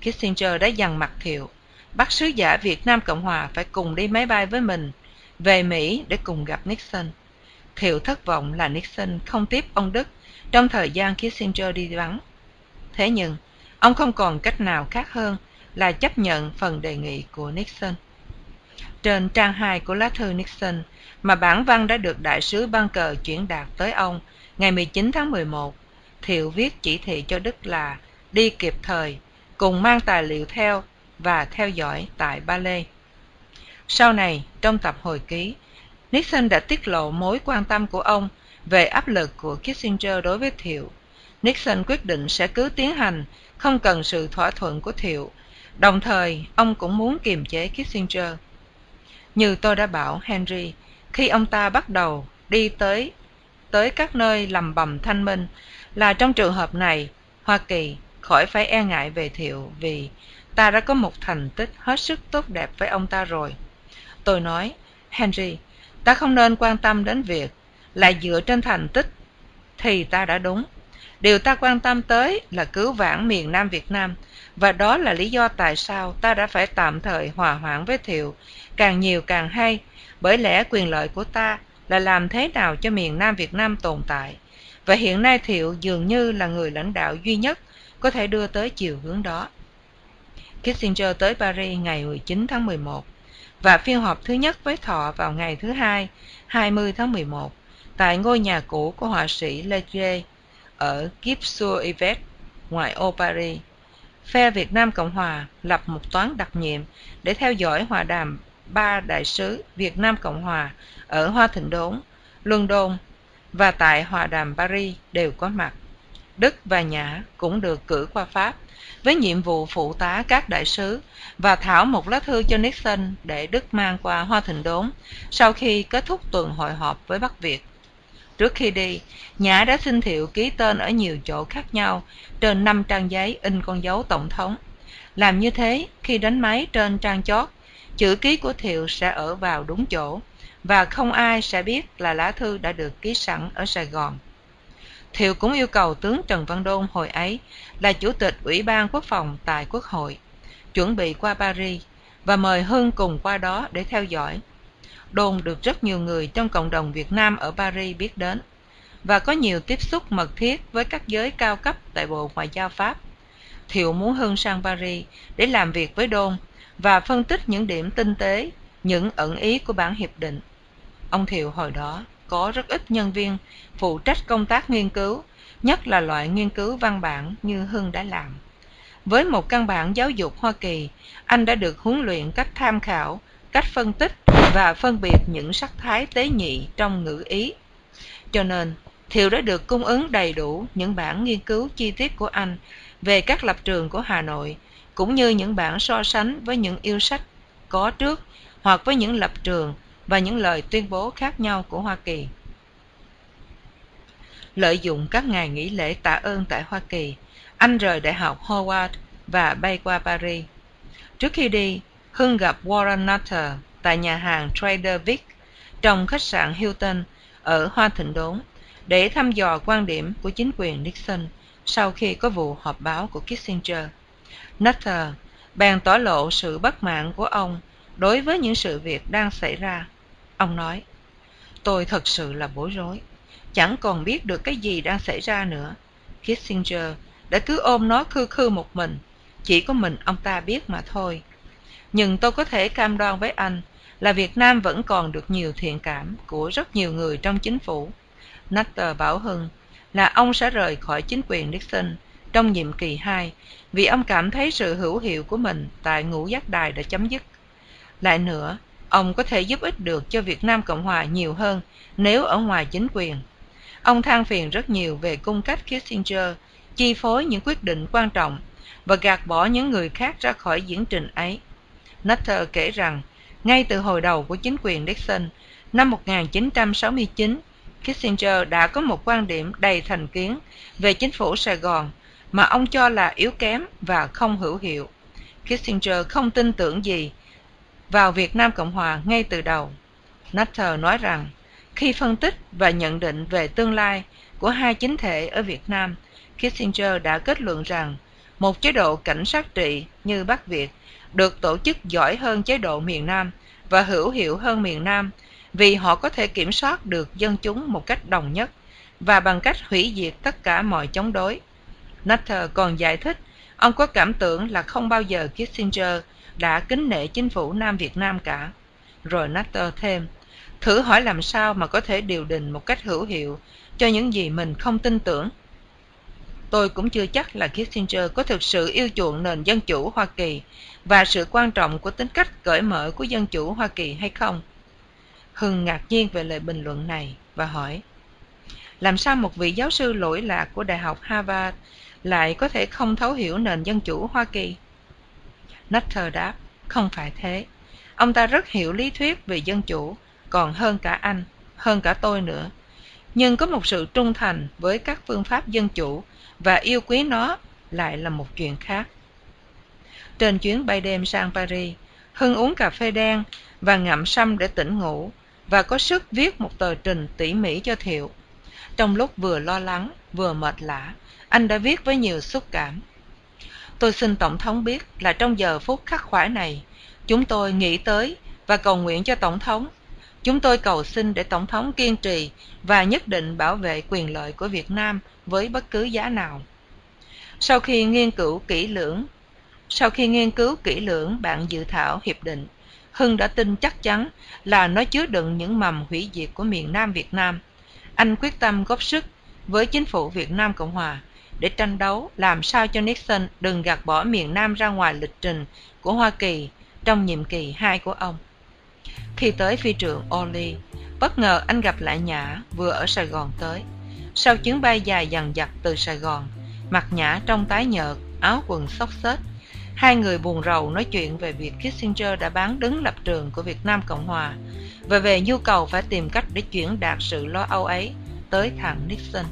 Kissinger đã dằn mặt thiệu, bắt sứ giả Việt Nam Cộng Hòa phải cùng đi máy bay với mình về Mỹ để cùng gặp Nixon. Thiệu thất vọng là Nixon không tiếp ông Đức trong thời gian Kissinger đi vắng. Thế nhưng, ông không còn cách nào khác hơn là chấp nhận phần đề nghị của Nixon. Trên trang 2 của lá thư Nixon mà bản văn đã được đại sứ Bunker chuyển đạt tới ông ngày 19 tháng 11, Thiệu viết chỉ thị cho Đức là đi kịp thời, cùng mang tài liệu theo và theo dõi tại Ba Lê. Sau này, trong tập hồi ký, Nixon đã tiết lộ mối quan tâm của ông về áp lực của Kissinger đối với Thiệu. Nixon quyết định sẽ cứ tiến hành, không cần sự thỏa thuận của Thiệu. Đồng thời, ông cũng muốn kiềm chế Kissinger. Như tôi đã bảo Henry, khi ông ta bắt đầu đi tới tới các nơi lầm bầm thanh minh, là trong trường hợp này, Hoa Kỳ khỏi phải e ngại về Thiệu vì ta đã có một thành tích hết sức tốt đẹp với ông ta rồi. Tôi nói, Henry, ta không nên quan tâm đến việc là dựa trên thành tích thì ta đã đúng. Điều ta quan tâm tới là cứu vãn miền Nam Việt Nam và đó là lý do tại sao ta đã phải tạm thời hòa hoãn với Thiệu, càng nhiều càng hay, bởi lẽ quyền lợi của ta là làm thế nào cho miền Nam Việt Nam tồn tại. Và hiện nay Thiệu dường như là người lãnh đạo duy nhất có thể đưa tới chiều hướng đó. Kissinger tới Paris ngày 19 tháng 11 và phiên họp thứ nhất với Thọ vào ngày thứ hai, 20 tháng 11 tại ngôi nhà cũ của họa sĩ Leger ở Gipsur-Yvette, ngoại ô Paris. Phe Việt Nam Cộng Hòa lập một toán đặc nhiệm để theo dõi hòa đàm ba đại sứ Việt Nam Cộng Hòa ở Hoa Thịnh Đốn, London, và tại hòa đàm Paris đều có mặt. Đức và Nhã cũng được cử qua Pháp với nhiệm vụ phụ tá các đại sứ và thảo một lá thư cho Nixon để Đức mang qua Hoa Thịnh Đốn sau khi kết thúc tuần hội họp với Bắc Việt. Trước khi đi, Nhã đã xin Thiệu ký tên ở nhiều chỗ khác nhau trên năm trang giấy in con dấu tổng thống. Làm như thế, khi đánh máy trên trang chót, chữ ký của Thiệu sẽ ở vào đúng chỗ và không ai sẽ biết là lá thư đã được ký sẵn ở Sài Gòn. Thiệu cũng yêu cầu tướng Trần Văn Đôn hồi ấy là chủ tịch Ủy ban Quốc phòng tại Quốc hội, chuẩn bị qua Paris và mời Hưng cùng qua đó để theo dõi. Đôn được rất nhiều người trong cộng đồng Việt Nam ở Paris biết đến và có nhiều tiếp xúc mật thiết với các giới cao cấp tại Bộ Ngoại giao Pháp. Thiệu muốn Hưng sang Paris để làm việc với Đôn và phân tích những điểm tinh tế, những ẩn ý của bản hiệp định. Ông Thiệu hồi đó có rất ít nhân viên phụ trách công tác nghiên cứu, nhất là loại nghiên cứu văn bản như Hưng đã làm. Với một căn bản giáo dục Hoa Kỳ, anh đã được huấn luyện cách tham khảo, cách phân tích và phân biệt những sắc thái tế nhị trong ngữ ý. Cho nên, Thiệu đã được cung ứng đầy đủ những bản nghiên cứu chi tiết của anh về các lập trường của Hà Nội, cũng như những bản so sánh với những yêu sách có trước hoặc với những lập trường và những lời tuyên bố khác nhau của Hoa Kỳ. Lợi dụng các ngày nghỉ lễ tạ ơn tại Hoa Kỳ, anh rời Đại học Howard và bay qua Paris. Trước khi đi, Hưng gặp Warren Nutter tại nhà hàng Trader Vic trong khách sạn Hilton ở Hoa Thịnh Đốn để thăm dò quan điểm của chính quyền Nixon sau khi có vụ họp báo của Kissinger. Nutter bèn tỏ lộ sự bất mãn của ông đối với những sự việc đang xảy ra. Ông nói, tôi thật sự là bối rối, chẳng còn biết được cái gì đang xảy ra nữa. Kissinger đã cứ ôm nó khư khư một mình, chỉ có mình ông ta biết mà thôi. Nhưng tôi có thể cam đoan với anh là Việt Nam vẫn còn được nhiều thiện cảm của rất nhiều người trong chính phủ. Nutter bảo Hưng là ông sẽ rời khỏi chính quyền Nixon trong nhiệm kỳ 2 vì ông cảm thấy sự hữu hiệu của mình tại ngũ giác đài đã chấm dứt. Lại nữa, ông có thể giúp ích được cho Việt Nam Cộng Hòa nhiều hơn nếu ở ngoài chính quyền. Ông than phiền rất nhiều về cung cách Kissinger chi phối những quyết định quan trọng và gạt bỏ những người khác ra khỏi diễn trình ấy. Nutter kể rằng, ngay từ hồi đầu của chính quyền Nixon, năm 1969, Kissinger đã có một quan điểm đầy thành kiến về chính phủ Sài Gòn mà ông cho là yếu kém và không hữu hiệu. Kissinger không tin tưởng gì vào Việt Nam Cộng Hòa ngay từ đầu. Nutter nói rằng, khi phân tích và nhận định về tương lai của hai chính thể ở Việt Nam, Kissinger đã kết luận rằng một chế độ cảnh sát trị như Bắc Việt được tổ chức giỏi hơn chế độ miền Nam và hữu hiệu hơn miền Nam vì họ có thể kiểm soát được dân chúng một cách đồng nhất và bằng cách hủy diệt tất cả mọi chống đối. Nutter còn giải thích ông có cảm tưởng là không bao giờ Kissinger đã kính nể chính phủ Nam Việt Nam cả. Rồi Nutter thêm, thử hỏi làm sao mà có thể điều đình một cách hữu hiệu cho những gì mình không tin tưởng. Tôi cũng chưa chắc là Kissinger có thực sự yêu chuộng nền dân chủ Hoa Kỳ và sự quan trọng của tính cách cởi mở của dân chủ Hoa Kỳ hay không. Hưng ngạc nhiên về lời bình luận này và hỏi, làm sao một vị giáo sư lỗi lạc của Đại học Harvard lại có thể không thấu hiểu nền dân chủ Hoa Kỳ? Nutter đáp, không phải thế. Ông ta rất hiểu lý thuyết về dân chủ, còn hơn cả anh, hơn cả tôi nữa. Nhưng có một sự trung thành với các phương pháp dân chủ và yêu quý nó lại là một chuyện khác. Trên chuyến bay đêm sang Paris, Hưng uống cà phê đen và ngậm sâm để tỉnh ngủ và có sức viết một tờ trình tỉ mỉ cho Thiệu. Trong lúc vừa lo lắng, vừa mệt lã, anh đã viết với nhiều xúc cảm. Tôi xin Tổng thống biết là trong giờ phút khắc khoải này, chúng tôi nghĩ tới và cầu nguyện cho Tổng thống. Chúng tôi cầu xin để Tổng thống kiên trì và nhất định bảo vệ quyền lợi của Việt Nam với bất cứ giá nào. Sau khi nghiên cứu kỹ lưỡng, sau khi nghiên cứu kỹ lưỡng bản dự thảo hiệp định, Hưng đã tin chắc chắn là nó chứa đựng những mầm hủy diệt của miền Nam Việt Nam. Anh quyết tâm góp sức với chính phủ Việt Nam Cộng Hòa để tranh đấu làm sao cho Nixon đừng gạt bỏ miền Nam ra ngoài lịch trình của Hoa Kỳ trong nhiệm kỳ hai của ông. Khi tới phi trường Oli. bất ngờ anh gặp lại Nhã vừa ở Sài Gòn tới. Sau chuyến bay dài dằn dặt từ Sài Gòn, mặt Nhã trong tái nhợt, áo quần xốc xếch. Hai người buồn rầu nói chuyện về việc Kissinger đã bán đứng lập trường của Việt Nam Cộng Hòa và về nhu cầu phải tìm cách để chuyển đạt sự lo âu ấy tới thằng Nixon.